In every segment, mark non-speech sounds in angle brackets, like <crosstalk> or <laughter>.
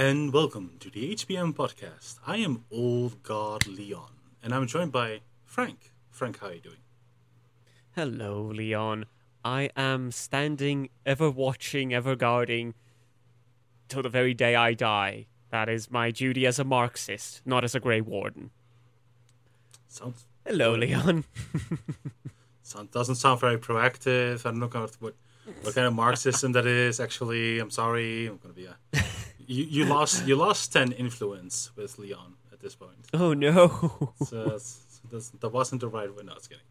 and welcome to the HBM podcast. I am Old God Leon, and I'm joined by Frank. Frank, how are you doing? Hello, Leon. I am standing, ever watching, ever guarding, till the very day I die. That is my duty as a Marxist, not as a Grey Warden. Sounds Hello, Leon. <laughs> <laughs> sound, doesn't sound very proactive. I don't know what what, what kind of Marxism that is. Actually, I'm sorry. I'm gonna be a. You, you lost you lost ten influence with Leon at this point. oh no. <laughs> So that wasn't the right way. No, it's kidding.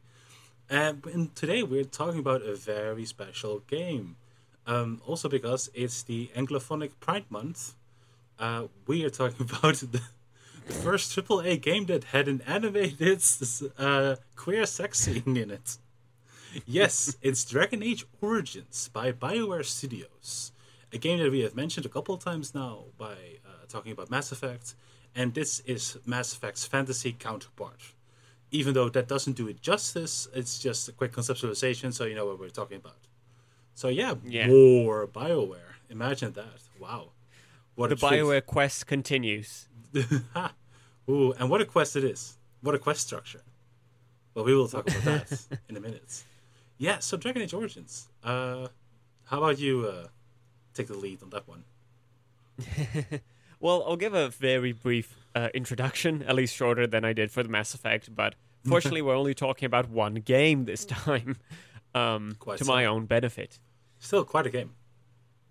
And, and today we're talking about a very special game. Um, also because it's the Anglophonic Pride Month, uh, we are talking <laughs> about the, the first AAA game that had an animated uh, queer sex scene in it. Yes, it's Dragon Age Origins by BioWare Studios, a game that we have mentioned a couple of times now by uh, talking about Mass Effect, and this is Mass Effect's fantasy counterpart. Even though that doesn't do it justice, it's just a quick conceptualization so you know what we're talking about. So yeah, Yeah. more BioWare. Imagine that. Wow. What the. Bioware quest continues. <laughs> Ooh, and what a quest it is. What a quest structure. Well, we will talk about that <laughs> in a minute. Yeah, so Dragon Age Origins. Uh, how about you uh, take the lead on that one? <laughs> Well, I'll give a very brief uh, introduction, at least shorter than I did for the Mass Effect, but <laughs> fortunately, we're only talking about one game this time, <laughs> um, Quite to so. my own benefit. Still quite a game.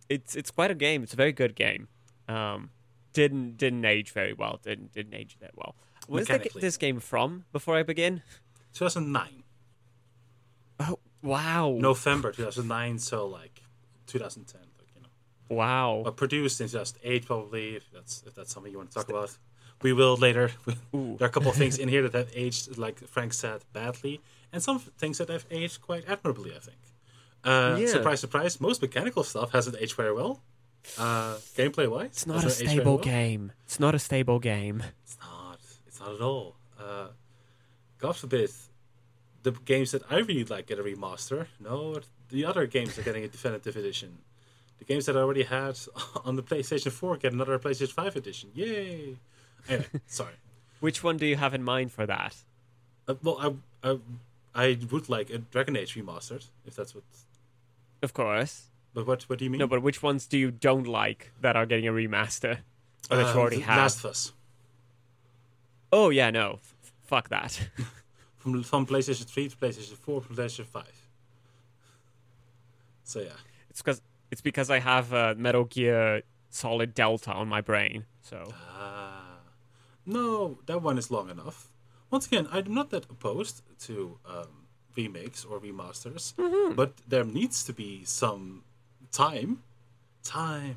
it's it's quite a game. It's a very good game. Um, didn't didn't age very well. Didn't didn't age that well. Where's this game from? Before I begin. 2009. Oh wow! November 2009, so like 2010. Like, you know. Wow! But produced in 2008, probably, if that's, if that's something you want to talk about. We will later. <laughs> There are a couple of things <laughs> in here that have aged, like Frank said, badly, and some things that have aged quite admirably, I think. Uh, Yeah. Surprise, surprise, most mechanical stuff hasn't aged very well. Uh, gameplay wise, It's not a stable game. It's not a stable game. It's not. It's not at all. Uh, God forbid, the games that I really like get a remaster. No, the other games are getting a definitive edition. The games that I already had <laughs> on the PlayStation 4 get another PlayStation 5 edition. Yay! Anyway, <laughs> sorry. Which one do you have in mind for that? Uh, well, I, I I would like a Dragon Age remastered if that's what. Of course. But what what do you mean? No, but which ones do you don't like that are getting a remaster? Or that you already The have? Last of Us Oh yeah, no. F- fuck that. <laughs> from from PlayStation 3 to PlayStation 4 to PlayStation 5. So yeah. it's because it's because I have uh, Metal Gear Solid Delta on my brain. So Ah, no, that one is long enough. Once again, I'm not that opposed to um, remakes or remasters, Mm-hmm. but there needs to be some time, time,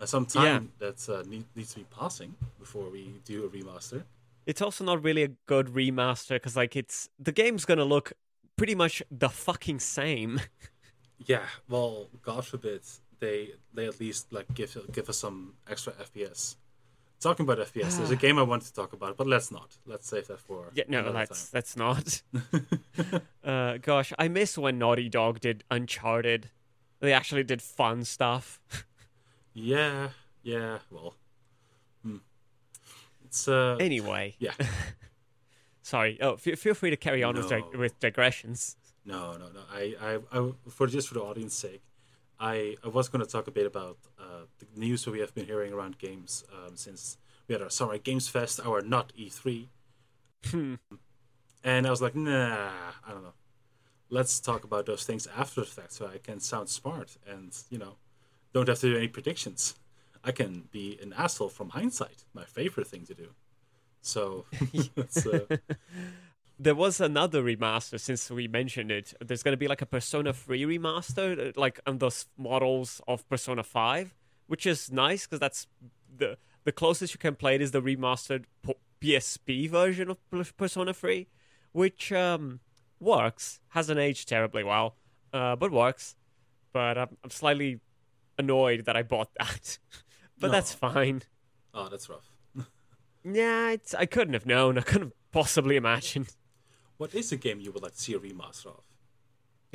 uh, some time that uh, need, needs to be passing before we do a remaster. it's also not really a good remaster because like it's the game's gonna look pretty much the fucking same. <laughs> Yeah, well, God forbid they they at least like give give us some extra FPS. Talking about FPS, there's a <sighs> game I want to talk about, but let's not. Let's save that for yeah, no, that's that's not. <laughs> <laughs> uh, gosh, I miss when Naughty Dog did Uncharted. They actually did fun stuff. <laughs> Yeah, yeah. Well, hmm. it's uh, anyway, yeah. sorry. Oh, f- feel free to carry on with, dig- with digressions. No, no, no. I, I, I for just for the audience sake, I, I was going to talk a bit about uh, the news that we have been hearing around games um, since we had our Summer Games Fest, our not E3, Hmm. and I was like, nah, I don't know. Let's talk about those things after the fact, so I can sound smart and you know, don't have to do any predictions. I can be an asshole from hindsight. My favorite thing to do. So, <laughs> uh, <laughs> There was another remaster since we mentioned it. There's going to be like a Persona 3 remaster, like on those models of Persona 5, which is nice because that's the the closest you can play it is the remastered PSP version of Persona 3, which um, works. Hasn't aged terribly well, uh, but works. But I'm, I'm slightly annoyed that I bought that. <laughs> but that's fine. oh, that's rough. <laughs> Yeah, it's, I couldn't have known. I couldn't have possibly imagined. What is a game you would like to see a remaster of?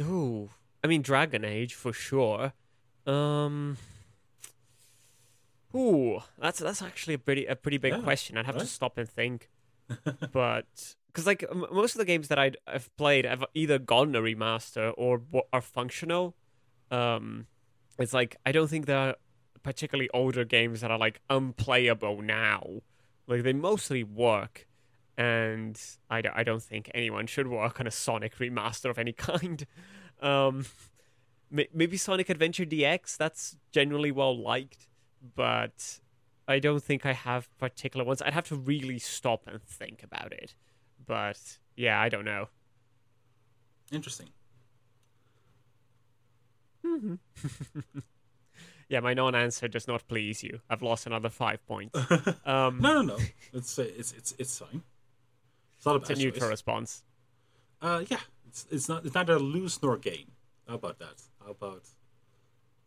Ooh, I mean Dragon Age for sure. Um, Ooh, that's that's actually a pretty a pretty big Yeah, question. I'd have to stop and think. <laughs> but because like m- most of the games that I'd, I've played have either gotten a remaster or w- are functional. Um, it's like I don't think there are particularly older games that are like unplayable now. Like they mostly work, and I, d- I don't think anyone should work on a Sonic remaster of any <laughs> kind. Um, maybe Sonic Adventure DX that's generally well liked, but I don't think I have particular ones. I'd have to really stop and think about it. But yeah, I don't know. Interesting. <laughs> Yeah, my non-answer does not please you. I've lost another five points. <laughs> Um, No, no, no. It's it's it's it's fine. It's not a it's a neutral choice. response. Uh, yeah, it's it's not it's neither lose nor gain. How about that? How about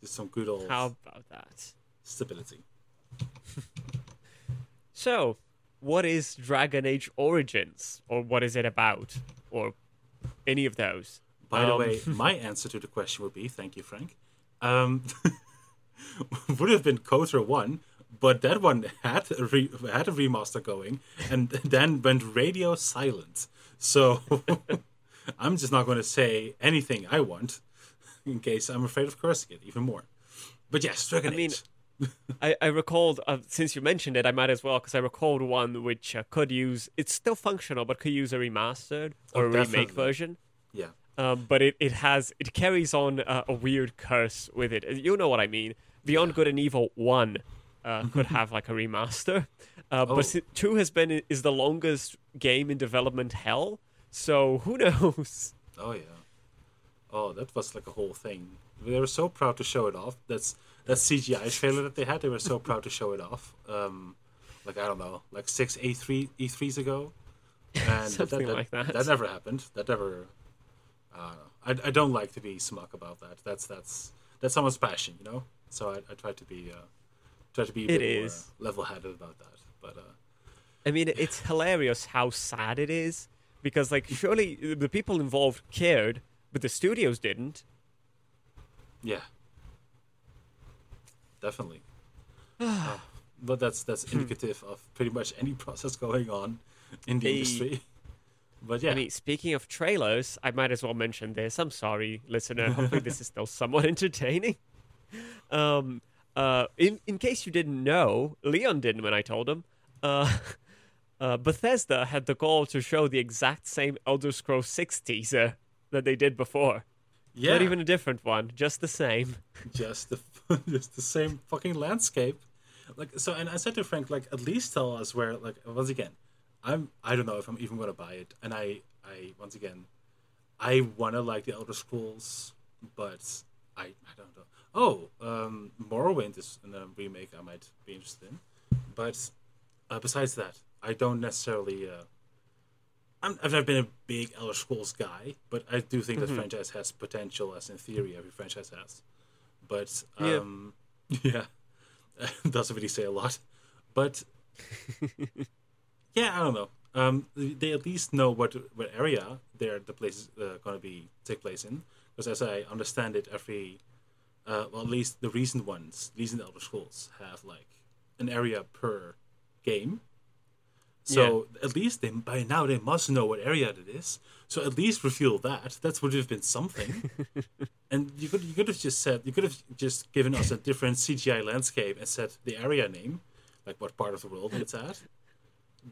just some good old How about that? stability? <laughs> So, what is Dragon Age Origins, or what is it about, or any of those? By the Um, way, <laughs> my answer to the question would be thank you, Frank. Um, <laughs> would have been Kotor one, but that one had a re- had a remaster going, and then went radio silent. So <laughs> I'm just not going to say anything I want, in case I'm afraid of cursing it even more. But yes, Dragon I mean, Age. <laughs> I, I recalled, uh, since you mentioned it, I might as well, because I recalled one which uh, could use, it's still functional, but could use a remastered or Oh, a remake version. Yeah, Um, but it, it has, it carries on uh, a weird curse with it. You know what I mean. Beyond Good and Evil 1 uh, could <laughs> have like a remaster. Uh, Oh. But 2 has been, is the longest game in development hell. So who <laughs> knows? Oh yeah. Oh, that was like a whole thing. They were so proud to show it off. That's that CGI trailer <laughs> that they had. They were so proud to show it off. Um, like I don't know, like six A three E threes ago, and Something like that. That never happened. That never. Uh, I I don't like to be smug about that. That's that's that's someone's passion, you know. So I, I try to be uh, try to be a It bit is. level headed about that. But uh, I mean, it's hilarious how sad it is because, like, surely the people involved cared, but the studios didn't. Yeah. Definitely. <sighs> Uh, but that's that's indicative of pretty much any <laughs> process going on in the Hey. industry. But yeah, I mean, speaking of trailers, I might as well mention this. I'm sorry, listener. Hopefully, this is still somewhat <laughs> entertaining. Um, uh, in in case you didn't know, Leon didn't when I told him. Uh, <laughs> uh, Bethesda had the goal to show the exact same Elder Scrolls 6 teaser that they did before. yeah, Not even a different one, just the same. <laughs> just the <laughs> just the same fucking landscape. Like so, and I said to Frank, like at least tell us where. Like once again, I'm I don't know if I'm even gonna buy it, and I I once again, I wanna like the Elder Scrolls, but I I don't know. Oh, um, Morrowind is a remake I might be interested in, but uh, besides that, I don't necessarily. Uh, I'm, I've never been a big Elder Scrolls guy, but I do think that franchise has potential, as in theory every franchise has. But Yeah. um, <laughs> yeah, <laughs> doesn't really say a lot. But <laughs> yeah, I don't know. Um, they at least know what what area they're the place is uh, going to be take place in. Because as I understand it, every uh, well, at least the recent ones, recent Elder Scrolls have like an area per game. So at least they by now they must know what area it is. So at least reveal that. That would have been something. <laughs> and you could you could have just said you could have just given us a different CGI landscape and said the area name, like what part of the world it's at.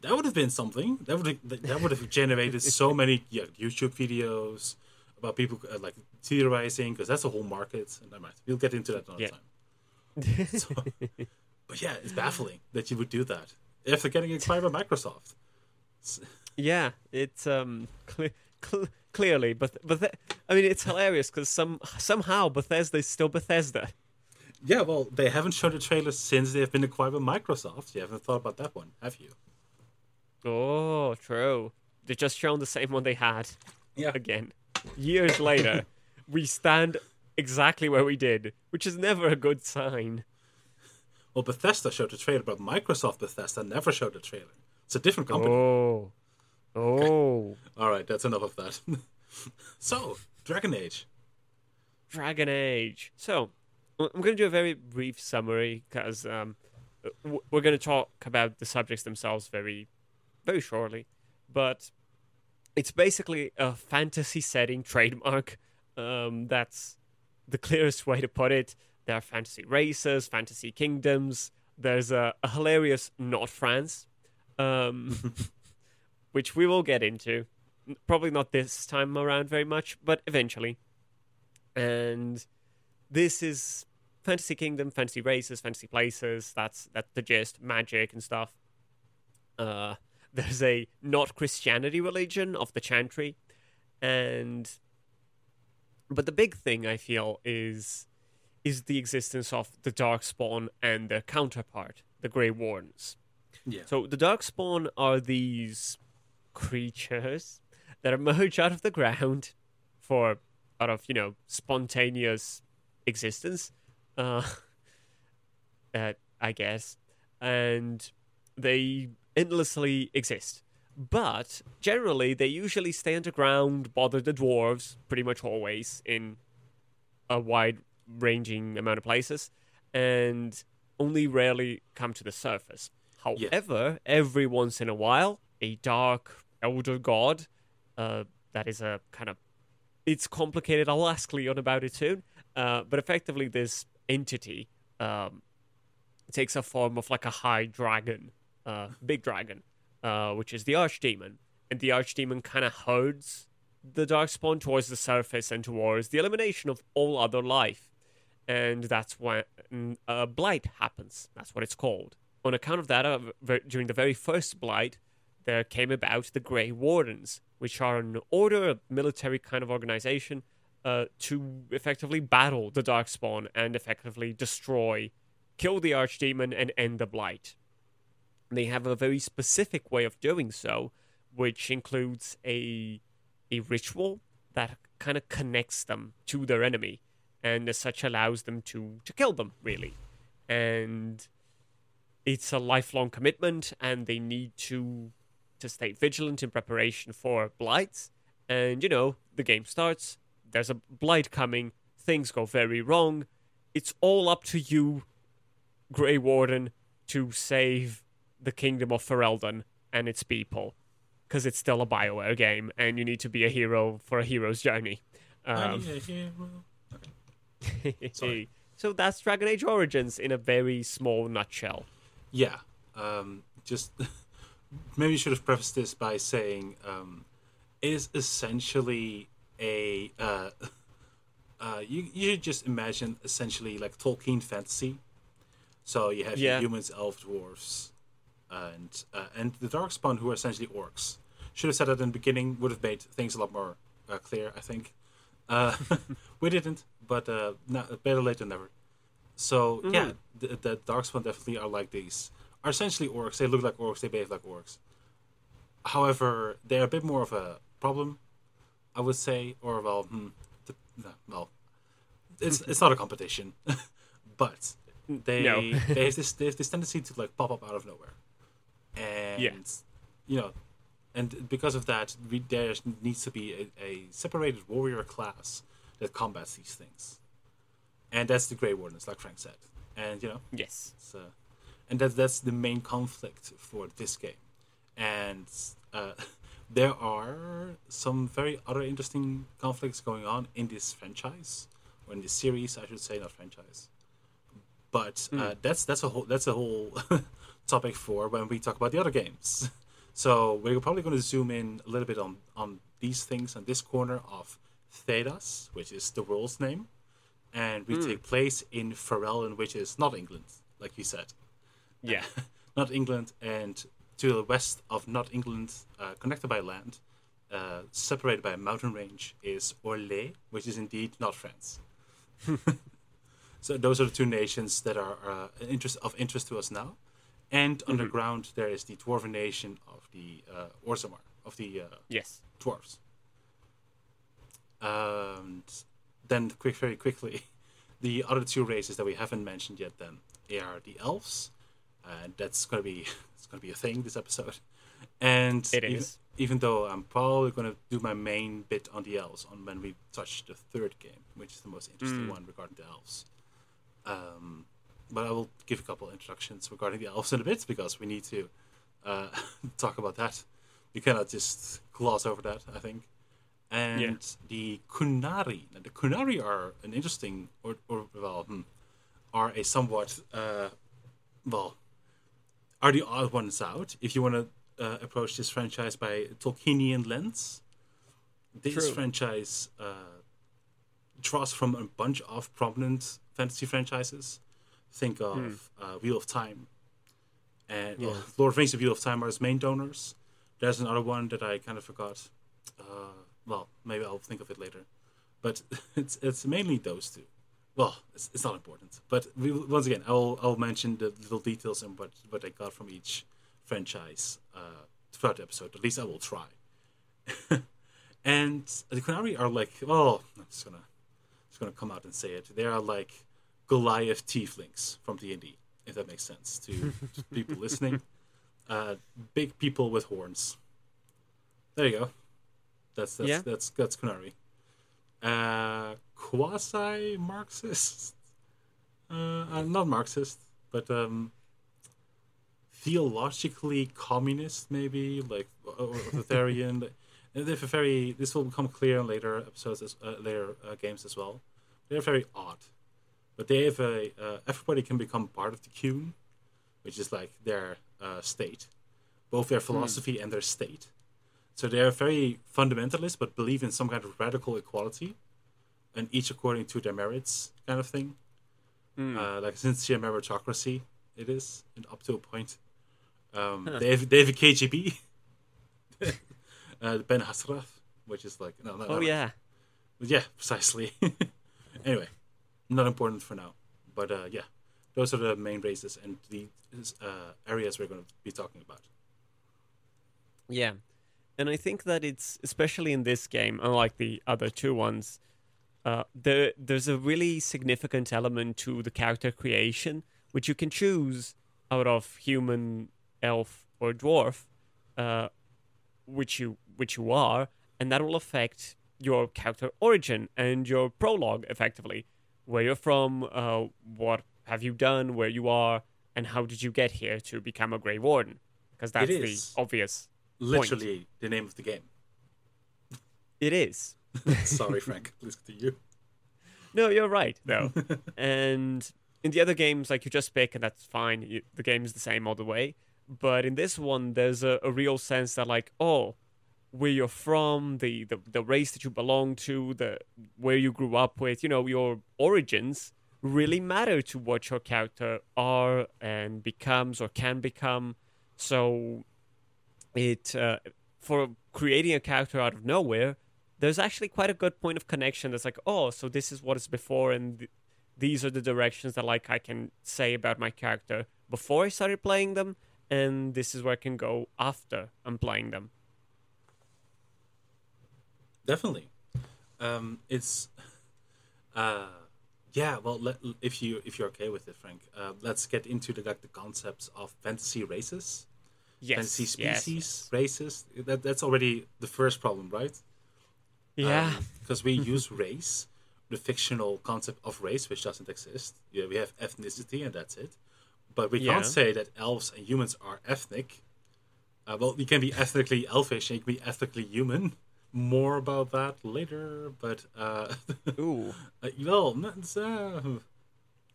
That would have been something. That would have, that would have generated so many yeah, YouTube videos about people uh, like theorizing because that's a whole market. And I might we'll get into that another Yeah. time. So, <laughs> but yeah, it's baffling that you would do that after getting acquired by Microsoft. <laughs> Yeah, it's um cle cl- clearly, but but I mean it's hilarious because some somehow Bethesda is still Bethesda. Yeah, well, they haven't shown a trailer since they have been acquired by Microsoft. You haven't thought about that one, have you? Oh, true. They just shown the same one they had Yeah. again. Years later, <laughs> we stand exactly where we did, which is never a good sign. Well, Bethesda showed a trailer, but Microsoft Bethesda never showed a trailer. It's a different company. Oh, oh, All right, that's enough of that. <laughs> so, Dragon Age. Dragon Age. So, I'm going to do a very brief summary because um, we're going to talk about the subjects themselves very, very shortly, but it's basically a fantasy setting trademark. Um, that's the <laughs> clearest way to put it. There are fantasy races, fantasy kingdoms. There's a, a hilarious not France, um, <laughs> <laughs> which we will get into. Probably not this time around very much, but eventually. And this is fantasy kingdom, fantasy races, fantasy places. That's that's the gist, magic and stuff. Uh, there's a not Christianity religion of the Chantry, and but the big thing I feel is is the existence of the Darkspawn and their counterpart, the Grey Wardens. Yeah. So the Darkspawn are these creatures that emerge out of the ground for out of you know spontaneous existence, uh, <laughs> uh, I guess, and they endlessly exist. But generally, they usually stay underground, bother the dwarves pretty much always in a wide ranging amount of places, and only rarely come to the surface. Yeah. However, every once in a while, a dark elder god, uh, that is a kind of it's complicated. I'll ask Leon about it soon. Uh, but effectively, this entity um, takes a form of like a high dragon, uh, big dragon, uh, which is the archdemon, and the archdemon kind of herds the darkspawn towards the surface and towards the elimination of all other life, and that's when a blight happens. That's what it's called. On account of that, uh, during the very first blight, there came about the Grey Wardens, which are an order, a military kind of organization, uh, to effectively battle the Darkspawn and effectively destroy, kill the Archdemon, and end the Blight. They have a very specific way of doing so, which includes a a ritual that kind of connects them to their enemy, and as such allows them to to kill them really, and it's a lifelong commitment, and they need to to stay vigilant in preparation for blights. And you know, the game starts. There's a blight coming. Things go very wrong. It's all up to you, Grey Warden, to save the kingdom of Ferelden and its people, because it's still a Bioware game, and you need to be a hero for a hero's journey. I Um, need a hero. <laughs> So that's Dragon Age Origins in a very small nutshell. Yeah. Um, just <laughs> maybe you should have prefaced this by saying um, it is essentially a. Uh, <laughs> uh, you, you should just imagine essentially like Tolkien fantasy. So you have your Yeah. humans, elf, dwarves, and uh, and the darkspawn who are essentially orcs. Should have said that in the beginning. Would have made things a lot more uh, clear. I think. Uh, <laughs> we didn't, but uh, no, better late than never. So yeah, the, the darkspawn definitely are like these. Are essentially orcs. They look like orcs. They behave like orcs. However, they're a bit more of a problem, I would say, or well, hmm, the, no, well, it's <laughs> it's not a competition, <laughs> but they No. they have this they have this tendency to like pop up out of nowhere, and Yeah. you know, and because of that, we, there needs to be a, a separated warrior class that combats these things, and that's the Grey Wardens, like Frank said, and you know, Yes. it's, uh, and that that's the main conflict for this game, and uh, <laughs> there are some very other interesting conflicts going on in this franchise or in this series, I should say, not franchise. But uh, that's that's a whole that's a whole <laughs> topic for when we talk about the other games. <laughs> So we're probably going to zoom in a little bit on on these things on this corner of Thedas, which is the world's name, and we take place in Ferelden, which is not England, like you said Yeah. <laughs> not England, and to the west of not England, uh, connected by land, uh, separated by a mountain range, is Orlais, which is indeed not France. <laughs> so those are the two nations that are uh, interest of interest to us now. And underground, there is the dwarven nation of the uh, Orzammar, of the uh, yes. dwarves. And then, quick, very quickly, <laughs> the other two races that we haven't mentioned yet then are the elves, and that's gonna be <laughs> it's gonna be a thing this episode. And It even, is. even though I'm probably gonna do my main bit on the elves on when we touch the third game, which is the most interesting Mm. one regarding the elves. Um, but I will give a couple introductions regarding the elves in a bit because we need to uh, <laughs> talk about that. We cannot just gloss over that. I think. And Yeah. the Qunari. Now, the Qunari are an interesting, or, or well, hmm, are a somewhat, uh, well, are the odd ones out. If you want to uh, approach this franchise by Tolkienian lens, this True. franchise uh, draws from a bunch of prominent fantasy franchises. Think of uh, Wheel of Time, and well. Lord of the Rings and Wheel of Time are its main donors. There's another one that I kind of forgot. Uh, well, maybe I'll think of it later. But <laughs> it's it's mainly those two. Well, it's, it's not important. But we, once again, I'll I'll mention the little details and what what I got from each franchise uh, throughout the episode. At least I will try. <laughs> and the Qunari are like, oh, I'm just gonna just gonna come out and say it. They are like Goliath tieflings from D and D, if that makes sense to, <laughs> to people listening. Uh, big people with horns. There you go. That's that's Yeah. that's that's Qunari. Uh, quasi Marxist. Uh, uh, not Marxist, but um, theologically communist, maybe like or or authoritarian. <laughs> And they have a very. This will become clear in later episodes, as, uh, later uh, games as well. They're very odd, but they have a. Uh, everybody can become part of the Qun, which is like their uh, state, both their philosophy and their state. So they are very fundamentalist, but believe in some kind of radical equality, and each according to their merits, kind of thing. Uh, like a sincere meritocracy, it is, and up to a point. Um, they have they have a KGB, <laughs> uh, the Ben Hassrath, which is like no, no, Oh no, yeah. yeah, precisely. <laughs> anyway, not important for now, but uh, yeah, those are the main races and the uh, areas we're going to be talking about. Yeah. And I think that it's especially in this game, unlike the other two ones, uh, there there's a really significant element to the character creation, which you can choose out of human, elf, or dwarf, uh, which you which you are, and that will affect your character origin and your prologue, effectively, where you're from, uh, what have you done, where you are, and how did you get here to become a Grey Warden? Because that's the obvious Literally, the name of the game. It is. <laughs> Sorry, Frank. <laughs> Listen to you. No, you're right though. <laughs> and in the other games, like you just pick, and that's fine. You, the game is the same all the way. But in this one, there's a, a real sense that, like, oh, where you're from, the, the the race that you belong to, the where you grew up with, you know, your origins really matter to what your character are and becomes or can become. So it uh, for creating a character out of nowhere there's actually quite a good point of connection that's like oh so this is what is before and th- these are the directions that like i can say about my character before i started playing them and this is where i can go after i'm playing them Definitely. Um, it's, uh, yeah. Well, let, if you if you're okay with it, Frank, uh, let's get into the like the concepts of fantasy races, yes fantasy yes, species, races. That that's already the first problem, right? yeah because we use race, the fictional concept of race, which doesn't exist. Yeah, we have ethnicity, and that's it. But we Yeah. can't say that elves and humans are ethnic. Uh, well, you can be ethnically elfish and you can be ethnically human. More about that later, but uh, <laughs> ooh uh, well, uh,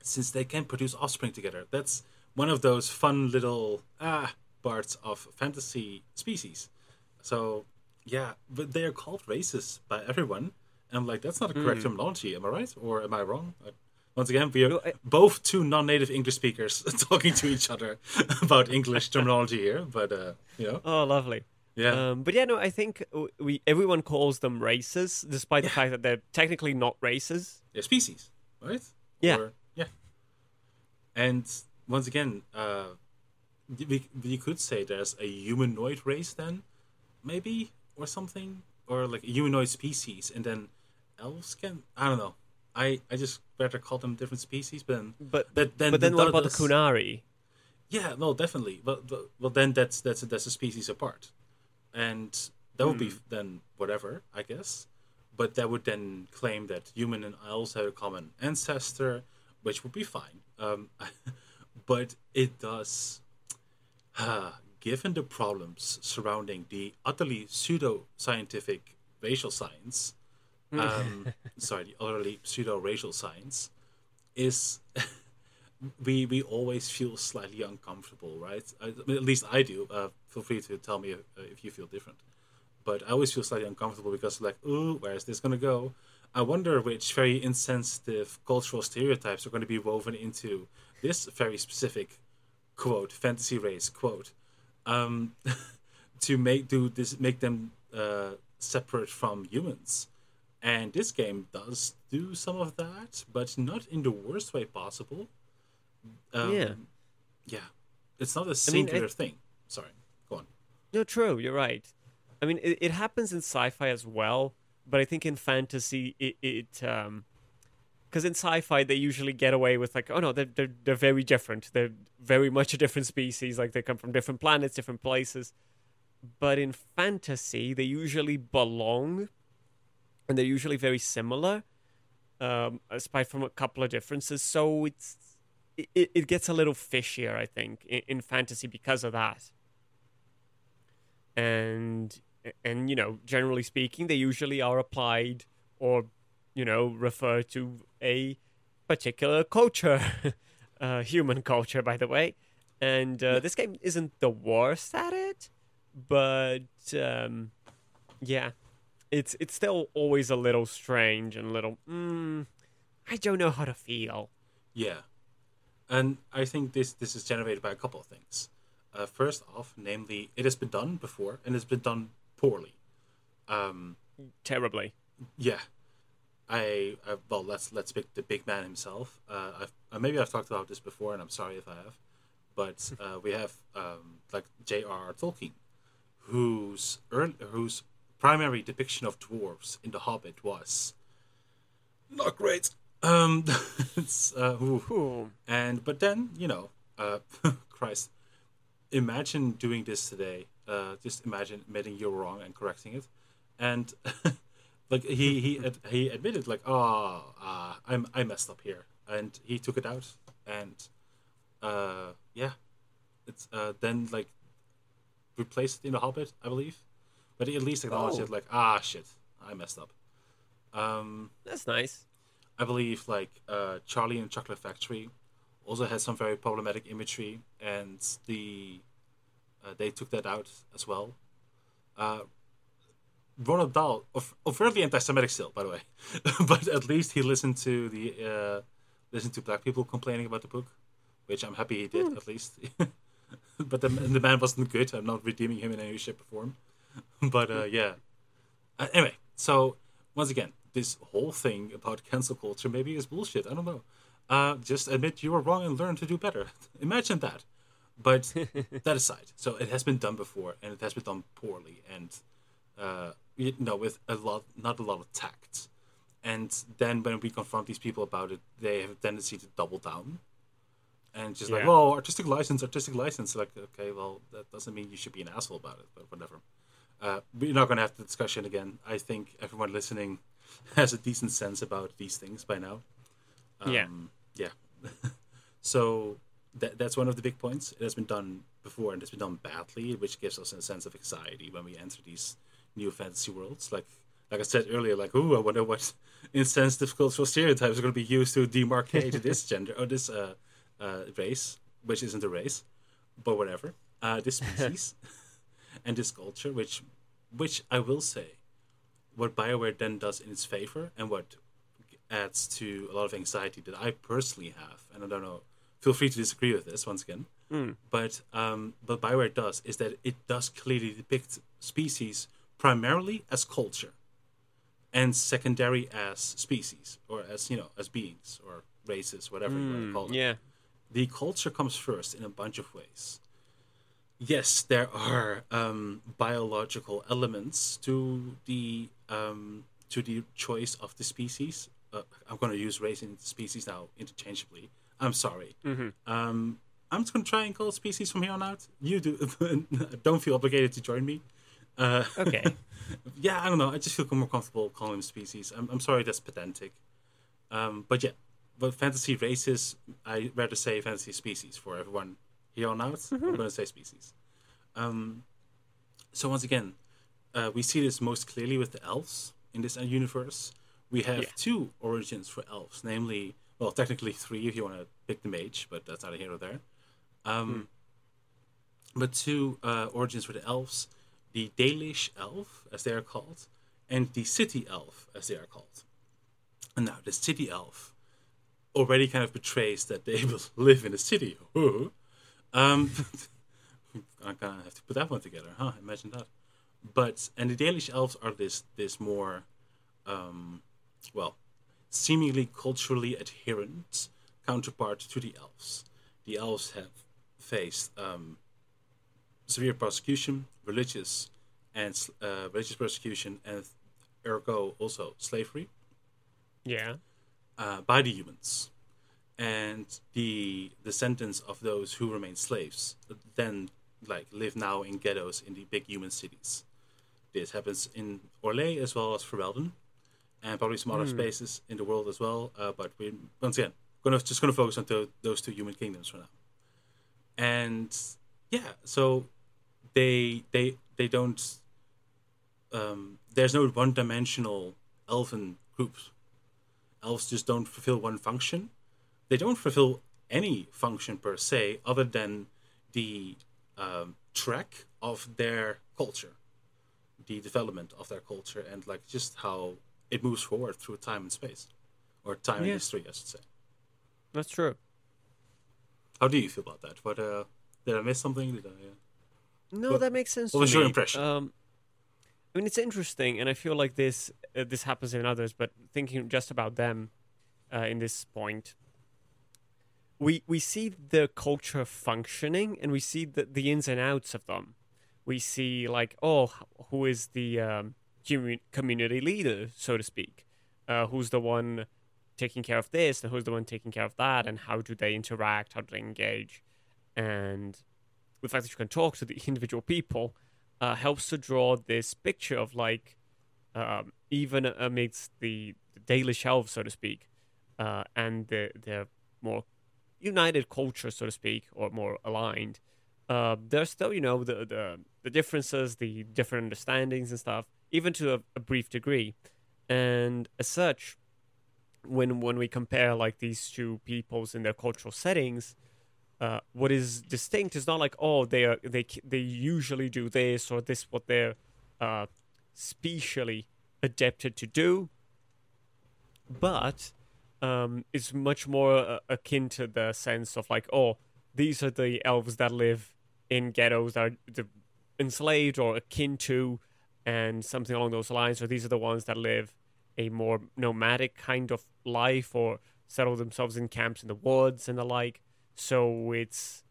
since they can produce offspring together, that's one of those fun little ah parts of fantasy species. So yeah, but they are called races by everyone, and I'm like, that's not a correct terminology. Am I right or am I wrong? Uh, Once again, we are No, I- both two non-native English speakers <laughs> talking to each other <laughs> about English terminology here, but uh, you know, oh lovely yeah, um, but yeah no i think we everyone calls them races despite the fact that they're technically not races they're species, right? Yeah. Or- yeah. And once again, uh, we, we could say there's a humanoid race then, maybe, or something, or like a humanoid species, and then elves can. I don't know. I, I just better call them different species, but then but that then but then that what about the Qunari yeah, no, definitely. But, but well, then that's that's that's a species apart, and that would be then whatever, I guess. But that would then claim that human and elves have a common ancestor, which would be fine. Um, <laughs> but it does, uh, given the problems surrounding the utterly pseudo scientific racial science, um, sorry, the utterly pseudo racial science, is <laughs> we we always feel slightly uncomfortable, right? I, at least I do. Uh, feel free to tell me if, uh, if you feel different. But I always feel slightly uncomfortable because, like, ooh, where is this gonna go? I wonder which very insensitive cultural stereotypes are going to be woven into this very specific quote fantasy race quote um, <laughs> to make do this make them uh, separate from humans. And this game does do some of that, but not in the worst way possible. Um, Yeah. Yeah. It's not a I mean, singular it- thing. Sorry. Go on. No, true. You're right. I mean, it, it happens in sci-fi as well, but I think in fantasy, it, it um, because in sci-fi they usually get away with like, oh no, they're, they're they're very different. They're very much a different species. Like they come from different planets, different places. But in fantasy, they usually belong, and they're usually very similar, um, aside from a couple of differences. So it's it, it gets a little fishier, I think, in, in fantasy because of that. And and you know generally speaking they usually are applied or you know refer to a particular culture <laughs> uh, human culture by the way. And uh, this game isn't the worst at it but um, yeah it's it's still always a little strange and a little mm, i don't know how to feel. Yeah, and I think this this is generated by a couple of things. Uh, first off, namely, it has been done before and it's been done poorly. Um, terribly yeah, I, I well, let's let's pick the big man himself. Uh, I've, uh, maybe I've talked about this before, and I'm sorry if I have, but <laughs> uh, we have um, like J.R.R. Tolkien, whose early, whose primary depiction of dwarves in The Hobbit was not great. Um, <laughs> it's uh, ooh. Ooh. And but then you know, uh, <laughs> Christ, imagine doing this today. Uh, just imagine admitting you're wrong and correcting it, and <laughs> like he he ad- he admitted like, oh, uh, I'm I messed up here, and he took it out, and uh, yeah, it's uh, then like replaced it in the Hobbit, I believe, but he at least acknowledged Oh. it like, ah, shit, I messed up. Um, that's nice I believe like uh, Charlie and the Chocolate Factory also had some very problematic imagery, and the uh, they took that out as well. Uh, Roald Dahl, of, overtly anti-Semitic still, by the way, <laughs> but at least he listened to the uh, listened to black people complaining about the book, which I'm happy he did at least. <laughs> but the, the man wasn't good. I'm not redeeming him in any shape or form. <laughs> but uh, yeah. Uh, anyway, so once again, this whole thing about cancel culture maybe is bullshit. I don't know. Uh, just admit you were wrong and learn to do better. <laughs> Imagine that. But <laughs> that aside, so it has been done before and it has been done poorly and uh, you know with a lot, not a lot of tact. And then when we confront these people about it, they have a tendency to double down and just like, Yeah. "Whoa, artistic license, artistic license." Like, okay, well, that doesn't mean you should be an asshole about it, but whatever. Uh, we're not going to have the discussion again. I think everyone listening <laughs> has a decent sense about these things by now. Yeah. Um, yeah. <laughs> so that, that's one of the big points. It has been done before and it's been done badly, which gives us a sense of anxiety when we enter these new fantasy worlds. Like like I said earlier, like, ooh, I wonder what <laughs> insensitive cultural stereotypes are going to be used to demarcate this gender or this uh, uh, race, which isn't a race, but whatever. Uh, this species and this culture, which which I will say, what Bioware then does in its favor and what adds to a lot of anxiety that I personally have, and I don't know, feel free to disagree with this once again. But um, but Bioware does is that it does clearly depict species primarily as culture, and secondary as species or as you know as beings or races, whatever you want to call them yeah the culture comes first in a bunch of ways. Yes, there are um, biological elements to the um, to the choice of the species. Uh, I'm going to use race and species now interchangeably. I'm sorry. Um, I'm just going to try and call species from here on out. You do. <laughs> don't feel obligated to join me. Uh, okay <laughs> yeah, I don't know. I just feel more comfortable calling them species. I'm, I'm sorry that's pedantic. Um, but yeah, but fantasy races, I rather say fantasy species for everyone here on out. Mm-hmm. I'm going to say species. Um, so once again, uh, we see this most clearly with the elves in this universe. We have Yeah. two origins for elves, namely, well, technically three if you want to pick the mage, but that's neither here nor there. Um, But two uh, origins for the elves: the Dalish elf, as they are called, and the city elf, as they are called. And now the city elf already kind of betrays that they <laughs> will live in a city. Um, <laughs> I'm gonna have to put that one together, huh? Imagine that. But and the Dalish elves are this this more, um, well, seemingly culturally adherent counterpart to the elves. The elves have faced um, severe persecution, religious and uh, religious persecution, and ergo also slavery Yeah. uh, by the humans, and the descendants of those who remain slaves then like live now in ghettos in the big human cities. This happens in Orlais as well as Ferelden, and probably some other spaces in the world as well. Uh, but we once again gonna just gonna focus on tho- those two human kingdoms for now. And yeah, so they they they don't. Um, there's no one-dimensional elven groups elves just don't fulfill one function. They don't fulfill any function per se, other than the um, track of their culture, the development of their culture, and like just how it moves forward through time and space, or time and history, I should say. That's true. How do you feel about that? What uh, did I miss something? Did I? Uh... No, What- that makes sense. what to was your impression? Um, I mean, it's interesting, and I feel like this uh, this happens in others. But thinking just about them, uh, in this point, we we see the culture functioning, and we see the the ins and outs of them. We see like, oh, who is the um, community leader, so to speak? Uh, who's the one taking care of this, and who's the one taking care of that, and how do they interact? How do they engage? And the fact that you can talk to the <laughs> individual people uh, helps to draw this picture of like um, even amidst the, the Dalish elves, so to speak, uh, and the the more united culture, so to speak, or more aligned. Uh, there's still, you know, the, the the differences, the different understandings and stuff, even to a, a brief degree. And as such, when when we compare like these two peoples in their cultural settings, uh, what is distinct is not like oh they are they they usually do this or this what they're uh, specially adapted to do, but um, it's much more uh, akin to the sense of like oh these are the elves that live in ghettos that are enslaved or akin to and something along those lines or these are the ones that live a more nomadic kind of life or settle themselves in camps in the woods and the like. So it's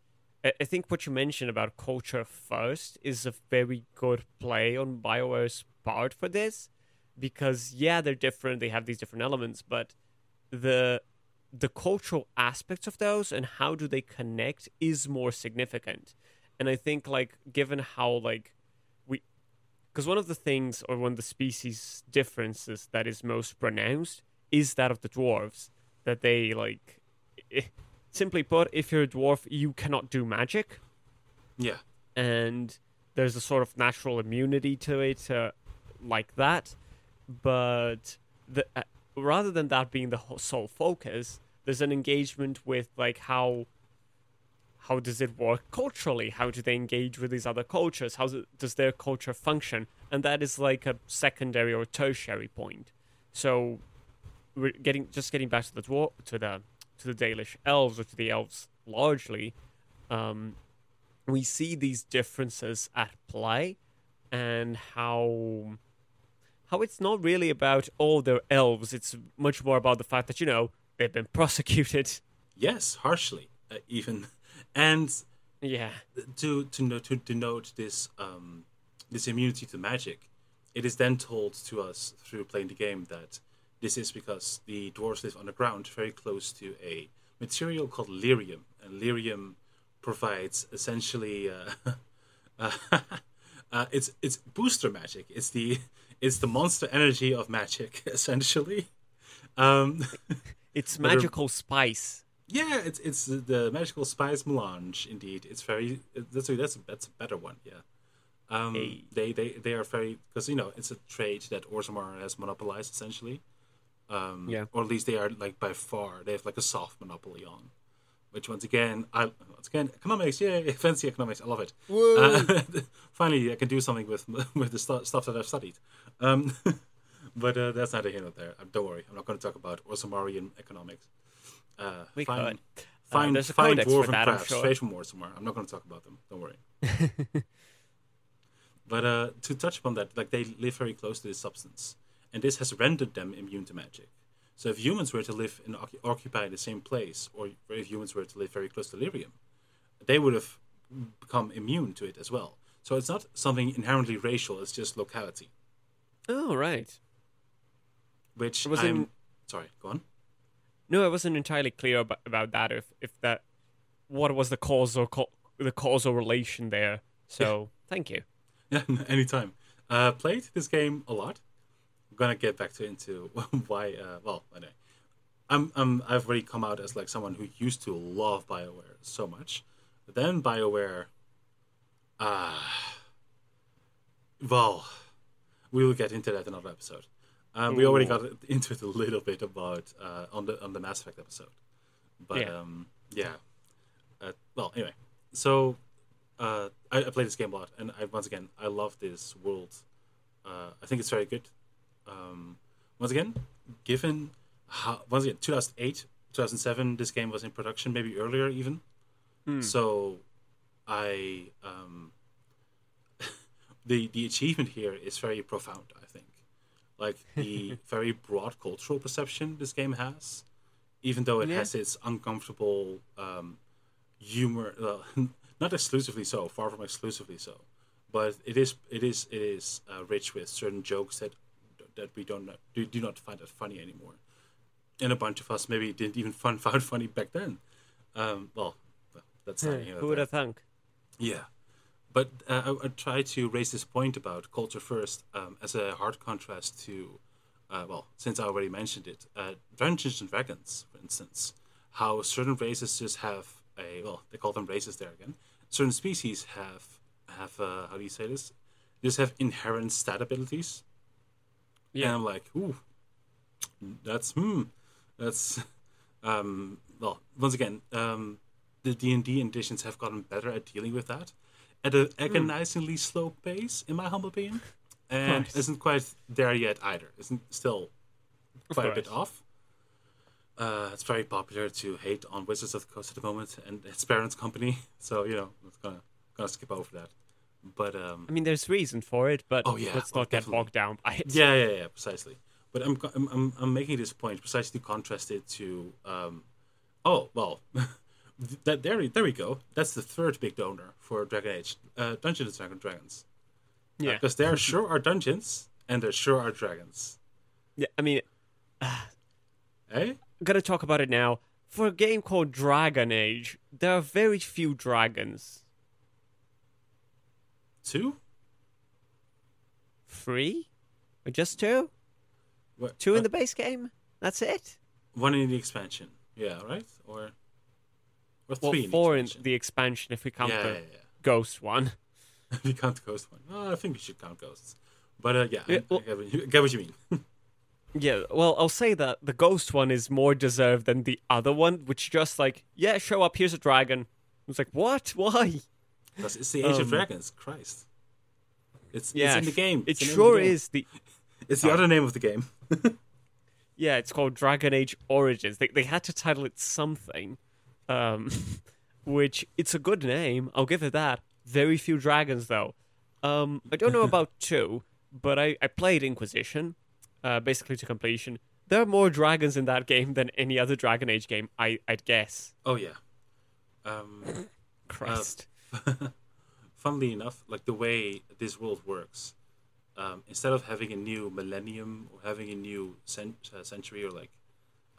I think what you mentioned about culture first is a very good play on BioWare's part for this because yeah, they're different, they have these different elements, but the the cultural aspects of those and how do they connect is more significant. And I think like given how like we because one of the things or one of the species differences that is most pronounced is that of the dwarves that they like simply put if you're a dwarf you cannot do magic. Yeah, and there's a sort of natural immunity to it uh, like that. But the uh, rather than that being the sole focus there's an engagement with like how how does it work culturally? How do they engage with these other cultures? How does their culture function? And that is like a secondary or tertiary point. So we're getting just getting back to the dwar- to the to the Dalish elves or to the elves largely um we see these differences at play and how how it's not really about all their elves it's much more about the fact that you know they've been <laughs> prosecuted. Yes, harshly uh, even, and yeah. to to note to denote this um this immunity to magic, it is then told to us through playing the game that this is because the dwarves live underground, very close to a material called lyrium, and lyrium provides essentially uh, <laughs> uh, <laughs> uh, it's it's booster magic. It's the it's the monster energy of magic <laughs> essentially. Um, <laughs> It's magical spice. Yeah, it's it's the magical spice melange. Indeed, it's very that's a, that's a, that's a better one. Yeah, um, Hey. they they they are very because you know it's a trade that Orzammar has monopolized essentially. Um, Yeah. or at least they are like by far they have like a soft monopoly on. Which once again, I once again economics, yeah, <laughs> fancy economics, I love it. Uh, <laughs> finally, I can do something with <laughs> with the stu- stuff that I've studied. Um, but uh, that's neither here nor there. Uh, don't worry, I'm not going to talk about Orzammarian economics. Uh, We fine, could. Uh, Fine, there's a fine codex for dwarven that, I'm crafts sure. straight from Orzammar. I'm not going to talk about them. Don't worry. but uh, to touch upon that, like they live very close to this substance, and this has rendered them immune to magic. So if humans were to live and occupy the same place, or if humans were to live very close to Lyrium, they would have become immune to it as well. So it's not something inherently racial; it's just locality. Oh right. Which was I'm in- sorry. Go on. No, I wasn't entirely clear about, about that. If if that, what was the causal co- the causal relation there? So <laughs> thank you. Yeah, <laughs> anytime. Uh, played this game a lot. I'm gonna get back to into <laughs> why. Uh, well, anyway, I'm, I'm I've already come out as like someone who used to love Bioware so much, but then Bioware. Ah. well, we will get into that in another episode. Um, we already got into it a little bit about uh, on the on the Mass Effect episode, but Yeah. um, yeah. Uh, well, anyway, so uh, I, I played this game a lot, and I, once again, I love this world. Uh, I think it's very good. Um, once again, given how once again, 2008, 2007, this game was in production, maybe earlier even. So, I um, <laughs> the the achievement here is very profound. I think, like <laughs> the very broad cultural perception this game has, even though it Yeah. has its uncomfortable um, humor. Well, <laughs> not exclusively so, far from exclusively so, but it is it is it is uh, rich with certain jokes that that we don't know, do, do not find that funny anymore, and a bunch of us maybe didn't even find, <laughs> found funny back then. Um, well, that's not, you know, Who would have thunk? yeah, but uh, I, I try to raise this point about culture first um, as a hard contrast to, uh, well, since I already mentioned it, uh, Dungeons and Dragons, for instance, how certain races just have a well, they call them races there again. Certain species have have uh, how do you say this? Just have inherent stat abilities. Yeah. And I'm like, ooh, that's hmm, that's um. Well, once again, um, the D and D editions have gotten better at dealing with that at an agonizingly slow pace, in my humble opinion, and course. isn't quite there yet either. Isn't still quite a bit off. Uh, it's very popular to hate on Wizards of the Coast at the moment and its parent company, <laughs> so you know, I'm gonna gonna skip over that. But um, I mean, there's reason for it, but Oh, yeah, let's oh, not get bogged down by it. Yeah, yeah, yeah, precisely. But I'm, I'm, I'm, I'm making this point precisely to contrast it to, um, oh well, <laughs> that there, we- there we go. That's the third big donor for Dragon Age, uh, Dungeons and Dragons, Yeah. because there <laughs> sure are dungeons and there sure are dragons. yeah. I mean, <sighs> Eh? i gotta talk about it now. For a game called Dragon Age, there are very few dragons. Two? Three? Or just two? What, Two uh, in the base game? That's it? one in the expansion. Yeah, right. Or, or three. four in in the expansion. the expansion if we count yeah, the yeah, yeah. ghost one. <laughs> <laughs> If you count the ghost one, oh, I think we should count ghosts. But uh, yeah, Yeah, I well- you, I get what you mean. <laughs> Yeah, well, I'll say that the ghost one is more deserved than the other one, which just like, yeah, show up, here's a dragon. It's like, what? Why? Because it's the Age of Um, Dragons. Christ. It's, Yeah, it's in the game. It It's the sure game. is the <laughs> It's the other name of the game. <laughs> Yeah, it's called Dragon Age Origins. They they had to title it something, um, <laughs> which it's a good name. I'll give it that. Very few dragons though. Um, I don't know about two, but I I played Inquisition, uh, basically to completion. There are more dragons in that game than any other Dragon Age game. I I'd guess. Oh yeah. Um, Christ. <laughs> funnily enough, like the way this world works, um, instead of having a new millennium or having a new cent- uh, century or like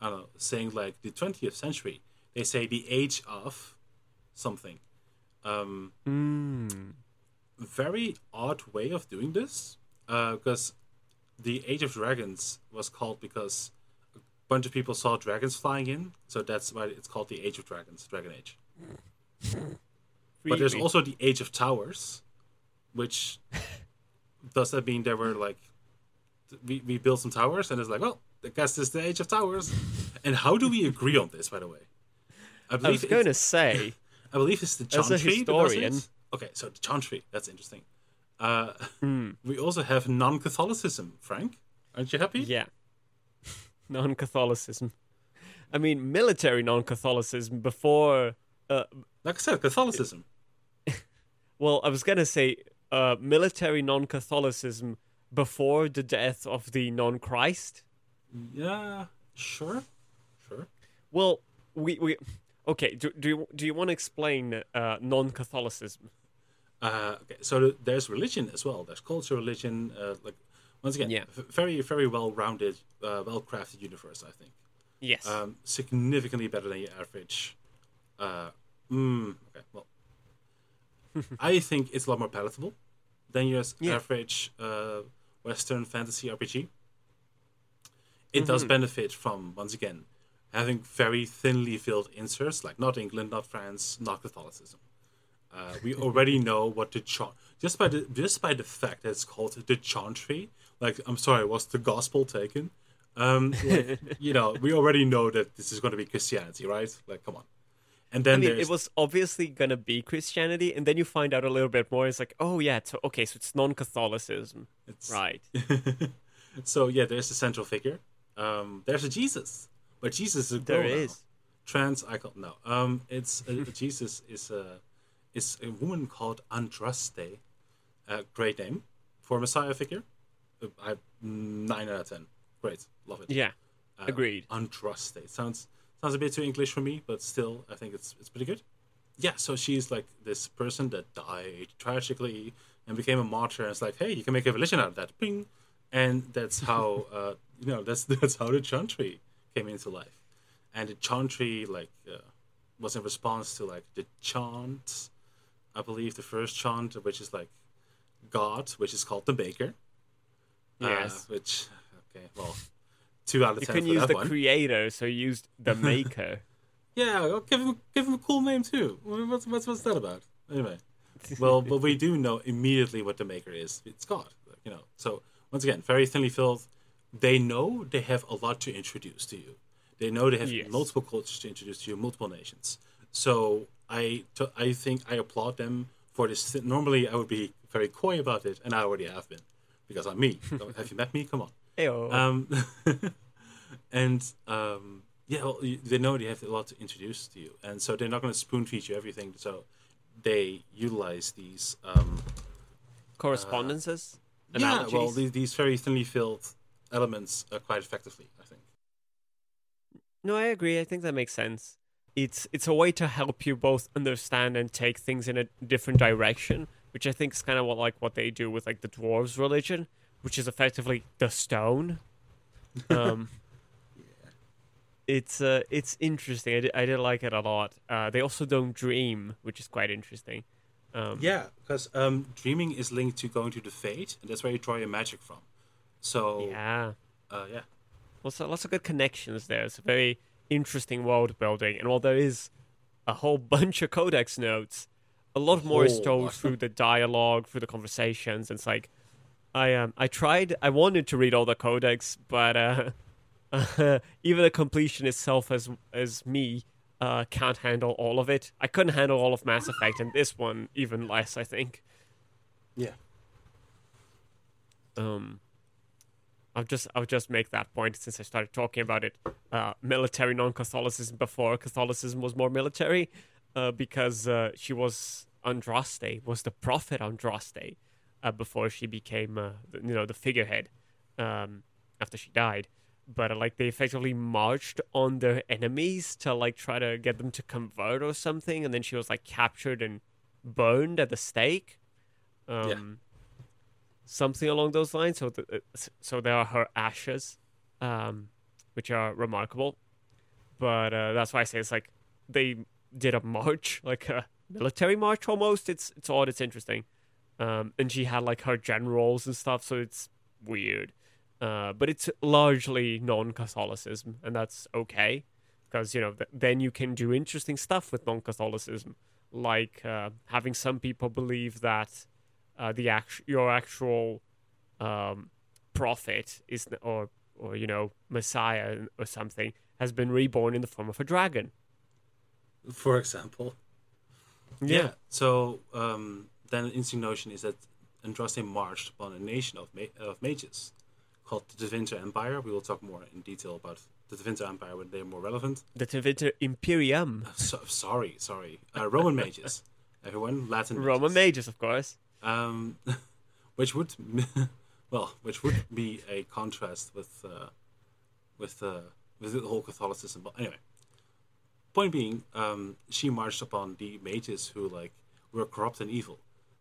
I don't know, saying like the twentieth century, they say the age of something. Um, Mm. very odd way of doing this because the Age of Dragons was called because a bunch of people saw dragons flying in, so that's why it's called the Age of Dragons, Dragon Age. <laughs> But there's also the Age of Towers, which <laughs> does that mean there were like we, we built some towers and it's like, well, I guess this is the Age of Towers. And how do we agree on this, by the way? I I believe was going to say, <laughs> I believe it's the As a Chantry historian- Okay, so the Chantry, that's interesting. Uh, hmm, <laughs> we also have non-Catholicism. Frank, aren't you happy? yeah, non-Catholicism. I mean, military non-Catholicism before. Uh, Like I said, Catholicism. Well, I was gonna say uh, military non-Catholicism before the death of the non-Christ. Yeah, sure, sure. Well, we we okay. Do do you, do you want to explain uh, non-Catholicism? Uh, okay, so there's religion as well. There's culture, religion. Uh, like once again, Yeah. very very well rounded, uh, well crafted universe. I think Yes. um, significantly better than your average. Uh, mm, okay, well, <laughs> I think it's a lot more palatable than your Yeah. average uh, Western fantasy RPG. It does benefit from once again having very thinly filled inserts, like not England, not France, not Catholicism. Uh, we <laughs> already know what the chant just by the just by the fact that it's called the chantry. Like, I'm sorry, was the gospel taken? Um, like, <laughs> you know, we already know that this is going to be Christianity, right? Like, come on. And then I mean, there's it was obviously gonna be Christianity, and then you find out a little bit more. It's like, oh yeah, so okay, so it's non-Catholicism, it's, right? <laughs> so yeah, there's the central figure. Um, there's a Jesus, but Jesus is a girl There now. is. trans icon. No, um, it's uh, <laughs> Jesus is a is a woman called Andraste. Uh, great name for a Messiah figure. Uh, I nine out of ten. Great, love it. Yeah, Uh, agreed. Andraste sounds sounds a bit too English for me, but still, I think it's it's pretty good. Yeah, so she's like this person that died tragically and became a martyr. And it's like, hey, you can make a religion out of that. Ping, and that's how <laughs> uh, you know that's <laughs> that's how the chantry came into life. And the chantry like uh, was in response to like the chant, I believe the first chant, which is like God, which is called the Maker. Uh, Yes. which okay, well, two out of You ten couldn't for use the one. creator, so you used the <laughs> maker. Yeah, well, give him give him a cool name too. What's what's what's that about? Anyway, well, but we do know immediately what the maker is. It's God, you know. So once again, very thinly filled. They know they have a lot to introduce to you. They know they have Yes. multiple cultures to introduce to you, multiple nations. So I t- I think I applaud them for this. Normally, I would be very coy about it, and I already have been because I'm me. have you met me? Come on. Ayo. Um, <laughs> and um, yeah, well, you- they know they have a lot to introduce to you, and so they're not going to spoon feed you everything. So they utilize these. Um, Correspondences. yeah, well, these, these very thinly filled elements are quite effectively, I think. No, I agree. I think that makes sense. It's it's a way to help you both understand and take things in a different direction, which I think is kind of what like what they do with like the dwarves' religion, which is effectively the stone. <laughs> Um, It's uh, it's interesting. I did, I did like it a lot. Uh, they also don't dream, which is quite interesting. Um, Yeah, because um, dreaming is linked to going to the Fade, and that's where you draw your magic from. So yeah. uh, yeah, lots of, lots of good connections there. It's a very interesting world building, and while there is a whole <laughs> bunch of codex notes, a lot more is told through the dialogue, through the conversations. And it's like, I um, I tried, I wanted to read all the codex, but uh, <laughs> even the completion itself, as as me, uh, can't handle all of it. I couldn't handle all of Mass Effect, and this one even less. I think. yeah. um I'll just I'll just make that point since I started talking about it. Uh, military non-Catholicism before Catholicism was more military, uh, because uh, she was Andraste, was the prophet Andraste, uh, before she became uh, you know the figurehead, um, after she died. But uh, like they effectively marched on their enemies to like try to get them to convert or something, and then she was like captured and burned at the stake. Um, something along those lines. So, the, uh, so there are her ashes, um, which are remarkable. But uh, that's why I say it's like they did a march, <laughs> like a military march almost. It's it's odd. It's interesting. Um, and she had like her generals and stuff, so it's weird. uh, but it's largely non-Catholicism, and that's okay because you know th- then you can do interesting stuff with non-Catholicism, like uh, having some people believe that uh, the act- your actual um, prophet is or or you know Messiah or something has been reborn in the form of a dragon. For example. Yeah. So um, then an interesting notion is that Andraste marched upon a nation of ma- of mages called the Tevinter Empire. We will talk more in detail about the Tevinter Empire when they're more relevant. The Tevinter Imperium. So, sorry, sorry. Uh, Roman mages. <laughs> Everyone, Latin. Mages. Roman mages, of course. Um, <laughs> which would, <laughs> well, which would be a contrast with, uh, with, uh, with the whole Catholicism. But anyway, point being, um, she marched upon the mages who like were corrupt and evil.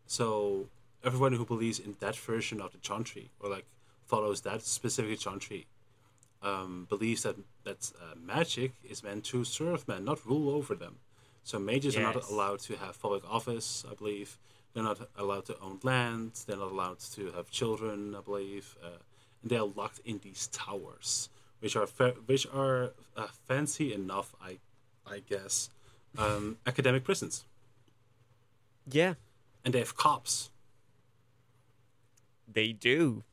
So everyone who believes in that version of the Chantry or like follows that specific Chantry um, believes that that uh, magic is meant to serve men, not rule over them. So mages are not allowed to have public office, I believe. They're not allowed to own land. They're not allowed to have children, I believe. Uh, and they are locked in these towers, which are fa- which are uh, fancy enough, I, I guess, um, academic prisons. Yeah, And they have cops they do.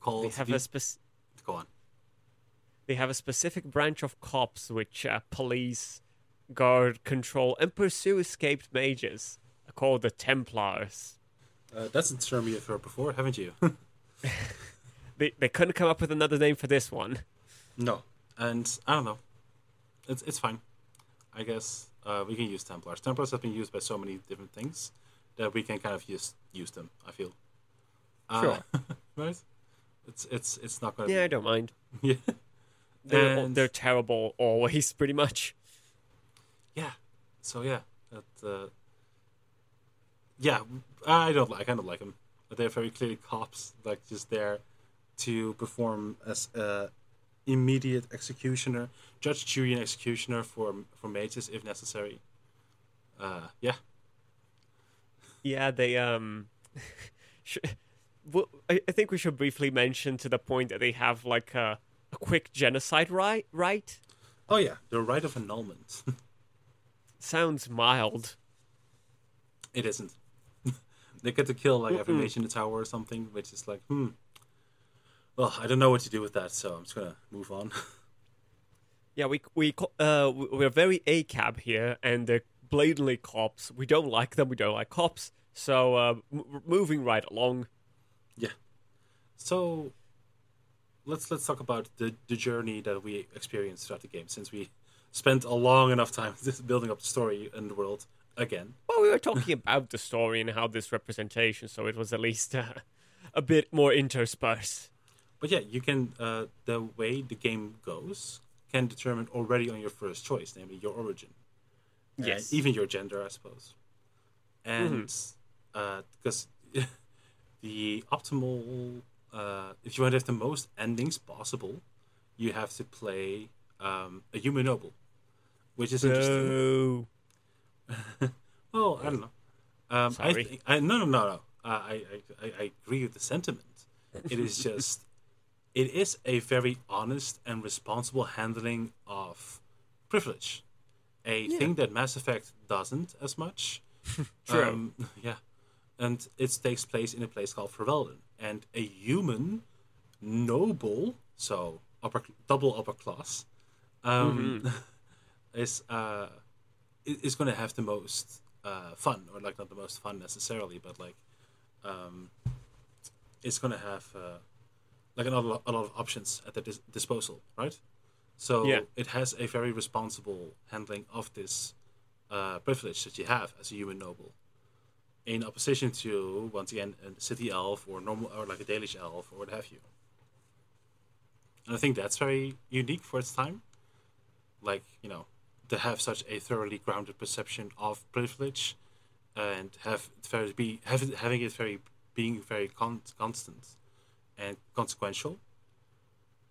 called. They have the- a spec- Go on. they have a specific branch of cops which uh, police, guard, control, and pursue escaped mages, called the Templars. Uh, that's a term you've heard before, haven't you? <laughs> They they couldn't come up with another name for this one. no. And I don't know. It's it's fine. I guess uh, we can use Templars. Templars have been used by so many different things that we can kind of use use them. I feel. Uh, Sure. <laughs> right. It's it's it's not gonna. Yeah, I don't mind. <laughs> Yeah. They're And- they're terrible always, <laughs> pretty much. Yeah. So yeah, that. Uh, yeah, I don't like. I kind of like them. They're very clearly cops, like just there to perform as uh, immediate executioner, judge, jury, and executioner for for mages if necessary. Uh, yeah. Yeah, they um. <laughs> well, I, I think we should briefly mention to the point that they have like a, a quick genocide right. Right Oh yeah, the right of annulment. <laughs> sounds mild. it isn't. <laughs> they get to kill like every nation in the tower or something, which is like, hmm. Well, I don't know what to do with that, so I'm just gonna move on. Yeah, we we uh we- we're very ACAB here, and they're blatantly cops. We don't like them. We don't like cops. So uh, m- moving right along. Yeah. So let's let's talk about the the journey that we experienced throughout the game since we spent a long enough time <laughs> just building up the story and the world again. Well, we were <laughs> talking about the story and how this representation, so it was at least uh, <laughs> a bit more interspersed. But yeah, you can uh, the way the game goes can determine already on your first choice, namely your origin. Yes. even your gender, I suppose. And because <laughs> the optimal, uh, if you want to have the most endings possible, you have to play um, a human noble, which is interesting. Boo. <laughs> Well, I don't know. Um, I, Sorry. think, I no no no no. Uh, I, I I I agree with the sentiment. It is <laughs> just, it is a very honest and responsible handling of privilege, a thing that Mass Effect doesn't as much. <laughs> True. Um, <laughs> yeah, and it takes place in a place called Ferelden, and a human noble, so upper double upper class, um, <laughs> is uh, is going to have the most uh, fun, or like not the most fun necessarily, but like um, it's going to have uh, like a lot, a lot of options at their dis- disposal, right? So Yeah. it has a very responsible handling of this uh, privilege that you have as a human noble, in opposition to once again a city elf or normal or like a Dalish elf or what have you. And I think that's very unique for its time. Like you know, to have such a thoroughly grounded perception of privilege, and have very be have having it very being very con- constant and consequential.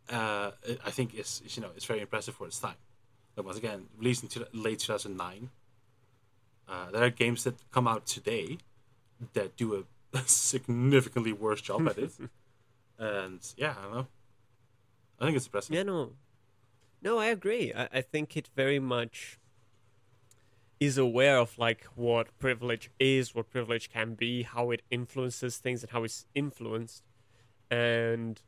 Uh, I think is, is you know it's very impressive for its time. But once again, released in two, late two thousand nine. Uh, there are games that come out today that do a <laughs> significantly worse job at it. <laughs> And yeah, I don't know. I think it's impressive. Yeah, no, no, I agree. I, I think it very much is aware of like what privilege is, what privilege can be, how it influences things, and how it's influenced. And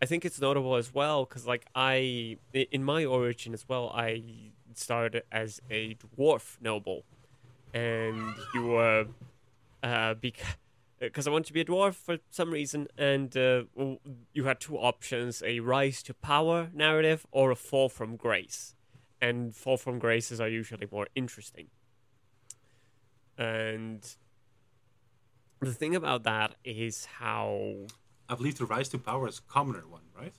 I think it's notable as well because, like, I in my origin as well, I started as a dwarf noble, and you were uh, because <laughs> I wanted to be a dwarf for some reason, and uh, you had two options: a rise to power narrative or a fall from grace. And fall from graces are usually more interesting. And the thing about that is how I believe the rise to power is commoner one, right?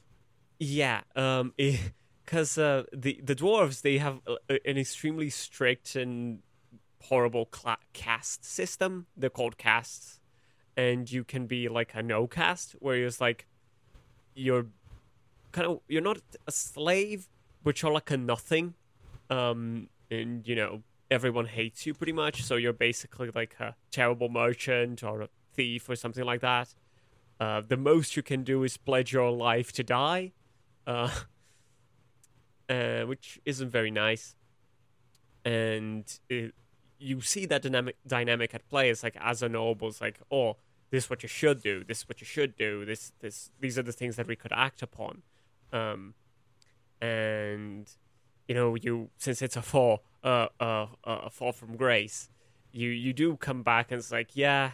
Yeah, um, <laughs> because uh, the the dwarves they have an extremely strict and horrible cla- caste system. They're called castes, and you can be like a no caste, where it's like you're kind of you're not a slave, but you're like a nothing, um, and you know everyone hates you pretty much. So you're basically like a terrible merchant or a thief or something like that. Uh, the most you can do is pledge your life to die, uh, <laughs> uh, which isn't very nice. And it, you see that dynamic dynamic at play. It's like as a noble, it's like, oh, this is what you should do. This is what you should do. This, this, these are the things that we could act upon. Um, and you know, you since it's a fall, uh, uh, uh, a fall from grace, you you do come back and it's like, yeah,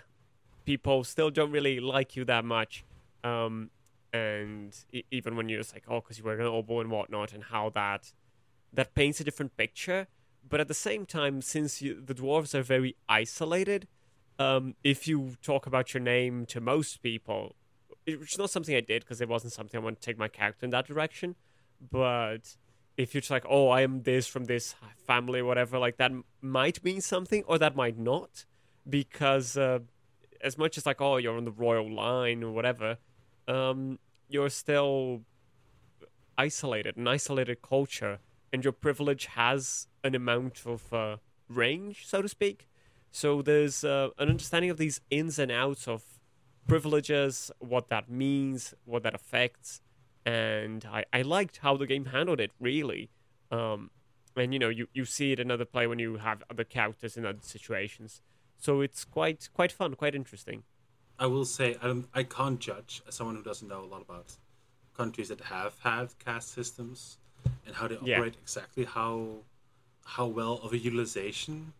people still don't really like you that much. Um, and even when you're just like, oh, because you were noble and whatnot, and how that that paints a different picture. But at the same time, since you, the dwarves are very isolated, um, if you talk about your name to most people, which is not something I did because it wasn't something I want to take my character in that direction, but if you're just like, oh, I am this from this family, whatever, like that might mean something or that might not, because uh, as much as like, oh, you're on the royal line or whatever, um, you're still isolated, an isolated culture, and your privilege has an amount of uh, range, so to speak. So there's uh, an understanding of these ins and outs of privileges, what that means, what that affects, and I, I liked how the game handled it really. Um, and you know, you, you see it in another play when you have other characters in other situations. So it's quite quite fun, quite interesting. I will say I don't, I can't judge as someone who doesn't know a lot about countries that have had caste systems and how they operate yeah. exactly how how well of a utilization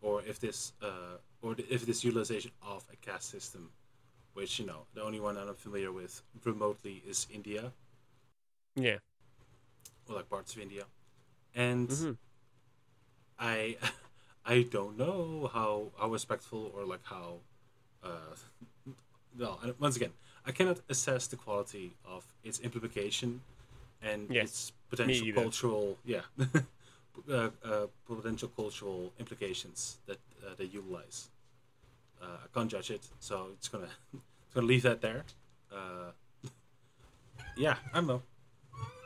or if this uh, or if this utilization of a caste system which you know the only one that I'm familiar with remotely is India. Yeah. Or like parts of India, and mm-hmm. I <laughs> I don't know how how respectful or like how uh, well once again I cannot assess the quality of its implication and yes, its potential cultural yeah <laughs> uh, uh, potential cultural implications that uh, they utilize. Uh, I can't judge it, so it's gonna <laughs> it's gonna leave that there. Uh, <laughs> yeah, I don't know.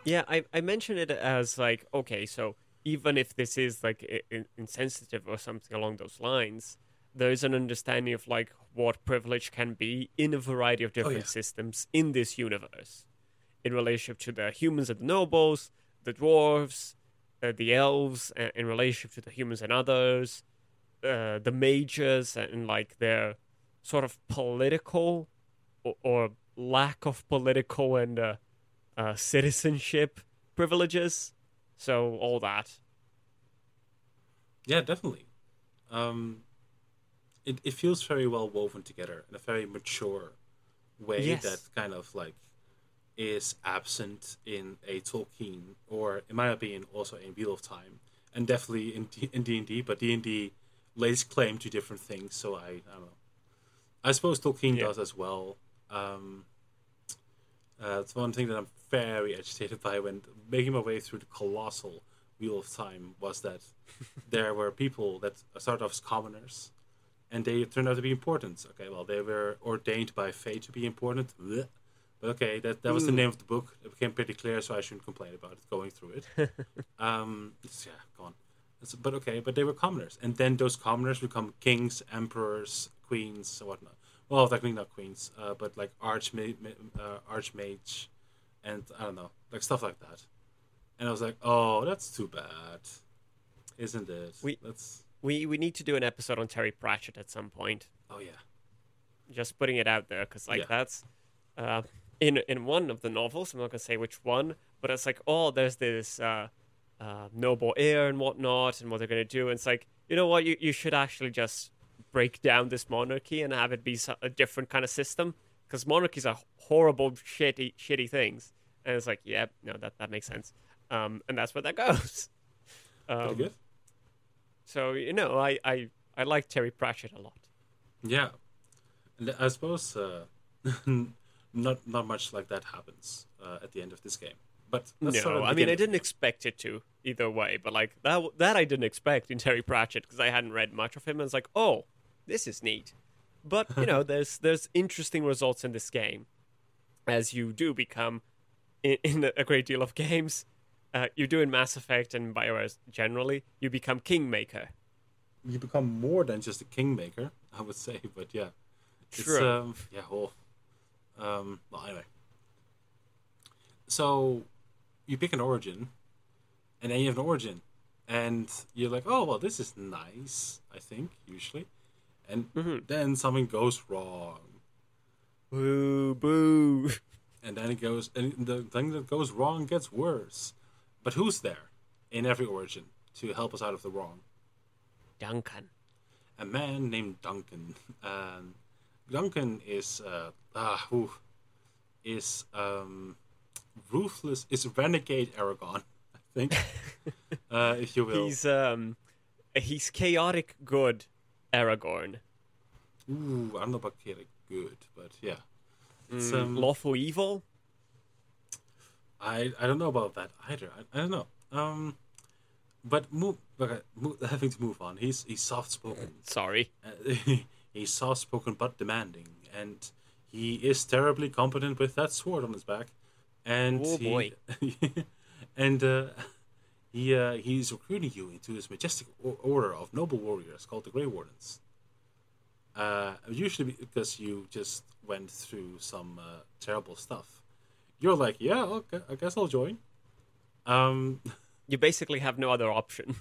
Yeah, I I mentioned it as like okay, so even if this is like insensitive or something along those lines, there is an understanding of like what privilege can be in a variety of oh, different oh, yeah. systems in this universe, in relationship to the humans and the nobles, the dwarves, uh, the elves, uh, in relationship to the humans and others, uh, the mages and like their sort of political or, or lack of political and uh, uh, citizenship privileges. So all that. Yeah, definitely. Um, it it feels very well woven together in a very mature way yes. that kind of like is absent in a Tolkien or in my opinion also in Wheel of Time and definitely in D- in D and D, but D and D lays claim to different things. So I, I don't know. I suppose Tolkien yeah. does as well. Um, uh, it's one thing that I'm very agitated by when making my way through the colossal Wheel of Time was that <laughs> there were people that started off as commoners, and they turned out to be important. Okay, well they were ordained by fate to be important. Blech. But okay, that that was the name of the book. It became pretty clear, so I shouldn't complain about it going through it. <laughs> um, yeah, go on but okay, but they were commoners, and then those commoners become kings, emperors, queens, and whatnot. Well, technically not queens, uh, but like archmage, uh, archmage, and I don't know, like stuff like that. And I was like, oh, that's too bad, isn't it? We- That's We we need to do an episode on Terry Pratchett at some point. oh yeah, Just putting it out there because like Yeah. that's uh, in in one of the novels. I'm not gonna say which one, but it's like oh, there's this uh, uh, noble heir and whatnot, and what they're gonna do. And it's like you know what, you you should actually just break down this monarchy and have it be a different kind of system because monarchies are horrible, shitty, shitty things. And it's like, yeah, no, that that makes sense. Um, and that's where that <laughs> goes. Um, good. so you know, I I I like Terry Pratchett a lot. Yeah, and I suppose uh, <laughs> not not much like that happens uh, at the end of this game. But let's start at No, I mean I didn't expect it to either way, but like that that I didn't expect in Terry Pratchett because I hadn't read much of him, and it's like, oh, this is neat. But <laughs> you know, there's there's interesting results in this game, as you do become in, in a great deal of games. Uh, you do in Mass Effect and Bioware generally, you become Kingmaker. you become more than just a kingmaker, I would say. But yeah, it's, True. um, yeah. Well, um, well, anyway. So you pick an origin, and then you have an origin, and you're like, oh well, this is nice. I think usually, and Mhm. then something goes wrong, Boo boo. and then it goes, and the thing that goes wrong gets worse. But who's there in every origin to help us out of the wrong? Duncan. a man named Duncan. Um, Duncan is uh, ah, who is um, ruthless. Is renegade Aragorn, I think, <laughs> uh, if you will. He's um he's chaotic good Aragorn. Ooh, I'm not chaotic good, but yeah, it's Mm, um, lawful evil. I I don't know about that either. I, I don't know. Um, but move, okay, move, having to move on. He's he's soft spoken. Sorry. Uh, <laughs> he's soft spoken but demanding, and he is terribly competent with that sword on his back. And Oh, he, boy. <laughs> and uh, he uh, he's recruiting you into his majestic order of noble warriors called the Grey Wardens. Uh, usually because you just went through some uh, terrible stuff, you're like, yeah, okay, I guess I'll join. Um, <laughs> You basically have no other option.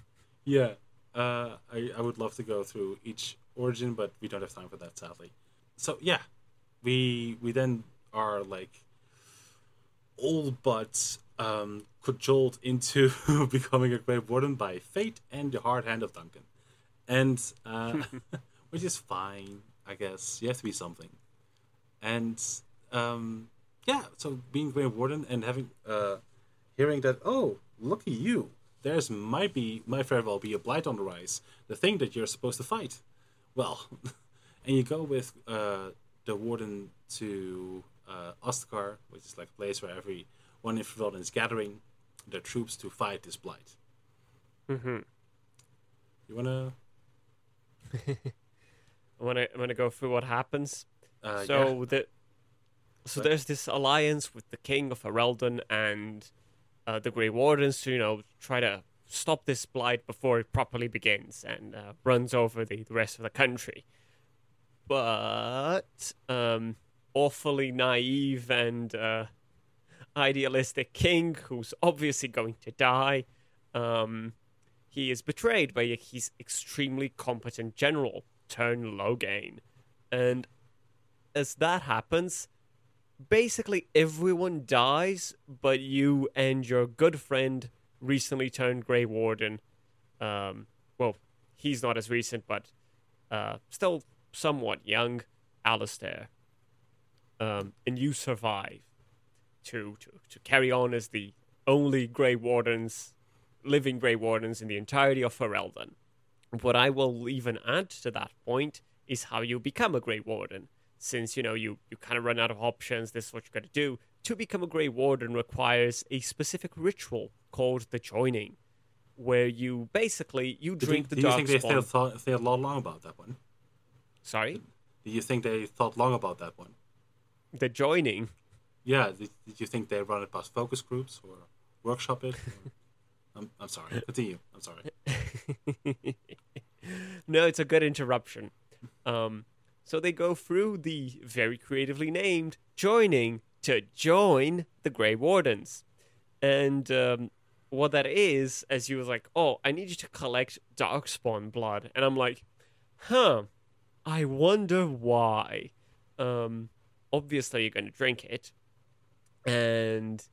yeah, uh, I, I would love to go through each origin, but we don't have time for that, sadly. So yeah, we we then are like all but um, cajoled into <laughs> becoming a Grey Warden by fate and the hard hand of Duncan, and uh, <laughs> <laughs> which is fine, I guess. You have to be something, and um, yeah. So being Grey Warden and having uh, hearing that, oh, looky you, there's might be might very well be a blight on the rise, the thing that you're supposed to fight. Well, and you go with uh, the warden to uh, which is like a place where every one in Ferelden is gathering their troops to fight this blight. hmm You wanna? <laughs> I'm gonna I'm gonna go through what happens. Uh, so yeah. the so But- there's this alliance with the king of Ferelden and uh, the Grey Wardens to you know try to stop this blight before it properly begins and uh, runs over the, the rest of the country. But um, awfully naive and uh, idealistic king who's obviously going to die. Um, he is betrayed by his extremely competent general, Teyrn Loghain. And as that happens, basically everyone dies, but you and your good friend, recently turned Grey Warden. Um, well, he's not as recent, but uh, still somewhat young, Alistair. Um, and you survive to, to, to carry on as the only Grey Wardens, living Grey Wardens in the entirety of Ferelden. What I will even add to that point is how you become a Grey Warden. Since, you know, you, you kind of run out of options, this is what you got to do. To become a Grey Warden requires a specific ritual called the Joining, where you basically, you Do drink the do you think they Darkspawn. thought, thought, thought long about that one? Sorry? Do you think they thought long about that one? The Joining. Yeah. Did, did you think they run it past focus groups or workshop it? <laughs> I'm, I'm sorry. Continue. I'm sorry. <laughs> no, it's a good interruption. Um, So they go through the very creatively named joining to join the Grey Wardens. And um, what that is, as you was like, oh, I need you to collect Darkspawn blood. And I'm like, huh, I wonder why. Um, obviously, you're going to drink it. And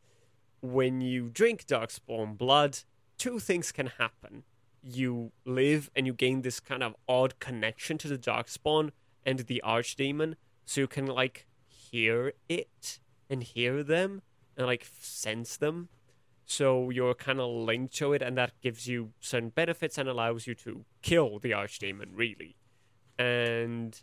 when you drink Darkspawn blood, two things can happen. You live and you gain this kind of odd connection to the Darkspawn and the Archdemon, so you can like hear it and hear them and like sense them. So you're kind of linked to it, and that gives you certain benefits and allows you to kill the Archdemon, really. And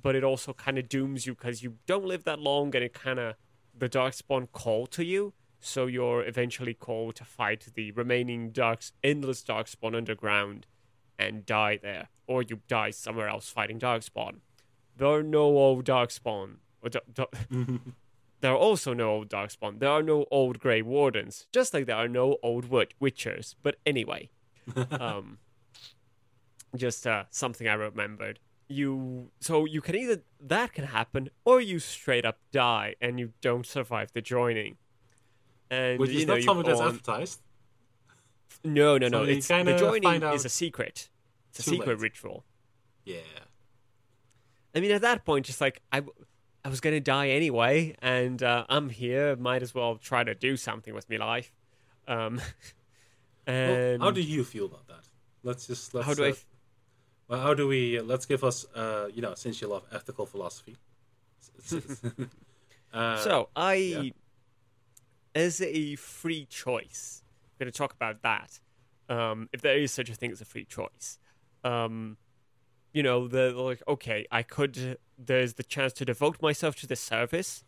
but it also kind of dooms you because you don't live that long, and it kind of the Darkspawn call to you, so you're eventually called to fight the remaining darks, endless Darkspawn underground, and die there, or you die somewhere else fighting Darkspawn. There are no old Darkspawn. Or da- da- <laughs> there are also no old Darkspawn. There are no old Grey Wardens, just like there are no old wit- Witchers. But anyway, <laughs> um, just uh, something I remembered. You so you can either that can happen, or you straight up die and you don't survive the joining. And Which you is know, not something that's advertised. No, no, no. So It's the joining is a secret. It's a secret late. ritual. Yeah. I mean, at that point, just like I, I was gonna die anyway, and uh, I'm here. Might as well try to do something with my life. Um, <laughs> Well, how do you feel about that? Let's just let's. how do I uh, f- Well, how do we? let's give us. Uh, you know, since you love ethical philosophy. <laughs> <laughs> Uh, so I, yeah. as a free choice, I'm going to talk about that. Um, if there is such a thing as a free choice, um, you know, the like, okay, I could. There's the chance to devote myself to the service,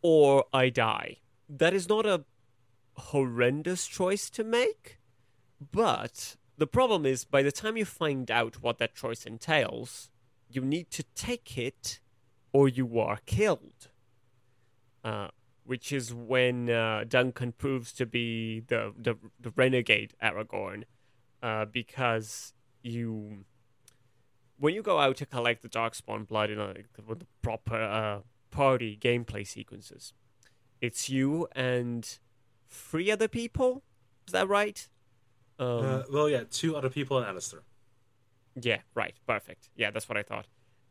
or I die. That is not a horrendous choice to make, but the problem is by the time you find out what that choice entails, you need to take it, or you are killed uh, which is when uh, Duncan proves to be the the, the renegade Aragorn, uh, because you when you go out to collect the Darkspawn blood in a, with the proper uh, party gameplay sequences, it's you and three other people. Is that right? Um, uh, well, yeah, two other people and Alistair. yeah, right. Perfect. Yeah, that's what I thought.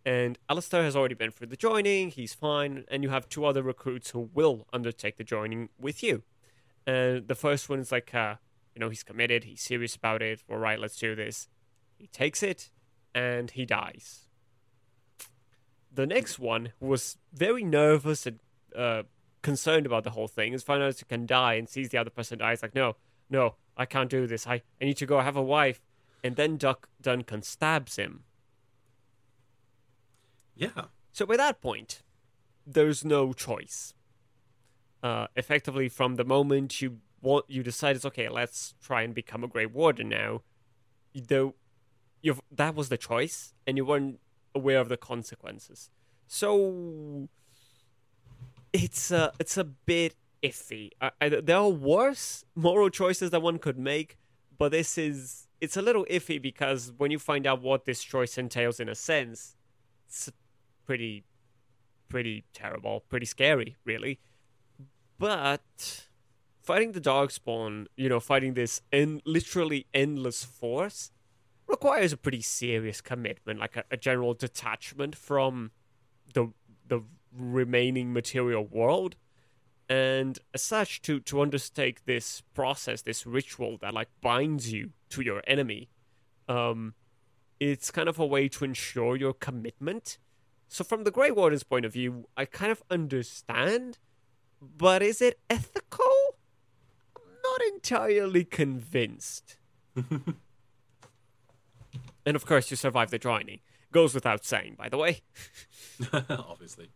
And Alistair has already been through the joining. He's fine. And you have two other recruits who will undertake the joining with you. And the first one is like, uh, you know, he's committed. He's serious about it. All right, let's do this. He takes it and he dies. The next one who was very nervous and uh, concerned about the whole thing is finds out he can die and sees the other person die. He's like, no, no, I can't do this. I, I need to go have a wife. And then Duck Duncan stabs him. Yeah. So by that point, there's no choice. Uh, effectively, from the moment you want, you decide it's okay. Let's try and become a Grey Warden now. Though, you've that was the choice, and you weren't aware of the consequences. So it's a it's a bit iffy. I, I, there are worse moral choices that one could make, but this is it's a little iffy because when you find out what this choice entails, in a sense, it's pretty pretty terrible, pretty scary, really. But fighting the Darkspawn, you know, fighting this en- literally endless force requires a pretty serious commitment, like a, a general detachment from the the remaining material world. And as such, to to undertake this process, this ritual that like binds you to your enemy, um, it's kind of a way to ensure your commitment. So from the Grey Warden's point of view, I kind of understand, but is it ethical? I'm not entirely convinced. <laughs> and of course, you survive the joining. Goes without saying, by the way. <laughs> Obviously.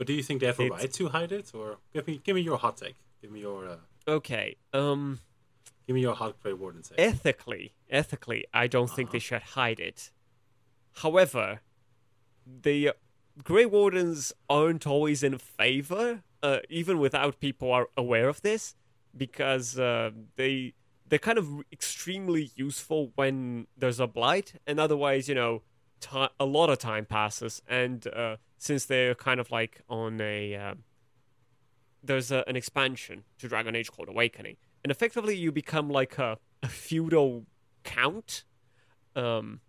But do you think they have a It's- right to hide it, or give me give me your hot take? Give me your uh, Okay, um, give me your hot Grey Warden take. ethically, ethically, I don't think they should hide it. However, the Grey Wardens aren't always in favor, uh, even without people are aware of this, because uh, they they're kind of extremely useful when there's a blight, and otherwise, you know, ti a lot of time passes, and uh, since they're kind of like on a uh, there's a, an expansion to Dragon Age called Awakening, and effectively you become like a, a feudal count. Um,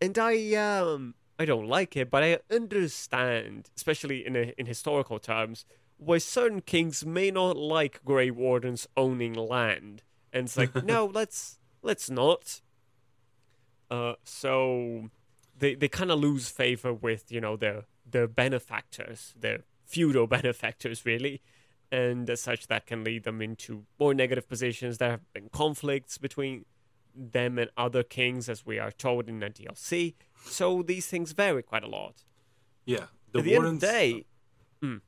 and I um I don't like it, but I understand, especially in a, in historical terms, why certain kings may not like Grey Wardens owning land, and it's like <laughs> no, let's let's not. Uh, so they they kind of lose favor with you know their their benefactors, their feudal <laughs> benefactors, really, and as such that can lead them into more negative positions. There have been conflicts between them and other kings, as we are told in the DLC. So these things vary quite a lot. Yeah, the At the Wardens, end of the day, uh, mm.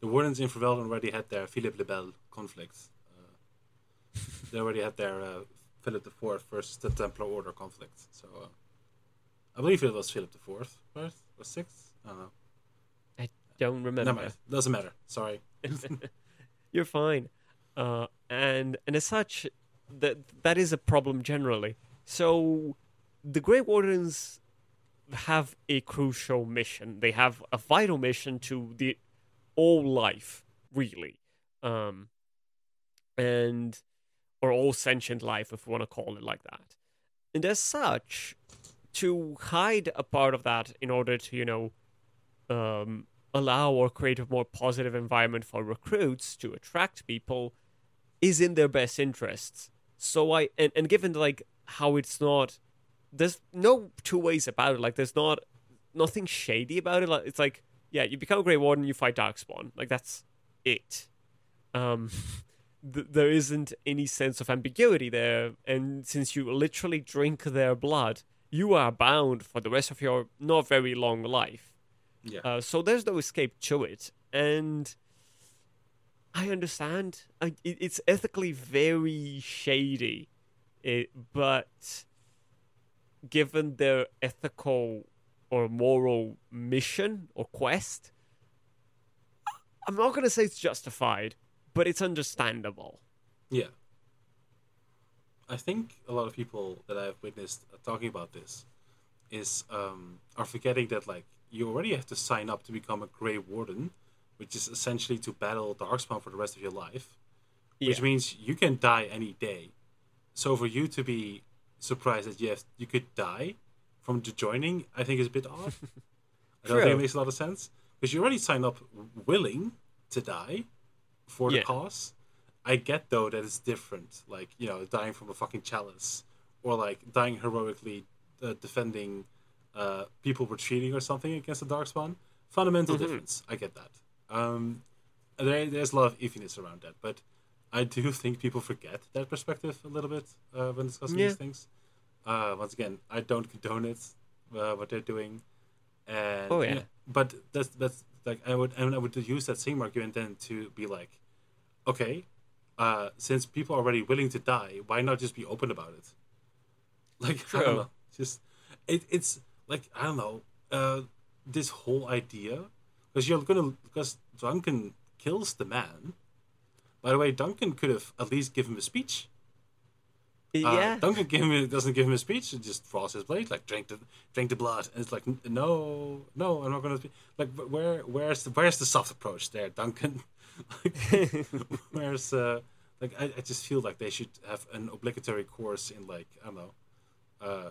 the Wardens in Ferelden already had their Philip le Bel conflicts. Uh, <laughs> they already had their uh, Philip IV versus the Templar Order conflict. So uh, I believe it was Philip IV, right? Or sixth? I don't know. I don't remember. No, doesn't matter. Sorry. <laughs> You're fine. Uh, and and as such, that that is a problem generally. So the Grey Wardens have a crucial mission. They have a vital mission to the all life, really, um, and or all sentient life, if we want to call it like that. And as such, to hide a part of that in order to you know um, allow or create a more positive environment for recruits to attract people is in their best interests so I and, and given like how it's not there's no two ways about it. Like there's not nothing shady about it. Like it's like yeah, you become a Grey Warden, you fight Darkspawn. Like that's it. Um, <laughs> th- there isn't any sense of ambiguity there, and since you literally drink their blood, you are bound for the rest of your not very long life. Yeah. Uh, so there's no escape to it, and I understand. I, it, it's ethically very shady, it, but given their ethical or moral mission or quest, I'm not going to say it's justified, but it's understandable. Yeah. I think a lot of people that I've witnessed talking about this is um, are forgetting that like you already have to sign up to become a Grey Warden which is essentially to battle Darkspawn for the rest of your life, yeah. which means you can die any day. So for you to be surprised that yes, you could die from the joining, I think is a bit odd. <laughs> I don't think it makes a lot of sense because you already signed up willing to die for the yeah. cause. I get though that it's different, like you know, dying from a fucking chalice or like dying heroically uh, defending uh, people retreating or something against the darkspawn. Fundamental mm-hmm. difference. I get that. Um, there, there's a lot of iffiness around that, but I do think people forget that perspective a little bit uh, when discussing yeah. these things. Uh, once again, I don't condone it, uh, what they're doing, and oh yeah. but that's that's like I would and I would use that same argument then to be like, okay, uh, since people are already willing to die, why not just be open about it? <laughs> Like True. I don't know, just it, it's like I don't know, uh, this whole idea because you're gonna because Duncan kills the man. By the way, Duncan could have at least given him a speech. Uh, yeah. Uh, <laughs> Duncan give him, doesn't give him a speech. It just draws his blade, like drink the drink the blood. And it's like no, no, I'm not gonna. Speak. Like where where's the where's the soft approach there, Duncan? <laughs> like, where's uh like I, I just feel like they should have an obligatory course in like I don't know, uh,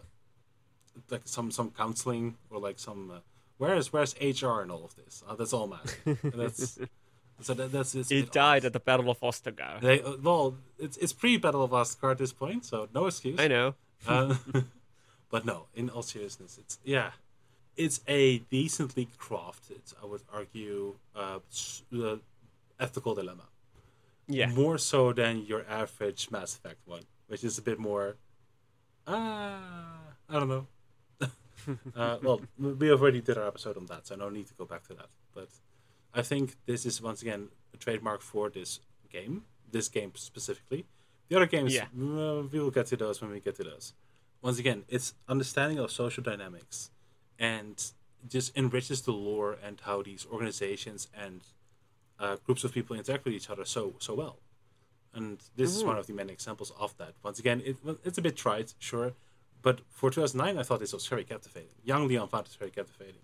like some some counseling or like some uh, Where's where's HR and all of this? Uh, that's all man. that's <laughs> so that, that's it's, it died at the Battle of Ostagar. They, uh, well, it's it's pre Battle of Ostagar at this point, so no excuse. I know. uh, <laughs> but no, in all seriousness, it's yeah, it's a decently crafted, I would argue, uh, uh, ethical dilemma. Yeah. More so than your average Mass Effect one, which is a bit more. Ah, I don't know <laughs> uh, well, we already did our episode on that, so no need to go back to that. But I think this is once again a trademark for this game, this game specifically. The other games, yeah. uh, we will get to those when we get to those. Once again, it's understanding of social dynamics and just enriches the lore and how these organizations and uh, groups of people interact with each other so so well. And this mm-hmm. is one of the many examples of that. Once again, it, it's a bit trite, sure, but for 2009, I thought this was very captivating. Young Leon found this very captivating.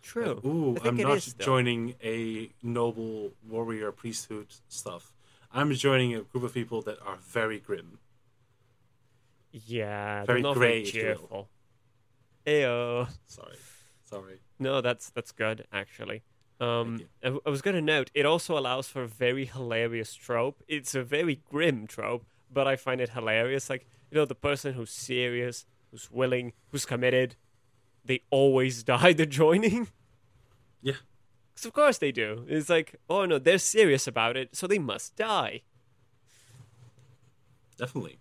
True. Like, ooh, I'm not is, joining a noble warrior priesthood stuff. I'm joining a group of people that are very grim. Yeah, Very not grey, very if you will. cheerful. Ew. Sorry, sorry. No, that's that's good actually. Um. I, I was gonna note it also allows for a very hilarious trope. It's a very grim trope, but I find it hilarious. Like you know, the person who's serious, who's willing, who's committed, they always <laughs> die the joining. Yeah, Because of course they do. It's like, oh no, they're serious about it, so they must die. definitely.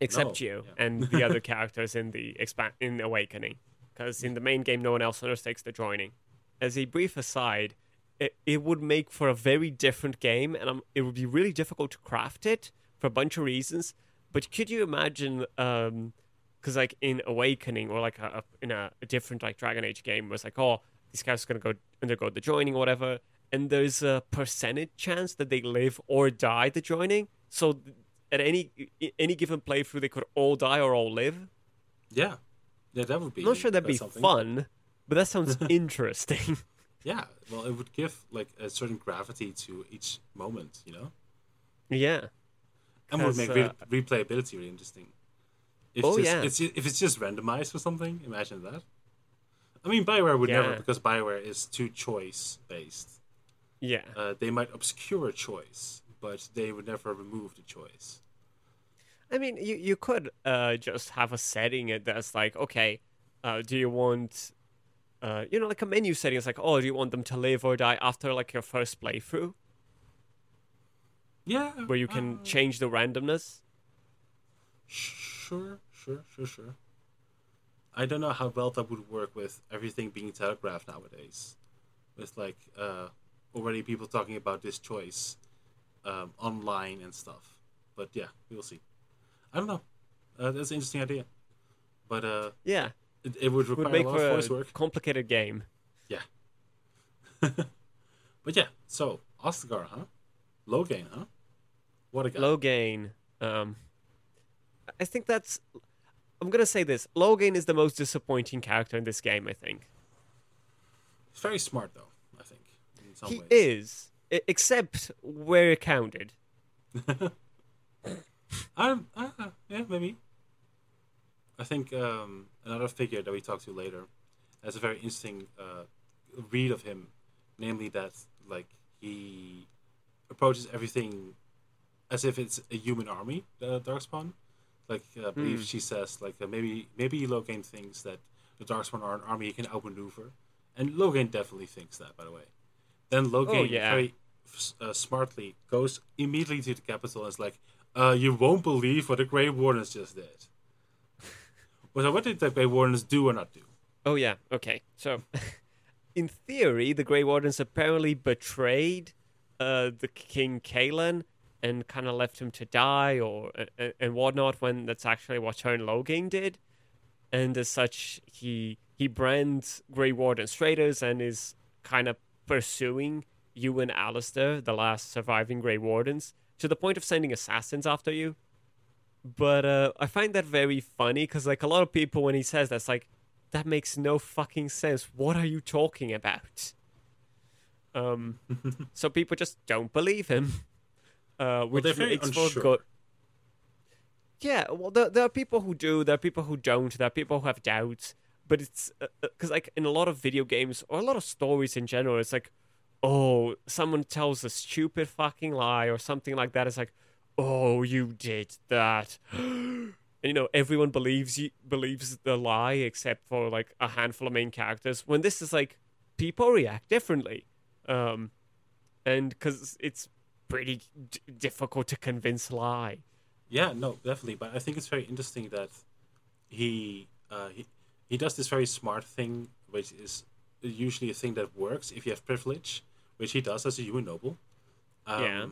Except No, you yeah. and the <laughs> other characters in the in Awakening, because in the main game, no one else undertakes the joining. As a brief aside, it, it would make for a very different game, and um, it would be really difficult to craft it for a bunch of reasons. But could you imagine? Because like in Awakening or like a, a, in a, a different like Dragon Age game, was like, oh, these guys are gonna go undergo the joining or whatever, and there's a percentage chance that they live or die the joining. So at any any given playthrough, they could all die or all live. Yeah, yeah, that would be. I'm not sure that'd be something. fun, but that sounds <laughs> interesting. Yeah, well, it would give like a certain gravity to each moment, you know, yeah. and would make re- uh, replayability really interesting. If Oh, just, yeah. it's, if it's just randomized or something, imagine that. I mean, Bioware would never because Bioware is too choice based. Yeah. Uh, they might obscure a choice, but they would never remove the choice. I mean, you you could uh just have a setting that's like, okay, uh, do you want, uh, you know, like a menu setting? It's like, oh, do you want them to live or die after like your first playthrough, Yeah, where you can uh, change the randomness? Sure, sure, sure, sure. I don't know how well that would work with everything being telegraphed nowadays, with like uh, already people talking about this choice um, online and stuff. But yeah, we'll see. I don't know. Uh, that's an interesting idea, but uh, Yeah, it, it would would require make a lot for of a voice work. complicated game. Yeah. <laughs> but yeah, so Ostagar, huh? Loghain, huh? What a guy. Loghain. Um, I think that's. I'm gonna say this. Loghain is the most disappointing character in this game. I think He's very smart though. I think in some he ways. is, except where it counted. <laughs> Um, uh, uh, yeah, maybe. I think um, another figure that we talk to later has a very interesting uh, read of him, namely that like he approaches everything as if it's a human army, the Darkspawn. Like uh, I believe Hmm. she says, like uh, maybe maybe Loghain thinks that the Darkspawn are an army he can outmaneuver, and Loghain definitely thinks that. By the way, then Loghain Oh, yeah. very uh, smartly goes immediately to the capital and is like, uh, "You won't believe what the Grey Wardens just did." Well, what did the Grey Wardens do or not do? Oh yeah. Okay. So, <laughs> in theory, the Grey Wardens apparently betrayed uh, the King Cailan and kind of left him to die or and, and whatnot. When that's actually what Teyrn Loghain did, and as such, he he brands Grey Wardens traitors and is kind of pursuing you and Alistair, the last surviving Grey Wardens, to the point of sending assassins after you. But uh, I find that very funny because, like, a lot of people, when he says that's like, that makes no fucking sense. What are you talking about? Um, <laughs> so people just don't believe him, uh, which very makes for good. Yeah, well, there, there are people who do, there are people who don't, there are people who have doubts. But it's because, like, in a lot of video games or a lot of stories in general, it's like, oh, someone tells a stupid fucking lie or something like that. It's like, oh, you did that. <gasps> and, you know, everyone believes you believes the lie except for like a handful of main characters. When this is like, people react differently, um, and because it's pretty d- difficult to convince lie. Yeah, no, definitely. But I think it's very interesting that he uh, he he does this very smart thing, which is usually a thing that works if you have privilege, which he does as a human noble. Um, Yeah.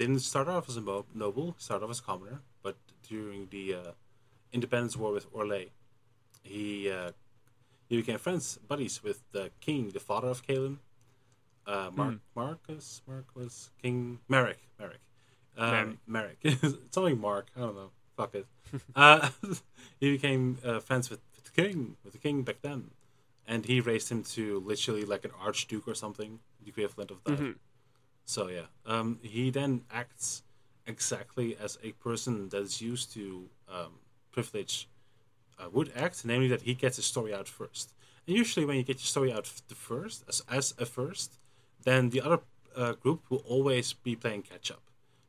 Didn't start off as a noble, started off as a commoner, but during the uh, independence war with Orlais, he uh, he became friends, buddies with the king, the father of Cailan. Uh, Mark, Marcus, Mark was King Maric, Maric, um, Maric. Something <laughs> Mark, I don't know. fuck it. <laughs> uh, <laughs> he became uh, friends with, with the king, with the king back then, and he raised him to literally like an archduke or something, the equivalent of that. Mm-hmm. So yeah, um, he then acts exactly as a person that is used to um, privilege uh, would act, namely that he gets his story out first. And usually, when you get your story out the first, as, as a first, then the other uh, group will always be playing catch up.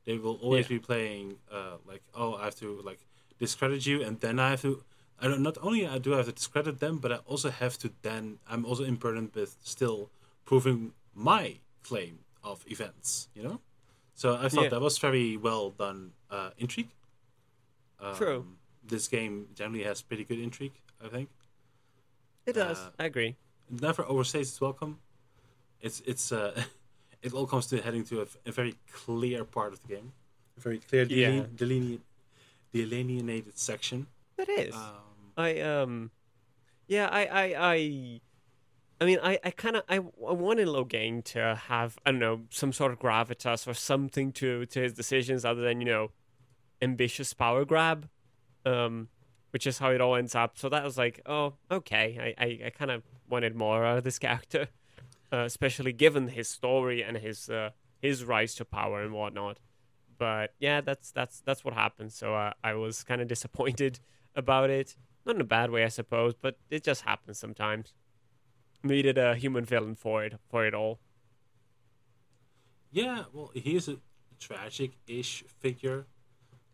They will always Yeah. be playing uh, like, oh, I have to like discredit you, and then I have to. I don't, not only I do I have to discredit them, but I also have to then. I'm also burdened with still proving my claim of events. You know, so I thought Yeah. that was very well done uh, intrigue. Um, True. This game generally has pretty good intrigue. I think It does. Uh, I agree. it never overstays its welcome. It's it's uh, <laughs> it all comes to heading to a, a very clear part of the game, a very clear Yeah. deline- deline- delineated section. It is. Um, I um, yeah, I I I, I mean, I I kind of I, I wanted Loghain to have I don't know some sort of gravitas or something to to his decisions other than you know, ambitious power grab, um, which is how it all ends up. So that was like, oh, okay, I I, I kind of wanted more out of this <laughs> character, uh, especially given his story and his uh, his rise to power and whatnot. But yeah, that's that's that's what happened. So uh, I was kind of disappointed <laughs> about it. Not in a bad way, I suppose, but it just happens sometimes. Needed a human villain for it for it all. yeah, well, he's a tragic-ish figure,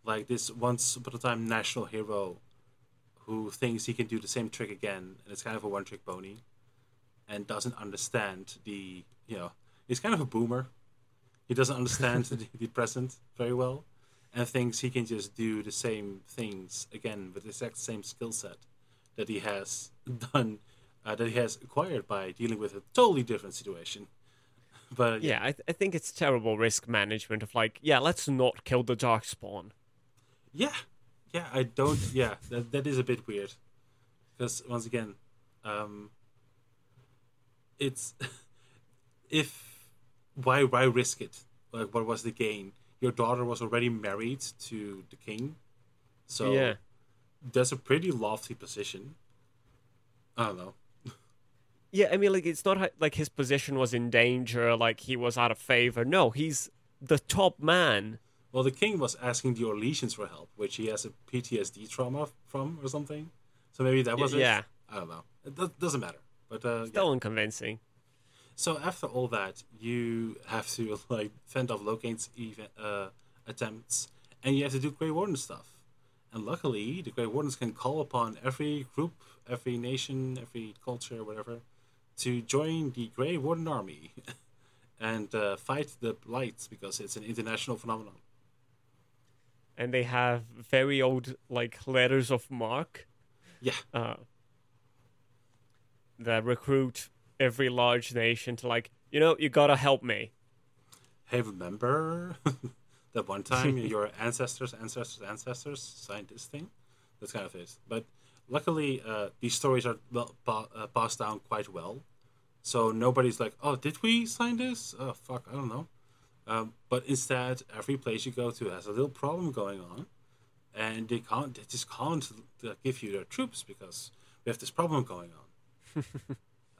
like this once upon a time national hero, who thinks he can do the same trick again, and it's kind of a one-trick pony, and doesn't understand the you know he's kind of a boomer. He doesn't understand <laughs> the, the present very well, and thinks he can just do the same things again with the exact same skill set that he has <laughs> done, uh, that he has acquired by dealing with a totally different situation. <laughs> But Yeah, I, th- I think it's terrible risk management of like, yeah, let's not kill the darkspawn. Yeah, yeah, I don't. <laughs> Yeah, that that is a bit weird, because once again, um, it's <laughs> if why why risk it? Like, what was the gain? Your daughter was already married to the king, so Yeah. that's a pretty lofty position. I don't know. Yeah, I mean, like it's not like his position was in danger, like he was out of favor. No, he's the top man. Well, the king was asking the Orlesians for help, which he has a PTSD trauma from or something. So maybe that was it. yeah. I don't know. It do- doesn't matter. But uh, yeah. Still unconvincing. So after all that, you have to <laughs> like fend off Loghain's even, uh, attempts, and you have to do Grey Warden stuff. And luckily, the Grey Wardens can call upon every group, every nation, every culture, whatever, to join the Grey Warden army <laughs> and uh, fight the Blight because it's an international phenomenon. And they have very old like letters of mark Yeah, uh, that recruit every large nation to like, you know, you gotta help me. hey, remember <laughs> that one time your ancestors, ancestors, ancestors signed this thing? That's kind of it. But luckily, uh, these stories are well, pa- uh, passed down quite well. So nobody's like, oh, did we sign this? Oh, fuck, I don't know. Um, but instead, every place you go to has a little problem going on. And they can't, they just can't uh, give you their troops because we have this problem going on.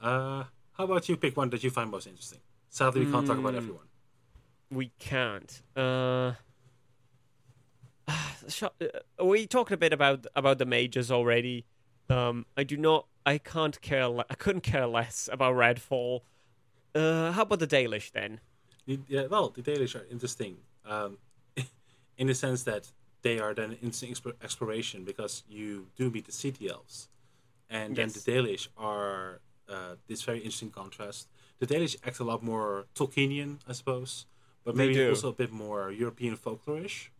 <laughs> uh, how about you pick one that you find most interesting? Sadly, we can't talk about everyone. We can't. Uh, <sighs> we talked a bit about about the majors already. Um, I do not. I can't care. Le- I couldn't care less about Redcliffe. Uh, how about the Dalish then? Yeah, well, the Dalish are interesting um, <laughs> in the sense that they are then interesting explor- exploration because you do meet the city elves, and Yes. then the Dalish are uh, this very interesting contrast. The Dalish act a lot more Tolkienian, I suppose, but maybe also a bit more European folklorish.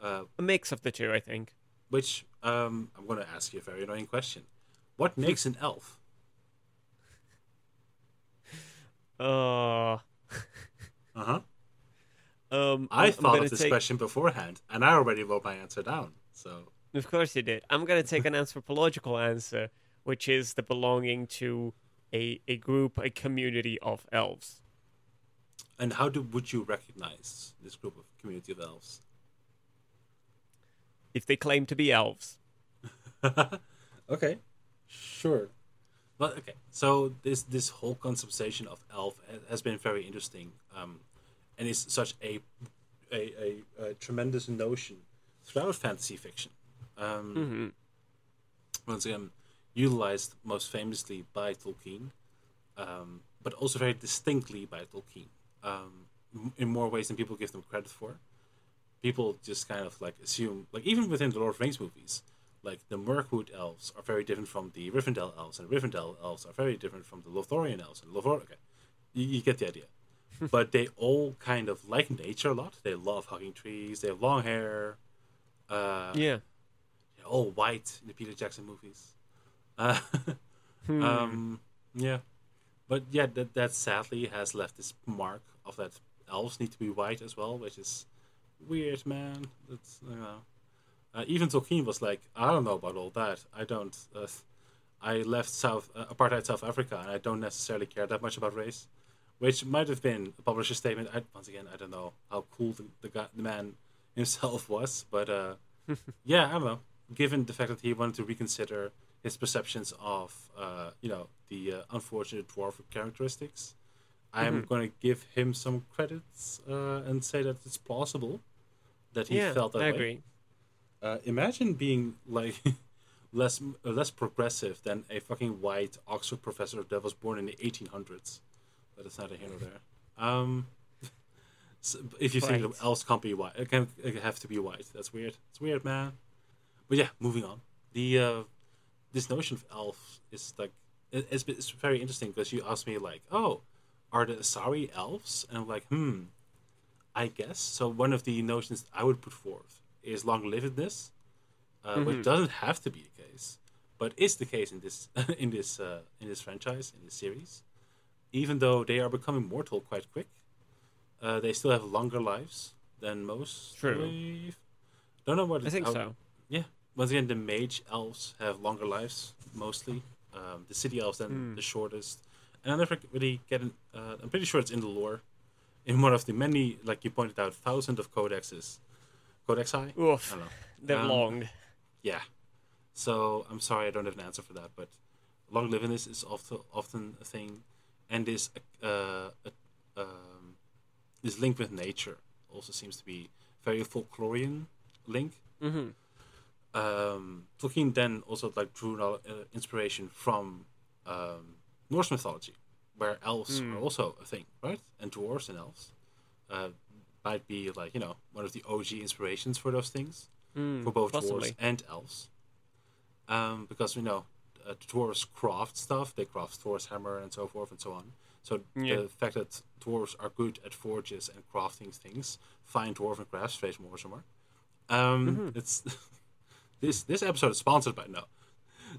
Uh, A mix of the two, I think. which um, I'm going to ask you a very annoying question: What makes an elf? <laughs> Uh, Uh huh. <laughs> um, I I'm- I'm thought of this take- question beforehand, and I already wrote my answer down. So Of course you did. I'm gonna take an <laughs> anthropological answer, which is the belonging to a a group, a community of elves. And how do would you recognize this group of community of elves? If they claim to be elves. <laughs> okay, sure. But okay, so this this whole conception of elf has been very interesting, um, and it's such a a, a, a tremendous notion throughout fantasy fiction. Um, Mm-hmm. Once again, utilized most famously by Tolkien, um, but also very distinctly by Tolkien, um, in more ways than people give them credit for. People just kind of like assume, like even within the Lord of the Rings movies, like the Mirkwood elves are very different from the Rivendell elves, and Rivendell elves are very different from the Lothlorien elves, and Lothor. Okay, you, you get the idea. <laughs> but they all kind of like nature a lot. They love hugging trees. They have long hair. Uh, Yeah. they're all white in the Peter Jackson movies. Uh, <laughs> Hmm. um, yeah, but yeah, that that sadly has left this mark of that elves need to be white as well, which is weird, man. That's you know, uh, even Tolkien was like, I don't know about all that. I don't. Uh, I left South uh, apartheid South Africa, and I don't necessarily care that much about race, which might have been a publisher's statement. I, once again, I don't know how cool the the, guy, the man <laughs> himself was, but uh, <laughs> yeah, I don't know. Given the fact that he wanted to reconsider his perceptions of, uh, you know, the uh, unfortunate dwarf characteristics, I'm going to give him some credits uh, and say that it's plausible that he yeah, felt that I way. agree. Uh, imagine being like <laughs> less uh, less progressive than a fucking white Oxford professor that was born in the 1800s. But it's neither here nor there. Um, <laughs> so if you think Right. that elves can't be white, it can it have to be white. That's weird. It's weird, man. But yeah, moving on. The uh, this notion of elves is like it's it's very interesting because you asked me like, oh, are the Asari elves? And I'm like, hmm, I guess. So one of the notions I would put forth is long-livedness, uh, which doesn't have to be the case, but is the case in this <laughs> in this uh, in this franchise in this series. Even though they are becoming mortal quite quick, uh, they still have longer lives than most. True. Don't know what I think how- so. yeah. Once again, the mage elves have longer lives mostly. Um, the city elves then the shortest. And I never really get. An, uh, I'm pretty sure it's in the lore, in one of the many, like you pointed out, thousands of codexes. Codexi. I Oof, don't know. they're Um, long. Yeah. So I'm sorry I don't have an answer for that, but long livedness is often often a thing, and this uh, uh, um, this link with nature also seems to be very folklorian link. hmm Um, Tolkien then also like drew uh, inspiration from um, Norse mythology, where elves are also a thing, right? And dwarves and elves uh, might be like you know one of the OG inspirations for those things for both possibly. dwarves and elves. Um, because we know uh, dwarves craft stuff; they craft Thor's hammer and so forth and so on. So Yeah. the fact that dwarves are good at forges and crafting things, fine dwarven crafts, face more somewhere. Um, Mm-hmm. It's <laughs> this this episode is sponsored by no.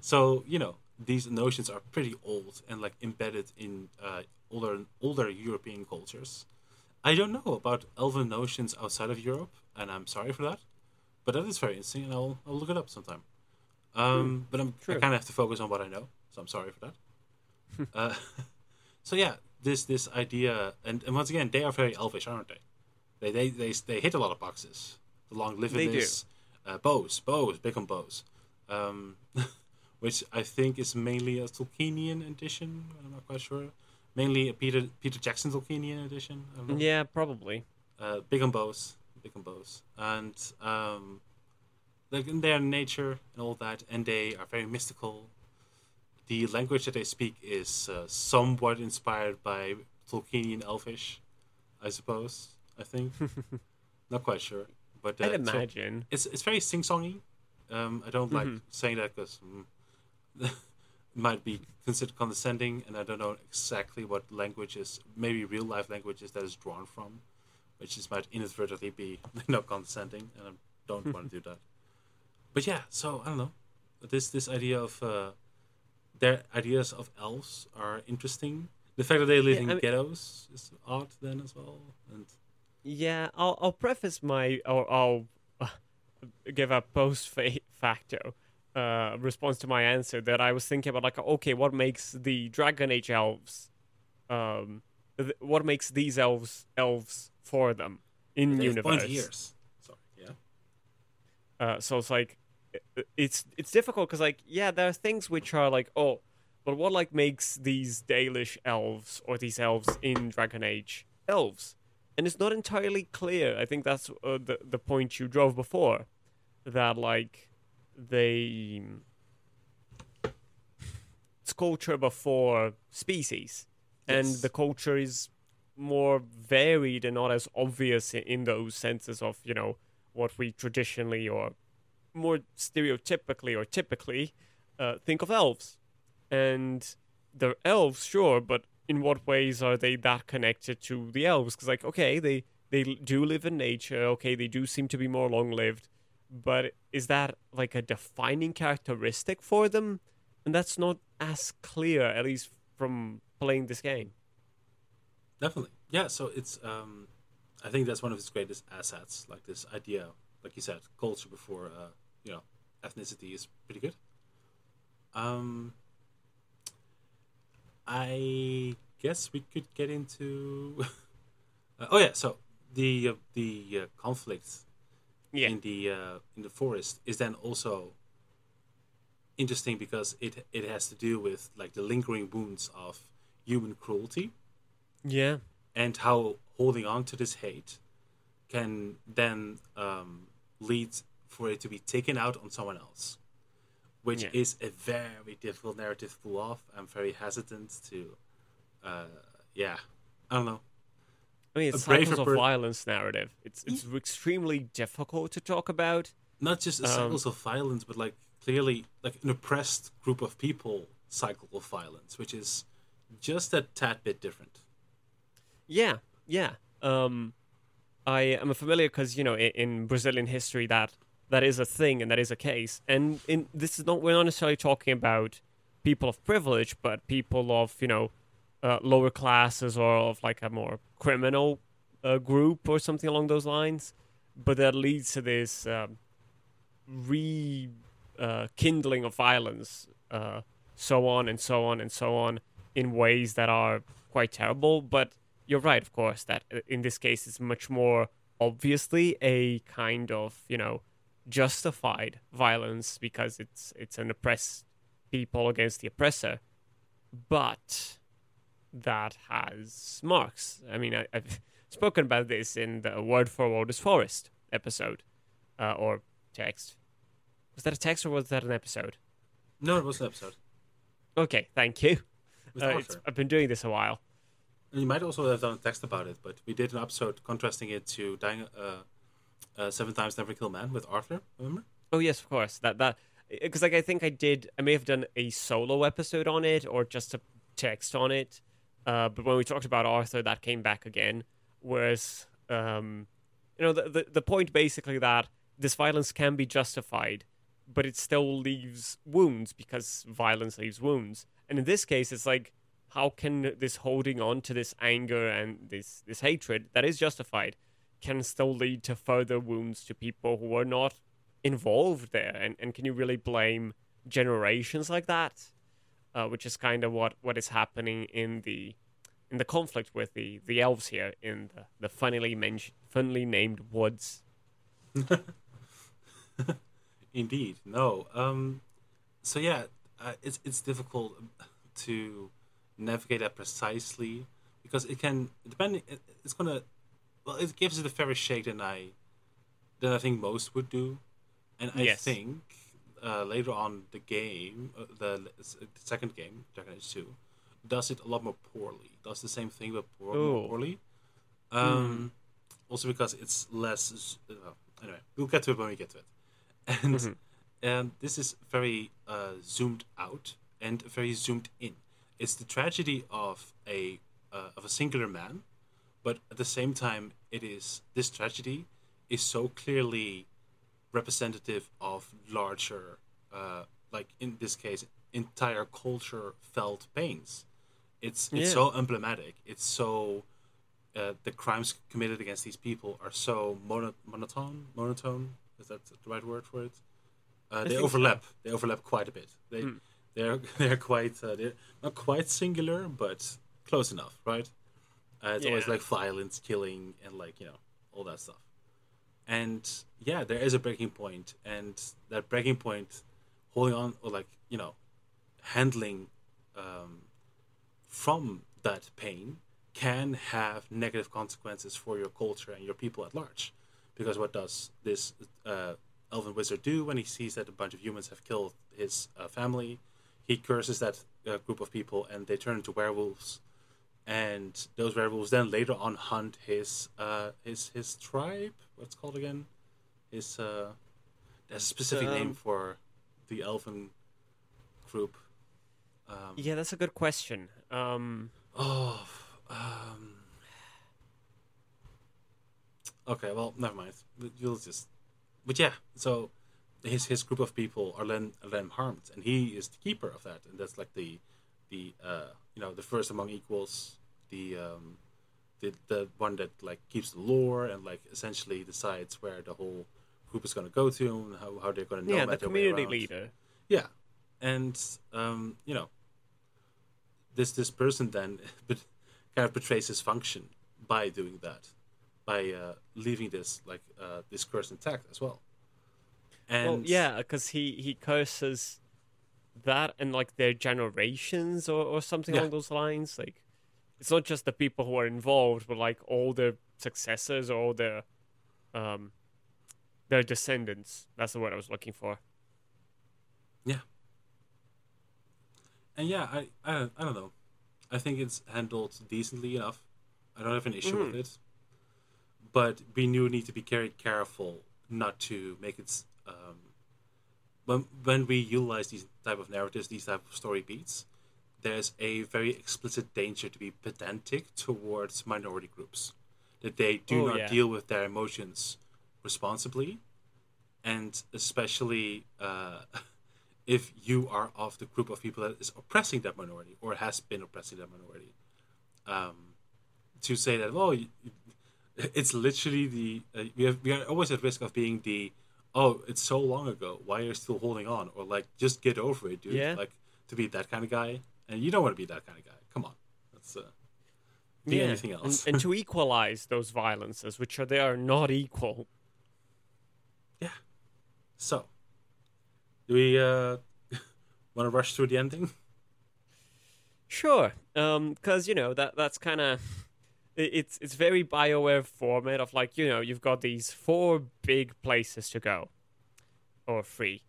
So you know these notions are pretty old and like embedded in uh, older older European cultures. I don't know about elven notions outside of Europe, and I'm sorry for that. But that is very interesting, and I'll, I'll look it up sometime. Um, but I'm, I kind of have to focus on what I know, so I'm sorry for that. uh, <laughs> so yeah, this this idea, and, and once again, they are very elvish, aren't they? They they they, they hit a lot of boxes. The long livedness, uh, bows, bows, big on bows, um, <laughs> which I think is mainly a Tolkienian edition. I'm not quite sure. Mainly a Peter Peter Jackson Tolkienian edition. I Yeah, probably. uh, big on bows, big on bows, and um, like in their nature and all that, and they are very mystical. The language that they speak is uh, somewhat inspired by Tolkienian Elfish, I suppose. I think, <laughs> not quite sure, but uh, I'd very- imagine. it's it's very sing songy. Um, I don't like saying that because it <laughs> might be considered condescending, and I don't know exactly what languages, maybe real life languages that is drawn from, which is might inadvertently be <laughs> not condescending, and I don't want to do that. But yeah, so I don't know. This this idea of uh, their ideas of elves are interesting. The fact that they live Yeah, in I mean- ghettos is odd then as well, and Yeah, I'll I'll preface my or I'll uh, give a post fa- facto uh, response to my answer that I was thinking about like okay, what makes the Dragon Age elves, um, th- what makes these elves elves for them in they have universe? pointy ears. Sorry, yeah. Uh, so it's like it's it's difficult because like yeah, there are things which are like oh, but what like makes these Dalish elves or these elves in Dragon Age elves, and it's not entirely clear. I think that's uh, the the point you drove before, that like they it's culture before species, and the culture is more varied and not as obvious in those senses of you know what we traditionally or more stereotypically or typically uh, think of elves. And they're elves sure but in what ways are they that connected to the elves? Because like okay they they do live in nature. Okay they do seem to be more long lived but is that like a defining characteristic for them and that's not as clear at least from playing this game Definitely. Yeah, so it's um I think that's one of his greatest assets, like this idea, like you said, culture before uh, you know, ethnicity is pretty good. Um I guess we could get into <laughs> uh, Oh yeah, so the uh, the uh, conflict yeah in the uh, in the forest is then also interesting because it it has to do with like the lingering wounds of human cruelty yeah and how holding on to this hate can then um, lead for it to be taken out on someone else, which Yeah. is a very difficult narrative to pull off. I'm very hesitant to, uh, yeah, I don't know. I mean, it's cycles of per- violence narrative. It's it's extremely difficult to talk about. Not just a Um, cycles of violence, but like clearly like an oppressed group of people cycle of violence, which is just a tad bit different. Yeah, yeah. Um, I am familiar because you know in, in Brazilian history that that is a thing and that is a case. And in this is not we're not necessarily talking about people of privilege, but people of you know uh, lower classes or of like a more criminal uh, group or something along those lines. But that leads to this um, re uh, of violence, uh, so on and so on and so on, in ways that are quite terrible. But you're right, of course, that uh, in this case it's much more obviously a kind of you know justified violence because it's it's an oppressed people against the oppressor, but that has marks. I mean, I, I've <laughs> spoken about this in the Word for World is Forest episode, uh, or text. Was that a text or was that an episode? No, it was an episode. Okay, thank you. Uh, it's, I've been doing this a while. And you might also have done a text about it, but we did an episode contrasting it to dying uh, uh, seven times never kill man with Arthur. Remember? Oh yes, of course. That that because like I think I did. I may have done a solo episode on it or just a text on it. Uh, but when we talked about Arthur, that came back again. Whereas, um, you know, the, the the point basically that this violence can be justified, but it still leaves wounds because violence leaves wounds. And in this case, it's like, how can this holding on to this anger and this this hatred that is justified can still lead to further wounds to people who are not involved there and, and can you really blame generations like that uh, which is kind of what, what is happening in the in the conflict with the, the elves here in the, the funnily mentioned funnily named woods <laughs> Indeed, no. Um, so yeah, uh, it's it's difficult to navigate that precisely because it can depending. It, it's gonna well, it gives it a fairer shake than I than I think most would do, and I Yes. think uh, later on the game, uh, the, the second game, Dragon Age Two, does it a lot more poorly. Does the same thing but poor, more poorly. Um, Also because it's less. Uh, anyway, we'll get to it when we get to it. <laughs> And Mhm. and this is very uh, zoomed out and very zoomed in. It's the tragedy of a uh, of a singular man, but at the same time, it is this tragedy is so clearly representative of larger, uh, like in this case, entire culture felt pains. It's it's Yeah. so emblematic. It's so uh, the crimes committed against these people are so mono- monotone. Monotone is that the right word for it? Uh, they think so. overlap. They overlap quite a bit. They Hmm. they're <laughs> they're quite uh, they're not quite singular, but close enough, right? Uh, it's always like violence, killing, and like you know all that stuff. And yeah, there is a breaking point, and that breaking point, holding on or like you know, handling um, from that pain can have negative consequences for your culture and your people at large. Because what does this uh, elven wizard do when he sees that a bunch of humans have killed his uh, family? He curses that uh, group of people and they turn into werewolves. And those werewolves then later on hunt his uh, his his tribe. What's it called again? His uh, there's a specific name Um, for the elven group. Um, Yeah, that's a good question. Um, Oh, um. Okay, well, never mind. You'll just, but yeah. So, his his group of people are then are then harmed, and he is the keeper of that, and that's like the, the uh, you know, the first among equals, the um, the the one that like keeps the lore and like essentially decides where the whole group is going to go to and how, how they're going to know yeah, the community leader. yeah, and um, you know, this this person then <laughs> but kind of betrays his function by doing that, by uh, leaving this like uh, this curse intact as well. And well, yeah, because he he curses that and like their generations or or something Yeah. along those lines. Like, it's not just the people who are involved, but like all their successors or all their um their descendants. That's the word I was looking for. Yeah. And yeah, I, I don't- I don't know, I think it's handled decently enough. I don't have an issue with it, but we do need to be very careful not to make it. Um, when when we utilize these type of narratives, these type of story beats, there's a very explicit danger to be pedantic towards minority groups, that they do Oh, not yeah. deal with their emotions responsibly, and especially uh, <laughs> if you are of the group of people that is oppressing that minority or has been oppressing that minority. Um, to say that, oh, you- it's literally the uh, we have we are always at risk of being the oh it's so long ago why are you still holding on or like just get over it dude Yeah. like to be that kind of guy and you don't want to be that kind of guy. Come on. That's uh be anything else. and, to <laughs> equalize those violences, which are they are not equal. yeah. So do we uh <laughs> want to rush through the ending? Sure, Um because you know that that's kind of it's it's very Bioware format of like you know you've got these four big places to go, or three,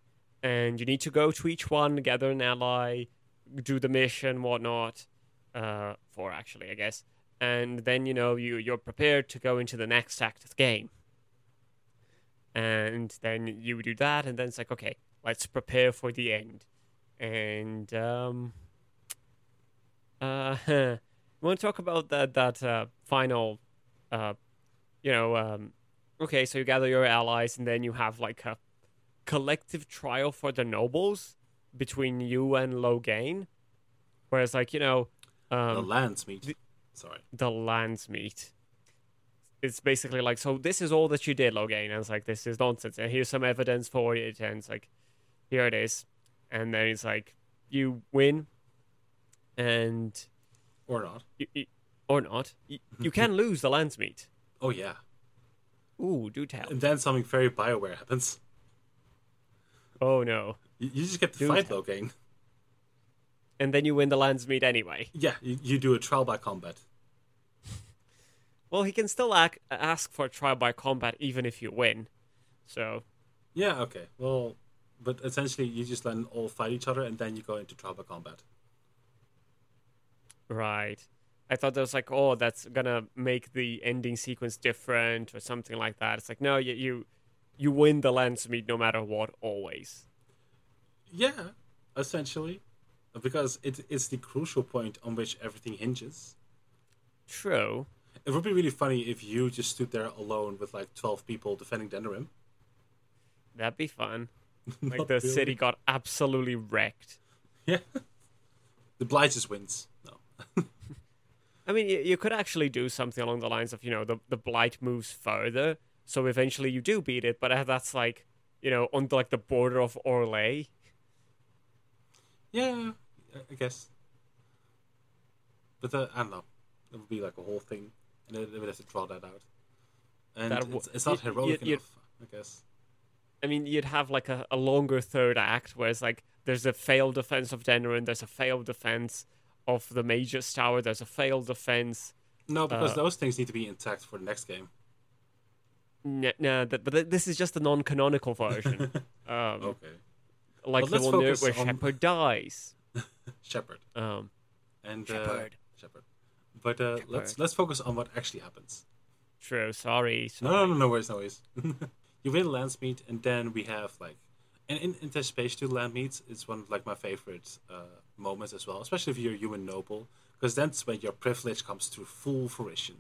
and you need to go to each one, gather an ally, do the mission, whatnot. Uh, four actually, I guess, and then you know you you're prepared to go into the next act of the game, and then you do that, and then it's like okay, let's prepare for the end, and um uh, <laughs> you want to talk about that that uh, final, uh, you know, um, okay, so you gather your allies, and then you have like a collective trial for the nobles between you and Loghain, whereas like you know, the um, Landsmeet. the- sorry. The Landsmeet. It's basically like, so this is all that you did, Loghain, and it's like this is nonsense, and here's some evidence for it, and it's like, here it is, and then it's like, you win, and or not. you, you, or not. You, <laughs> you can lose the Landsmeet. oh yeah. Ooh, do tell. and then something very bioware happens Oh no. you, you just get to fight tell. Loghain. And then you win the Landsmeet anyway. yeah you, you do a trial by combat Well, he can still ac- ask for a trial by combat even if you win. So, Yeah, okay. Well, but essentially, you just let them all fight each other, and then you go into trial by combat. right. I thought there was like, oh, that's gonna make the ending sequence different or something like that. It's like, no, you you, you win the Landsmeet no matter what, always. Yeah, essentially, because it's the crucial point on which everything hinges. True. It would be really funny if you just stood there alone with like twelve people defending Denerim. That'd be fun. <laughs> Like the really. city got absolutely wrecked. Yeah, the Blight just wins. No. <laughs> I mean, you, you could actually do something along the lines of, you know, the, the blight moves further, so eventually you do beat it, but uh, that's like, you know, on like the border of Orlais. Yeah, I- guess. But uh, I don't know. It would be like a whole thing, and then they would have to draw that out. and That w- it's, it's not heroic you- you- enough, I guess. I mean, you'd have like a, a longer third act where it's like there's a failed defense of Denerim, there's a failed defense of the Mage's Tower, there's a failed defense. No, because Uh, those things need to be intact for the next game. Nah, nah th- but th- this is just the non-canonical version. <laughs> um, Okay, like But the one there where on- Shepard dies. <laughs> Shepard Um, and uh, Shepard. Shepard. But uh, let's let's focus on what actually happens. true. Sorry. No, sorry. no, no, no worries, no worries. <laughs> you win Landsmeet, and then we have like, and in anticipation to Landsmeet, it's one of like my favorite uh, moments as well, especially if you're a human noble, because that's when your privilege comes to full fruition.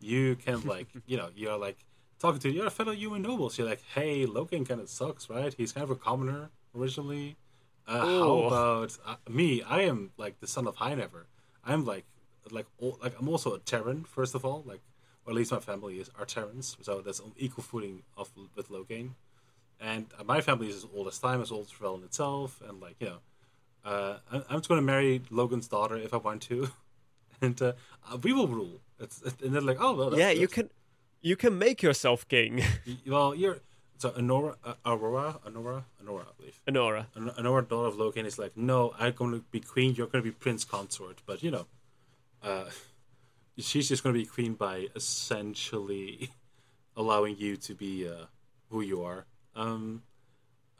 You can like, you know, you're like talking to your fellow human nobles. You're like, hey, Loghain kind of sucks, right? He's kind of a commoner originally. Uh, how about uh, me? I am like the son of Highever. I'm like, like, all, like I'm also a Teyrn first of all, like or at least my family is are Teyrns, so that's on equal footing of with Loghain. And uh, my family is as old as time, as old as Ferelden itself, and like you know, uh, I'm, I'm just going to marry Loghain's daughter if I want to, <laughs> and uh, uh, we will rule. It's, and they're like, oh, well, that's yeah, you good. can, you can make yourself king, <laughs> Well, you're so Anora, uh, Aurora, Anora, Anora, I believe. Honora. Hon- Honora, daughter of Loghain, is like, no, I'm going to be queen. You're going to be prince consort, but you know, uh, she's just going to be queen by essentially <laughs> allowing you to be uh, who you are, um,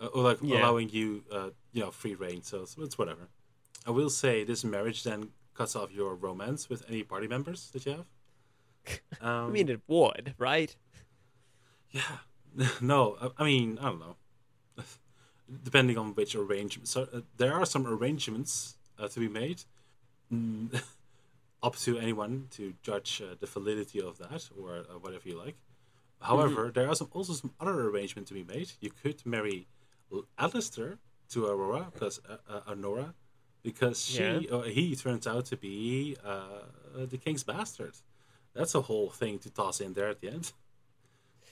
uh, or like Yeah. allowing you, uh, you know, free reign. So, so it's whatever. I will say this marriage then cuts off your romance with any party members that you have. Um, <laughs> I mean, it would, right? yeah, <laughs> no, I, I mean, I don't know. <laughs> Depending on which arrangement, so uh, there are some arrangements uh, to be made. Mm, up to anyone to judge uh, the validity of that or uh, whatever you like. However, there are some also some other arrangement to be made. You could marry Alistair to Aurora because uh, uh, Honora, because she Yeah. uh, he turns out to be uh, the king's bastard. That's a whole thing to toss in there at the end.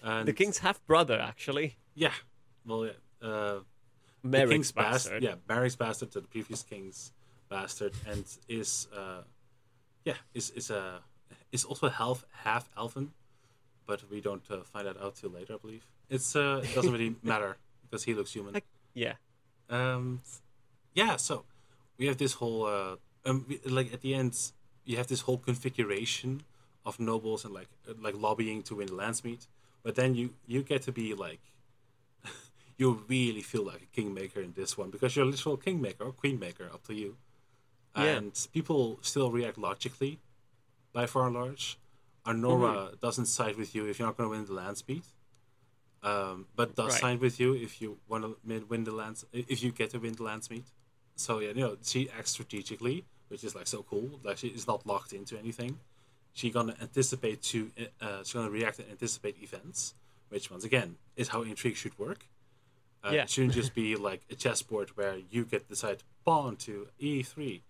And The king's half brother, actually, yeah, well, yeah, uh, Maric's king's bastard. yeah, Maric's bastard to the previous king's bastard, and is uh, yeah, is is a is also half half elven, but we don't uh, find that out till later, I believe. It's uh, it doesn't really <laughs> matter because he looks human. Like- Yeah. Um, yeah, so we have this whole uh, um, we- like at the end, you have this whole configuration of nobles and like uh, like lobbying to win the Landsmeet, but then you you get to be like <laughs> you really feel like a kingmaker in this one because you're a literal kingmaker or queenmaker, up to you. Yeah. And people still react logically, by far and large. Honora doesn't side with you if you're not going to win the Landsmeet, um, but does Right. side with you if you want to win the lands if you get to win the Landsmeet. So yeah, you know she acts strategically, which is like so cool. Like she is not locked into anything. She gonna anticipate to uh, she's gonna react and anticipate events, which once again is how intrigue should work. Uh, Yeah. It shouldn't just be <laughs> like a chessboard where you get decide pawn to e3.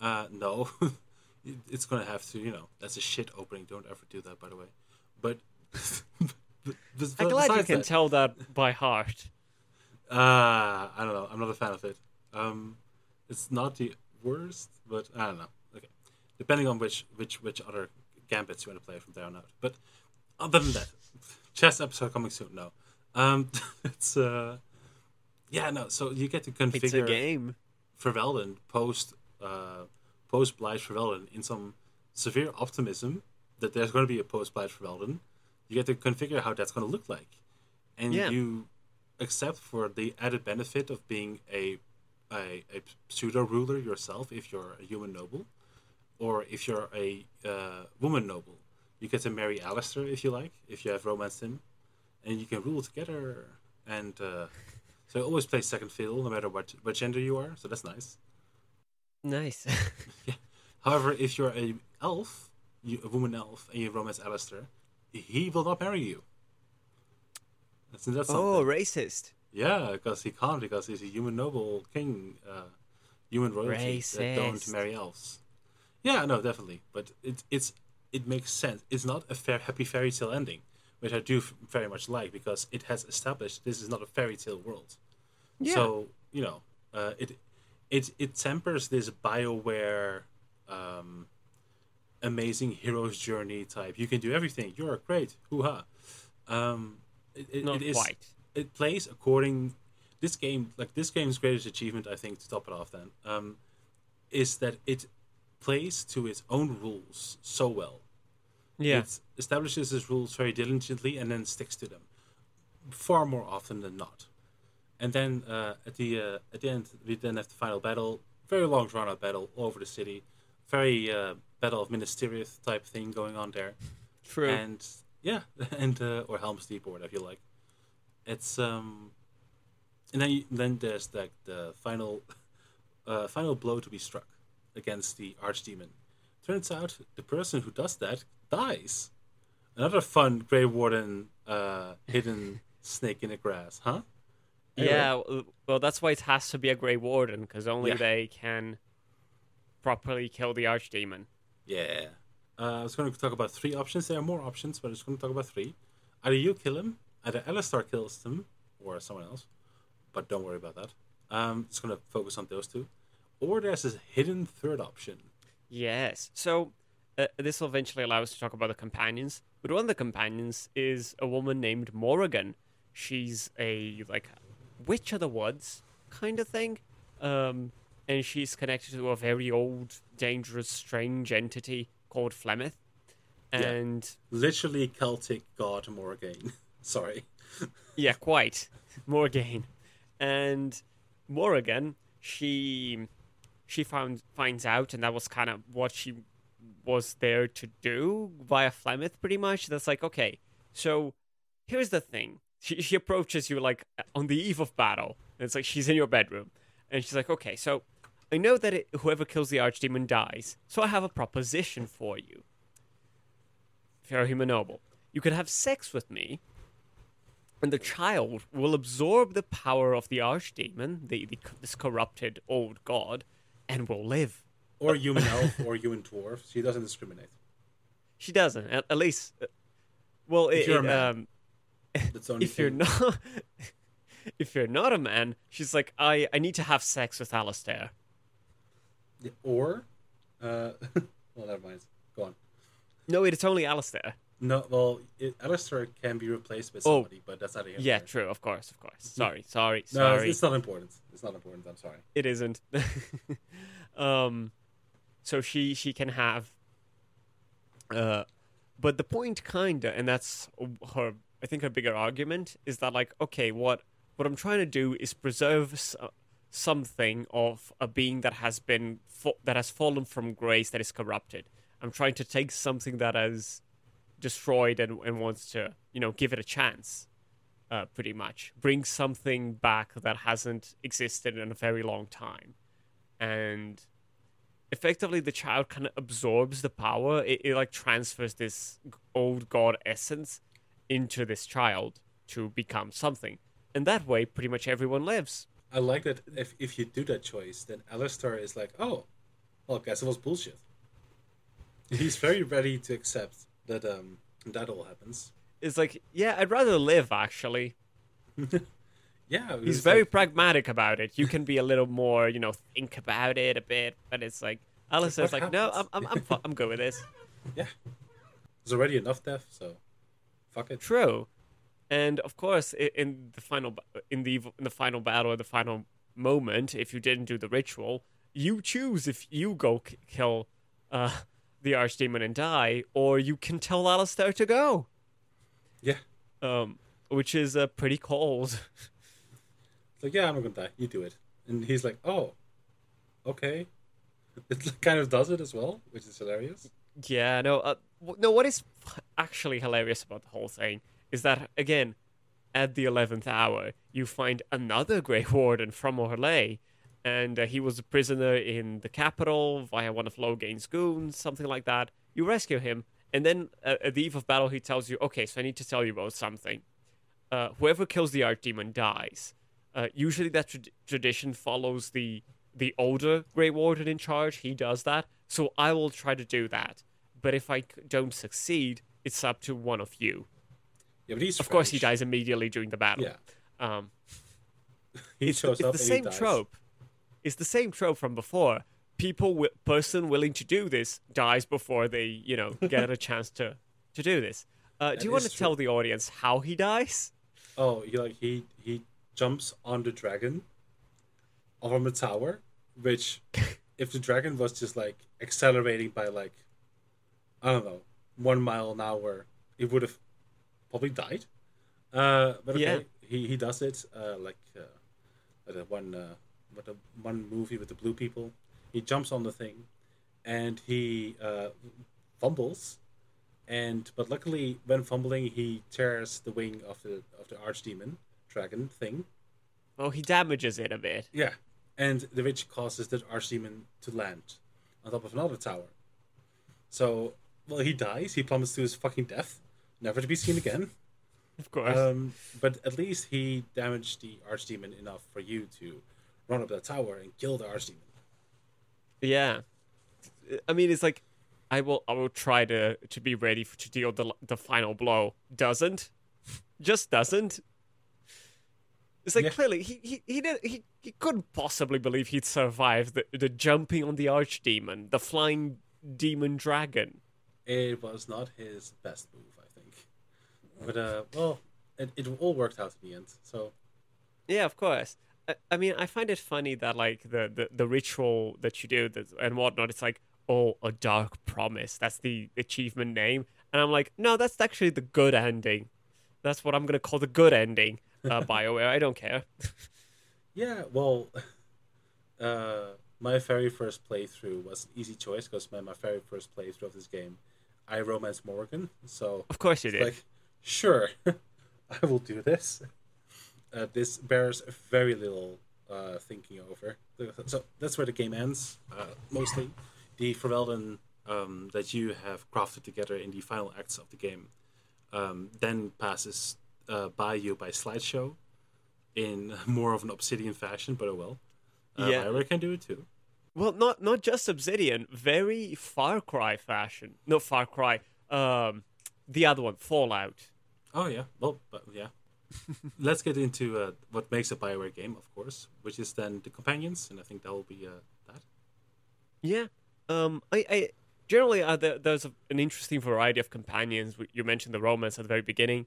Uh, no, <laughs> it's gonna have to. You know, that's a shit opening. Don't ever do that, by the way. But <laughs> I'm glad you can that- tell that by heart. uh, I don't know. I'm not a fan of it. Um, it's not the worst, but I don't know. Okay, depending on which which which other gambits you want to play from there on out. But other than that, chess episode coming soon. No, um, <laughs> it's uh, yeah, no. So you get to configure It's a game. Ferelden post uh, post Blight Ferelden in some severe optimism that there's going to be a post Blight Ferelden. You get to configure how that's going to look like, and Yeah. you accept for the added benefit of being a a, a pseudo ruler yourself if you're a human noble, or if you're a uh, woman noble. You get to marry Alistair if you like, if you have romance him, and you can rule together. And uh, so you always play second fiddle no matter what what gender you are. So that's nice. Nice. <laughs> However, if you're a elf, you, a woman elf, and you romance Alistair, he will not marry you. That's, that's oh, something. racist. Yeah, because he can't because he's a human noble king, uh, human royalty that don't marry elves. Yeah, no, definitely. But it, it's it makes sense. It's not a fair, happy fairy tale ending, which I do f- very much like because it has established this is not a fairy tale world. Yeah. So you know, uh, it it it tempers this Bioware um, amazing hero's journey type. You can do everything. You're great. Hoo ha. Um, it, it, Not it is. quite. It plays according. This game, like this game's greatest achievement, I think, to top it off, then, um, is that it plays to its own rules so well. Yeah. It establishes its rules very diligently and then sticks to them, far more often than not. And then uh, at the uh, at the end, we then have the final battle. Very long drawn out battle all over the city. Very uh, battle of Minas Tirith type thing going on there. True. And yeah, <laughs> and uh, or Helm's Deep or whatever you like. It's um, and then you, then there's like the final, <laughs> uh, final blow to be struck against the archdemon. Turns out the person who does that dies. Another fun Grey Warden uh, hidden <laughs> snake in the grass, huh? Anyway. Yeah, well, that's why it has to be a Grey Warden, because only Yeah. they can properly kill the Archdemon. Yeah. Uh, I was going to talk about three options. There are more options, but I was going to talk about three. Either you kill him, either Alistair kills him, or someone else. But don't worry about that. Um, just going to focus on those two. This hidden third option. Yes. So uh, this will eventually allow us to talk about the companions. But one of the companions is a woman named Morrigan. She's a like witch of the woods kind of thing. Um, and she's connected to a very old, dangerous, strange entity called Flemeth. Yeah. And Literally Celtic god Morrigan. <laughs> Sorry. Yeah, quite. Morrigan, And Morrigan, she she found finds out and that was kind of what she was there to do via Flemeth pretty much. That's like, okay, so here's the thing. She she approaches you like on the eve of battle. And it's like she's in your bedroom. And she's like, okay, so I know that it, whoever kills the archdemon dies. So I have a proposition for you. Fair human noble. You can have sex with me and the child will absorb the power of the archdemon, the, the this corrupted old god, and will live. Or human elf or human dwarf. She doesn't discriminate. She doesn't, at, at least. uh, Well, If it, you're a it, man, um, <laughs> That's the only if you're not, <laughs> if you're not a man, she's like, I I need to have sex with Alistair. Or, uh, <laughs> well, never mind. Go on. No, it's only Alistair. No, well, it, Alistair can be replaced with Oh. somebody, but that's not here. Yeah, true, of course, of course. Sorry, sorry. No, it's- sorry. it's not important. It's not important. I'm sorry. it isn't. <laughs> um, so she she can have. Uh, but the point kinda, and that's her. I think her bigger argument is that like, okay, what what I'm trying to do is preserve s- uh, something of a being that has been fa- that has fallen from grace, that is corrupted. I'm trying to take something that has destroyed and, and wants to, you know, give it a chance uh, pretty much. Bring something back that hasn't existed in a very long time. And effectively, the child kind of absorbs the power. It, it like transfers this old god essence into this child to become something. And that way, pretty much everyone lives. I like that if, if you do that choice, then Alistair is like, oh, well, guess it was bullshit. He's very ready to accept that um that all happens. It's like, yeah, I'd rather live, actually. <laughs> Yeah, He's very like- pragmatic about it. You can be a little more, you know, think about it a bit, but it's like, Alistair's what like, no, I'm. I'm, I'm, fu- I'm good with this. <laughs> yeah. There's already enough death, so fuck it. True, and of course, in the final, in the in the final battle, or the final moment, if you didn't do the ritual, you choose if you go k- kill uh, the archdemon and die, or you can tell Alistair to go, Yeah. um, which is uh, pretty cold. It's like, yeah, I'm not gonna die. You do it. And he's like, oh, okay. <laughs> It kind of does it as well, which is hilarious. Yeah, no, uh, w- no. What is actually hilarious about the whole thing is that again, at the eleventh hour, you find another Grey Warden from Orlais, and uh, he was a prisoner in the capital via one of Loghain's goons, something like that. You rescue him, and then uh, at the eve of battle, he tells you, "Okay, so I need to tell you about something. Uh, whoever kills the archdemon dies. Uh, usually, that trad tradition follows the the older Grey Warden in charge. He does that, so I will try to do that. But if I c- don't succeed, it's up to one of you. Yeah, but he's Of course, he dies immediately during the battle. Yeah, Um, <laughs> he it's, shows it's up the and same trope. It's the same trope from before. People, wi- person willing to do this dies before they, you know, <laughs> get a chance to to do this. Uh, do you want to true. tell the audience how he dies? Oh, he like he he jumps on the dragon from a tower, which <laughs> if the dragon was just like accelerating by like I don't know one mile an hour, it would have probably died. Uh, but okay, Yeah. he he does it uh, like uh, one with the one movie with the blue people. He jumps on the thing, and he uh, fumbles, and but luckily when fumbling he tears the wing of the of the archdemon dragon thing. Well, he damages it a bit. Yeah, and the which causes the archdemon to land on top of another tower. So well, he dies. He plummets to his fucking death, never to be seen again. <laughs> Of course. Um, but at least he damaged the archdemon enough for you to run up the tower and kill the archdemon. Yeah, I mean, it's like I will I will try to to be ready for, to deal the the final blow. Doesn't, just doesn't. It's like Yeah. clearly he he he, did, he he couldn't possibly believe he'd survive the the jumping on the archdemon, the flying demon dragon. It was not his best move, I think. But uh, well, it, it all worked out in the end. So Yeah, of course. I, mean, I find it funny that like the, the, the ritual that you do that, and whatnot. It's like, oh, a dark promise. That's the achievement name, and I'm like, no, that's actually the good ending. That's what I'm gonna call the good ending. Uh, <laughs> Bioware. I don't care. yeah, well, <laughs> uh, my very first playthrough was an easy choice because my, my very first playthrough of this game, I romance Morrigan. So Of course you did. like, sure, <laughs> I will do this. Uh, this bears very little uh, thinking over. So that's where the game ends, uh, mostly. The Ferelden um, that you have crafted together in the final acts of the game um, then passes uh, by you by slideshow in more of an Obsidian fashion, but oh well. Uh, Yeah. Bioware can do it too. Well, not not just Obsidian, very Far Cry fashion. No, Far Cry. Um, the other one, Fallout. Oh yeah, well, but yeah. Let's get into uh, what makes a Bioware game, of course, which is then the companions, and I think that will be uh, that. Yeah. Um. I. I generally uh, there, there's a, an interesting variety of companions. You mentioned the romance at the very beginning,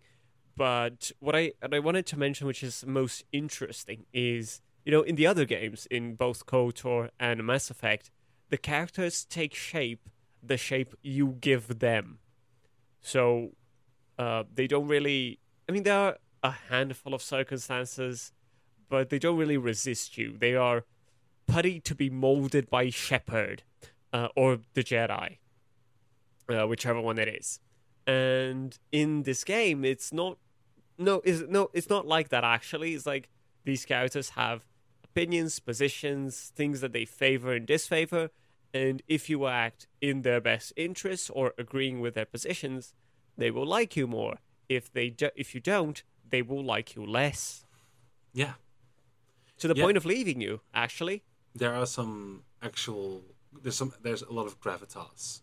but what I I wanted to mention, which is most interesting, is you know in the other games, in both KOTOR and Mass Effect, the characters take shape the shape you give them. So, uh, they don't really. I mean, there are a handful of circumstances, but they don't really resist you. They are putty to be molded by Shepard uh, or the Jedi, uh, whichever one it is. And in this game, it's not no, is no, it's not like that. Actually, it's like these characters have opinions, positions, things that they favor and disfavor, and if you act in their best interests or agreeing with their positions, they will like you more. If they do, if you don't, they will like you less. Yeah, To the Yeah. point of leaving you, actually. there are some actual. There's some. There's a lot of gravitas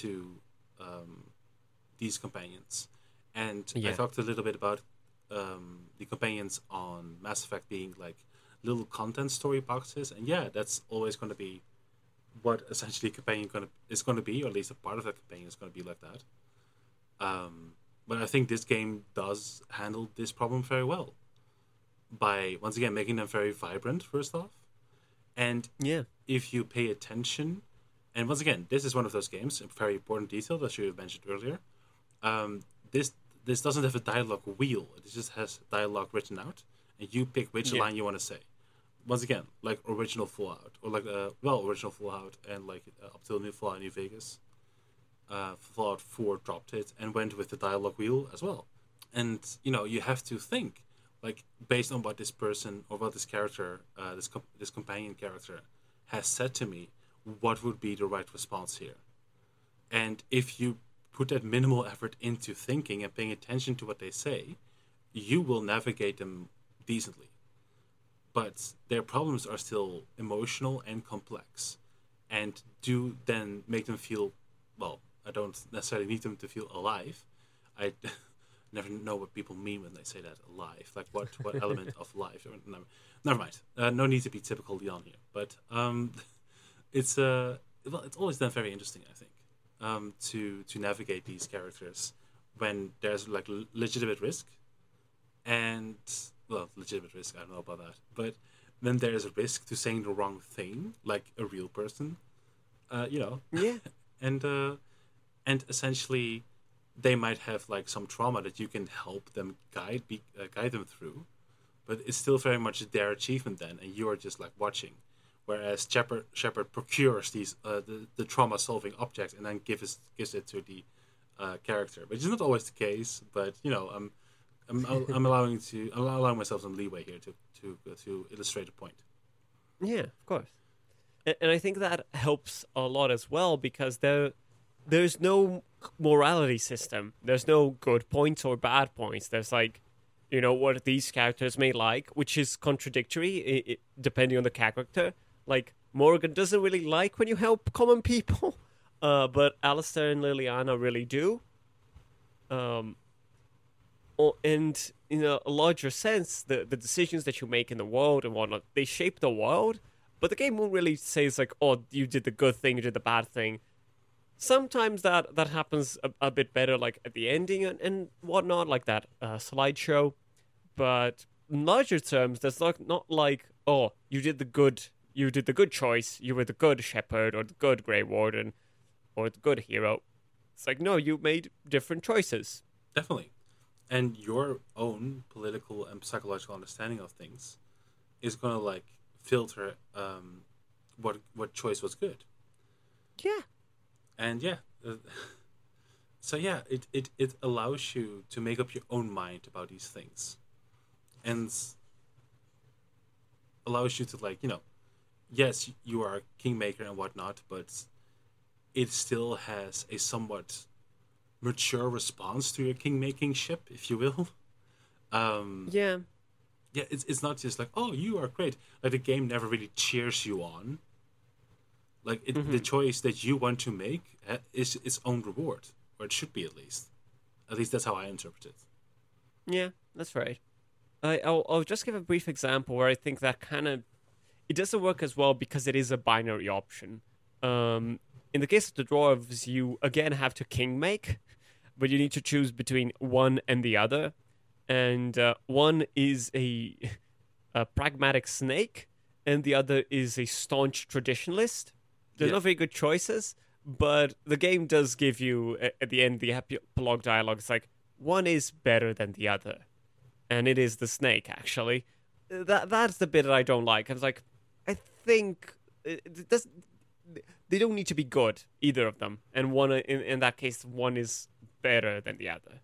to um, these companions, and I talked a little bit about um, the companions on Mass Effect being like little content story boxes, and yeah, that's always going to be what essentially a companion gonna is going to be, or at least a part of the companion is going to be like that. Um, but I think this game does handle this problem very well by once again making them very vibrant. First off, and Yeah. if you pay attention, and once again, this is one of those games, a very important detail that you have mentioned earlier. Um, this this doesn't have a dialogue wheel; it just has dialogue written out, and you pick which Yeah. line you want to say. Once again, like original Fallout, or like uh, well, original Fallout, and like uh, up till New Fallout New Vegas, uh, Fallout Four dropped it and went with the dialogue wheel as well. And you know, you have to think like based on what this person or what this character, uh, this com- this companion character, has said to me, what would be the right response here? And if you put that minimal effort into thinking and paying attention to what they say, you will navigate them decently. But their problems are still emotional and complex, and do then make them feel well. I don't necessarily need them to feel alive. I <laughs> never know what people mean when they say that alive. Like what what <laughs> element of life? Never, never mind. Uh, no need to be typical Leon here, but um, <laughs> it's uh well, it's always done very interesting. I think um, to to navigate these characters when there's like legitimate risk, and well, legitimate risk. I don't know about that, but then there's a risk to saying the wrong thing, like a real person. Uh, you know, Yeah. and uh, and essentially, they might have like some trauma that you can help them guide be, uh, guide them through, but it's still very much their achievement then, and you are just like watching. Whereas Shepard, Shepard procures these uh, the, the trauma solving object and then gives gives it to the uh, character, which is not always the case. But you know, I'm I'm, I'm <laughs> allowing to I'm allowing myself some leeway here to to to illustrate a point. Yeah, of course. And, and I think that helps a lot as well because there there's no morality system. There's no good points or bad points. There's like you know what these characters may like, which is contradictory i i depending on the character. Like Morrigan doesn't really like when you help common people, <laughs> uh, but Alistair and Leliana really do. Um, or, and in a larger sense, the, the decisions that you make in the world and whatnot, they shape the world. But the game won't really say it's like, oh, you did the good thing, you did the bad thing. Sometimes that that happens a, a bit better, like at the ending and, and whatnot, like that uh, slideshow. But in larger terms, there's not not like, oh, you did the good, you did the good choice, you were the good shepherd or the good Grey Warden, or the good hero. It's like, no, you made different choices. Definitely. And your own political and psychological understanding of things is gonna like filter um, what what choice was good. Yeah. And yeah, uh, <laughs> so yeah, it, it it allows you to make up your own mind about these things, and allows you to like you know, yes, you are a kingmaker and whatnot, but it still has a somewhat mature response to your king-making ship, if you will. <laughs> Um, Yeah. yeah, it's, it's not just like, oh, you are great. Like the game never really cheers you on. Like it, the choice that you want to make uh, is its own reward, or it should be at least. At least that's how I interpret it. Yeah, that's right. I, I'll, I'll just give a brief example where I think that kind of it doesn't work as well because it is a binary option. Um, in the case of the dwarves, you again have to king make, but you need to choose between one and the other, and uh, one is a <laughs> a pragmatic snake, and the other is a staunch traditionalist. They're Yeah. not very good choices, but the game does give you at the end the epilogue dialogue. It's like one is better than the other, and it is the snake actually. That that's the bit that I don't like. I was like, I think it, it does. They don't need to be good either of them, and one in in that case one is better than the other.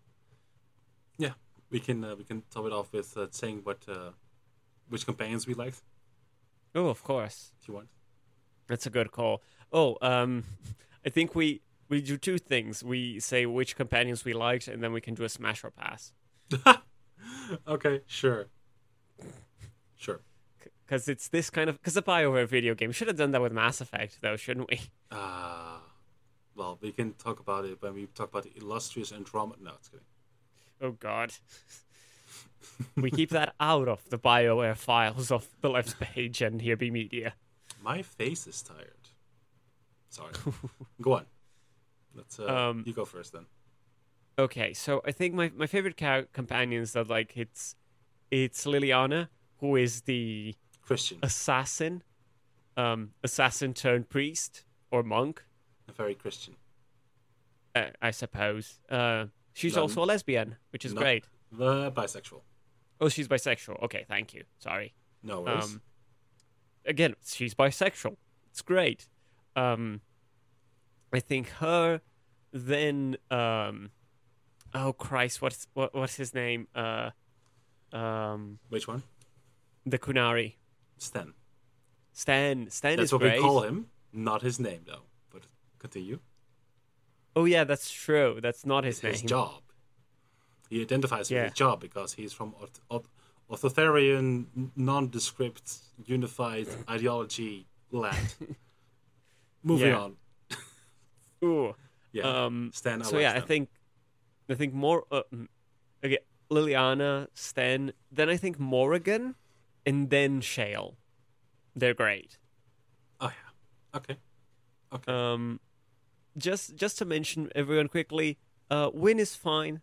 Yeah, we can uh, we can top it off with uh, saying what uh, which companions we liked, Oh, of course. if you want. That's a good call. Oh, um, <laughs> I think we we do two things. We say which companions we liked, and then we can do a smash or pass. <laughs> okay, sure, sure. Because it's this kind of because a Bioware video game. Should have done that with Mass Effect, though, shouldn't we? Ah, well, we can talk about it when we talk about the illustrious Andromeda. No, it's kidding. Oh God. <laughs> we keep that out of the Bioware files of the left page and here be media. My face is tired. Sorry. go on. Let's. Uh, Um, you go first then. Okay, so I think my, my favorite ca- companions that like it's it's Leliana, who is the Christian, assassin, um, assassin turned priest or monk, A very Christian. uh, I suppose. Uh, she's also a lesbian, which is great. Uh, bisexual. Oh, she's bisexual. Okay, thank you. Sorry. No worries. Um, again, she's bisexual. It's great. Um, I think her. Then, um, oh Christ, what's what, what's his name? Uh, um, Which one? the Qunari. Stan. Stan. Stan That's is what great. we call him. Not his name though. But continue. Oh yeah, that's true. That's not his It's name. his job. He identifies with his job because he's from authoritarian, nondescript, unified ideology land. <laughs> Moving Yeah. on. <laughs> Ooh. Yeah. Um. Stan. So yeah, I think, I think more. Uh, okay, Leliana, Stan. Then I think Morrigan, and then Shale. They're great. Oh yeah. Okay. Okay. Um, just just to mention everyone quickly, Uh, Wynne is fine.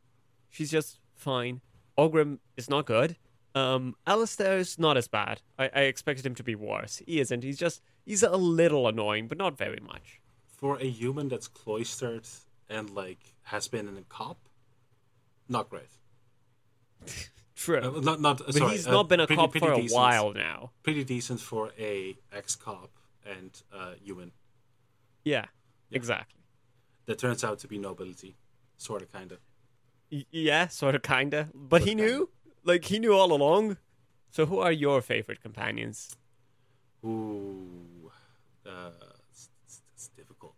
She's just fine. Ogren is not good. Um, Alistair is not as bad. I, I expected him to be worse. He isn't. He's just he's a little annoying, but not very much. For a human that's cloistered and like has been in a cop, not great. <laughs> True. Uh, not not. but sorry, he's uh, not been a pretty- cop pretty for a decent. while now. Pretty decent for a ex cop and uh, human. Yeah, exactly. That turns out to be nobility, sort of, kind of. Y- yeah, sort of, kinda. But he Sorta, kinda. Knew, like he knew all along. So, who are your favorite companions? Ooh, uh, it's, it's, it's difficult.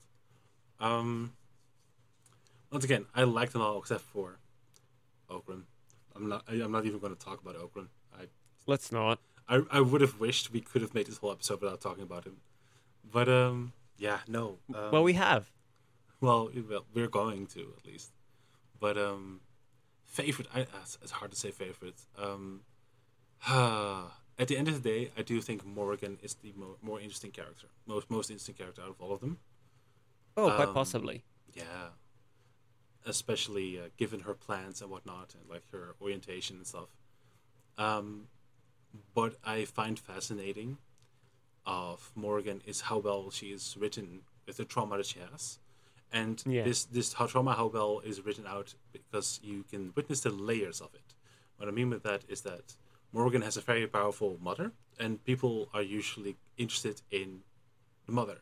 Um, once again, I like them all except for Ogren. I'm not. I, I'm not even going to talk about Ogren. I, Let's not. I, I would have wished we could have made this whole episode without talking about him, but um, yeah, no. Um, well, we have. well, well, we're going to at least. But um, favorite. I, it's, it's hard to say favorite. Um, <sighs> at the end of the day, I do think Morrigan is the mo- more interesting character, most most interesting character out of all of them. Oh, quite um, possibly. Yeah, especially uh, given her plans and whatnot, and like her orientation and stuff. Um, what I find fascinating of Morrigan is how well she is written with the trauma that she has, and Yeah. this this how trauma how well is written out because you can witness the layers of it. What I mean with that is that Morrigan has a very powerful mother, and people are usually interested in the mother.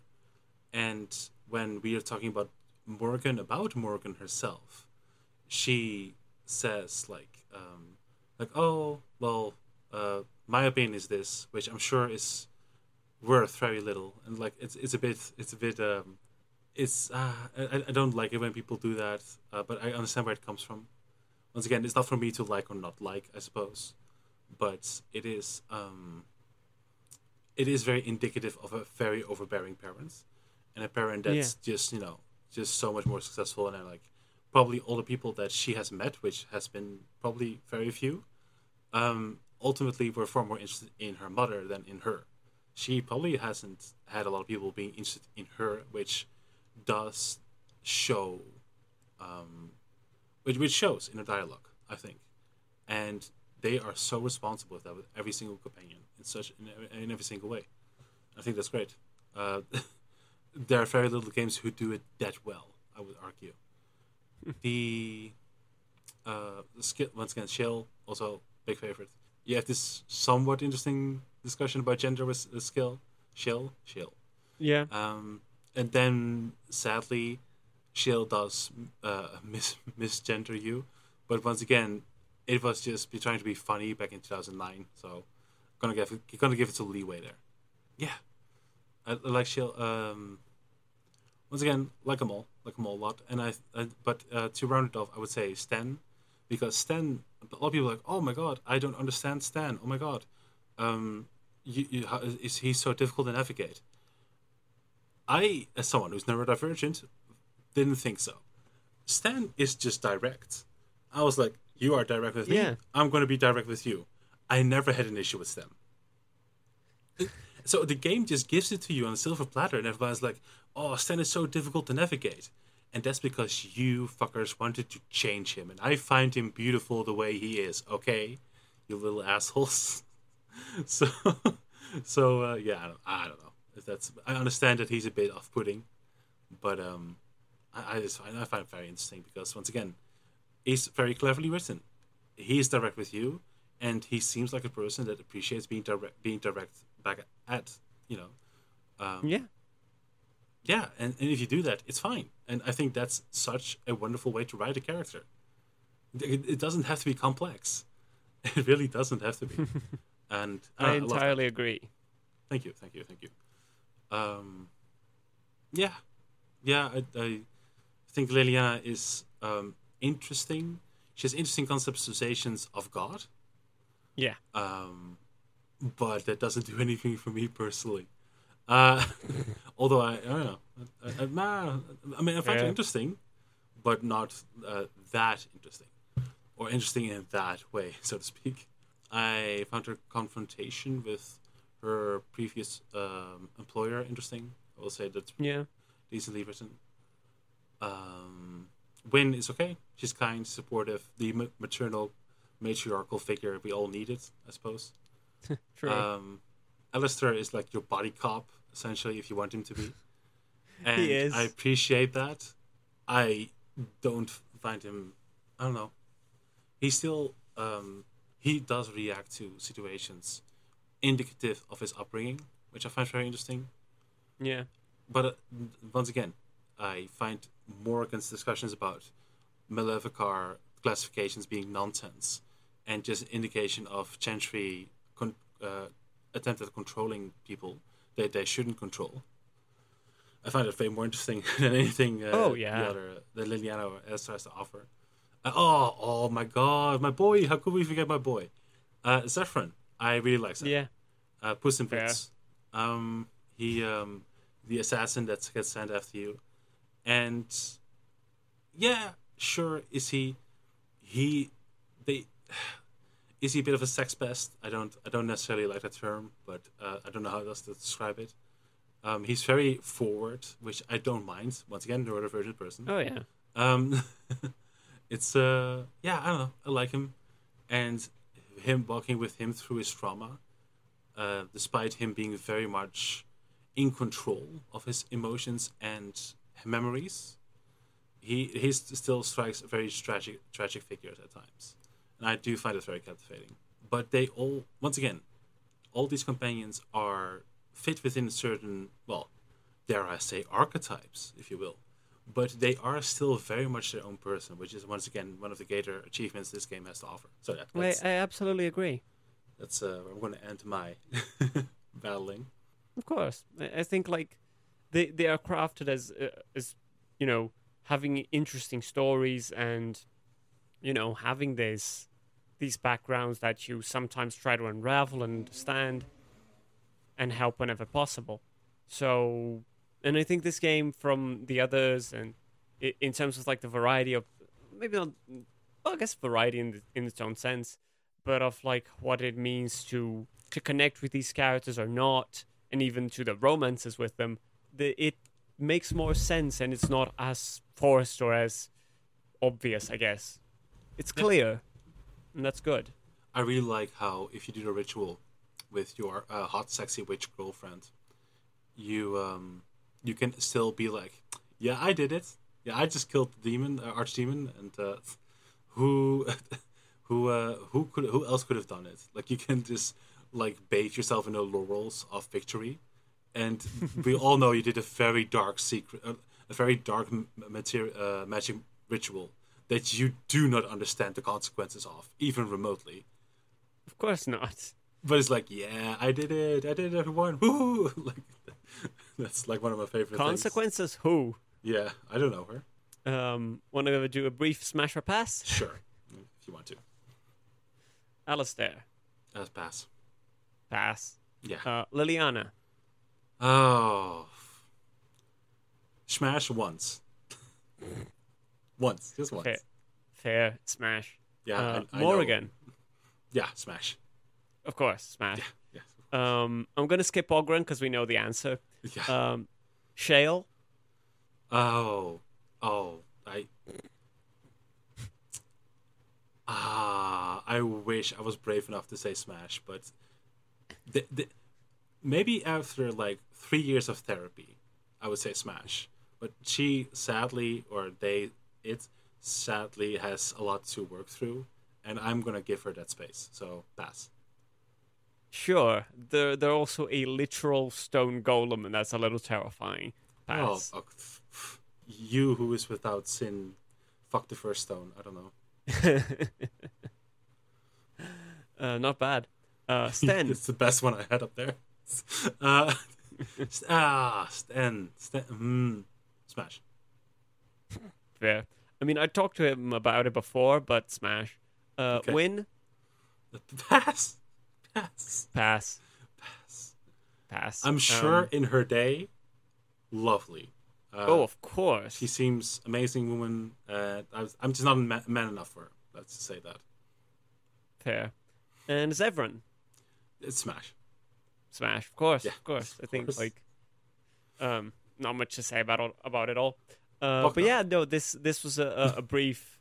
And when we are talking about Morrigan, about Morrigan herself, she says like, um, like, oh, well, uh, my opinion is this, which I'm sure is worth very little, and like, it's it's a bit, it's a bit, um, it's uh, I, I don't like it when people do that, uh, but I understand where it comes from. Once again, it's not for me to like or not like, I suppose, but it is, um, it is very indicative of a very overbearing parent and a parent that's just you know just so much more successful and like probably all the people that she has met which has been probably very few um ultimately were far more interested in her mother than in her she probably hasn't had a lot of people being interested in her which does show um which, which shows in a dialogue i think and they are so responsible with that with every single companion in such in, every- in every single way i think that's great uh <laughs> there are very little games who do it that well. I would argue. <laughs> the uh, the skill once again, Shell also big favorite. You have this somewhat interesting discussion about gender with skill. Shell, Shell. Yeah. Um, and then sadly, Shell does uh, mis misgender you, but once again, it was just be trying to be funny back in two thousand nine. So, gonna give gonna give it some leeway there. Yeah, I, I like Shell. Um, once again, like them all, like them all a lot. And I, I but uh, to round it off, I would say Stan, because Stan. A lot of people are like, oh my god, I don't understand Stan. Oh my god, um, you, you, how, is he so difficult to navigate? I, as someone who's neurodivergent, didn't think so. Stan is just direct. I was like, you are direct with Yeah. me. I'm going to be direct with you. I never had an issue with Stan. So the game just gives it to you on a silver platter, and everybody's like, "Oh, Stan is so difficult to navigate," and that's because you fuckers wanted to change him, and I find him beautiful the way he is. Okay, you little assholes. <laughs> so, so uh, yeah, I don't, I don't know if that's. I understand that he's a bit off-putting, but um, I, I just find I find it very interesting because once again, he's very cleverly written. He's direct with you, and he seems like a person that appreciates being direct, being direct back at you know um, Yeah. yeah and, and if you do that it's fine and i think that's such a wonderful way to write a character it, it doesn't have to be complex <laughs> it really doesn't have to be <laughs> and uh, I entirely agree. thank you thank you thank you um yeah yeah i, I think Leliana is um interesting she has interesting conceptualizations of god Yeah. um, but that doesn't do <laughs> anything for me personally. Uh, <laughs> although I, I don't know, I, I, I mean, I find it interesting, but not uh, that interesting, or interesting in that way, <laughs> so to speak. I found her confrontation with her previous um, employer interesting. I will say that's Yeah. decently written. Um, Wynne is okay. She's kind, supportive, the ma- maternal, matriarchal figure we all needed, I suppose. <laughs> True. Um, Alistair is like your body cop, essentially, if you want him to be. <laughs> And He is. I appreciate that. I don't find him. I don't know. He still. Um, he does react to situations indicative of his upbringing, which I find very interesting. yeah. But uh, once again, I find Morrigan's discussions about Maleficar classifications being nonsense and just indication of Chantry con- uh, attempt at controlling people that they shouldn't control. I find it way more interesting <laughs> than anything uh, Oh, yeah. the other that Leliana has has to offer. Uh, oh, oh my God, my boy! How could we forget my boy? Uh, Zevran, I really like Zevran Yeah. uh, Puss in. Boots. Um, he, um, the assassin that gets sent after you, and yeah, sure, is he? He, they, <sighs> is he a bit of a sex pest? I don't, I don't necessarily like that term, but uh, I don't know how else to describe it. Um, he's very forward, which I don't mind. Once again, neurodivergent person. Oh yeah. Um, <laughs> it's uh, yeah, I don't know. I like him, and him walking with him through his trauma, uh, despite him being very much in control of his emotions and memories. He he still strikes very tragic tragic figures at times, and I do find it very captivating. But they all, once again, all these companions are fit within certain, well, dare I say, archetypes, if you will but they are still very much their own person, which is once again one of the greater achievements this game has to offer. So that, I, I absolutely agree. that's uh, where I'm going to end my <laughs> battling. Of course, I I think like they they are crafted as uh, as you know having interesting stories and you know having this these backgrounds that you sometimes try to unravel and understand and help whenever possible. So, and I think this game from the others and in terms of like the variety of maybe not well, I guess variety in the, in its own sense, but of like what it means to to connect with these characters or not, and even to the romances with them, the, it makes more sense and it's not as forced or as obvious. I guess it's clear, and that's good. I really like how if you do the ritual with your uh, hot, sexy witch girlfriend, you um, you can still be like, yeah, I did it. Yeah, I just killed the demon, uh, archdemon, and uh, <laughs> who <laughs> who uh, who could who else could have done it? Like you can just like bathe yourself in the laurels of victory, and <laughs> we all know you did a very dark secret, uh, a very dark material uh, magic ritual that you do not understand the consequences of, even remotely. Of course not. But it's like, yeah, I did it. I did it, everyone. Woo! Like, that's like one of my favorite things. Consequences? Who? Yeah, I don't know her. Um, want to do a brief smash or pass? Sure, if you want to. Alistair, That's pass. pass. Yeah. Uh, Leliana, Oh. Smash once. once, just once. fair, fair, smash. Yeah. Uh, I, I know. Yeah, smash. of course, smash. Yes. Um, I'm gonna skip Ogren because we know the answer. Yeah. Um, Shale, Oh, oh, I. Ah, I wish I was brave enough to say Smash, but the, the, maybe after like three years of therapy, I would say Smash. But she sadly, or they, it sadly has a lot to work through, and I'm gonna give her that space. So pass. Sure. They're they're also a literal stone golem, and that's a little terrifying. Pass. Oh, oh, <laughs> you who is without sin, fuck the first stone. I don't know. <laughs> uh, not bad. Uh, <laughs> Sten, it's the best one I had up there. Uh, ah, Sten, Sten, mm, Smash. fair. I mean, I talked to him about it before, but smash. Uh, Okay. Wynne, Pass, pass, pass, pass. pass. I'm sure Um, in her day, lovely. Uh, oh, of course. she seems amazing woman. Uh, I I'm just not ma- man enough for her. Let's just say that. Fair. And Zevran, It's Smash. smash. Of course, Yeah, of course. I think course. like, um, not much to say about all, about it all. Uh, but off. yeah, no, this this was a, a, a brief,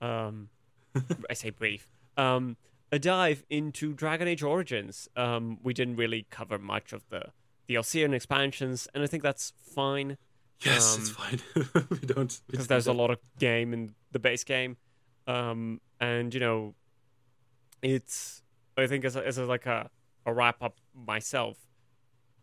um, <laughs> I say brief, um, a dive into Dragon Age Origins. Um, we didn't really cover much of the DLC and expansions, and I think that's fine Yes, it's Um, fine. <laughs> we don't because don't there's a lot of game in the base game, um, and you know, it's I think as a, as a, like a, a wrap up myself,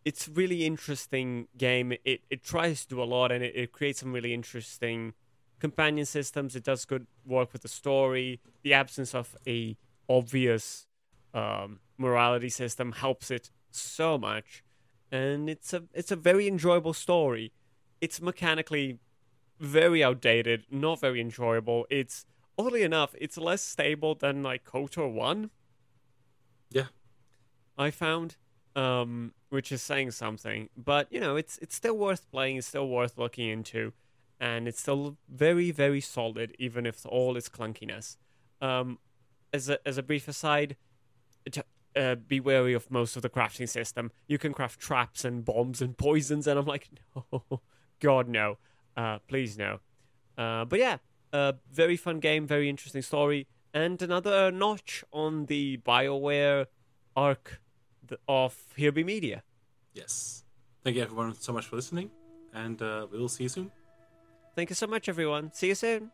it's really interesting game. It it tries to do a lot and it, it creates some really interesting companion systems. It does good work with the story. The absence of a obvious um, morality system helps it so much, and it's a it's a very enjoyable story. It's mechanically very outdated, not very enjoyable. It's oddly enough, it's less stable than like KOTOR one. Yeah. I found, um, which is saying something. But you know, it's it's still worth playing. It's still worth looking into, and it's still very very solid, even if all its clunkiness. Um, as a as a brief aside, t- uh, be wary of most of the crafting system. You can craft traps and bombs and poisons, and I'm like, <laughs> no, God no, uh, please no. Uh, but yeah, uh, very fun game, very interesting story, and another notch on the Bioware arc of Here Be Media. Yes. Thank you everyone so much for listening, and uh, we will see you soon. Thank you so much, everyone. See you soon.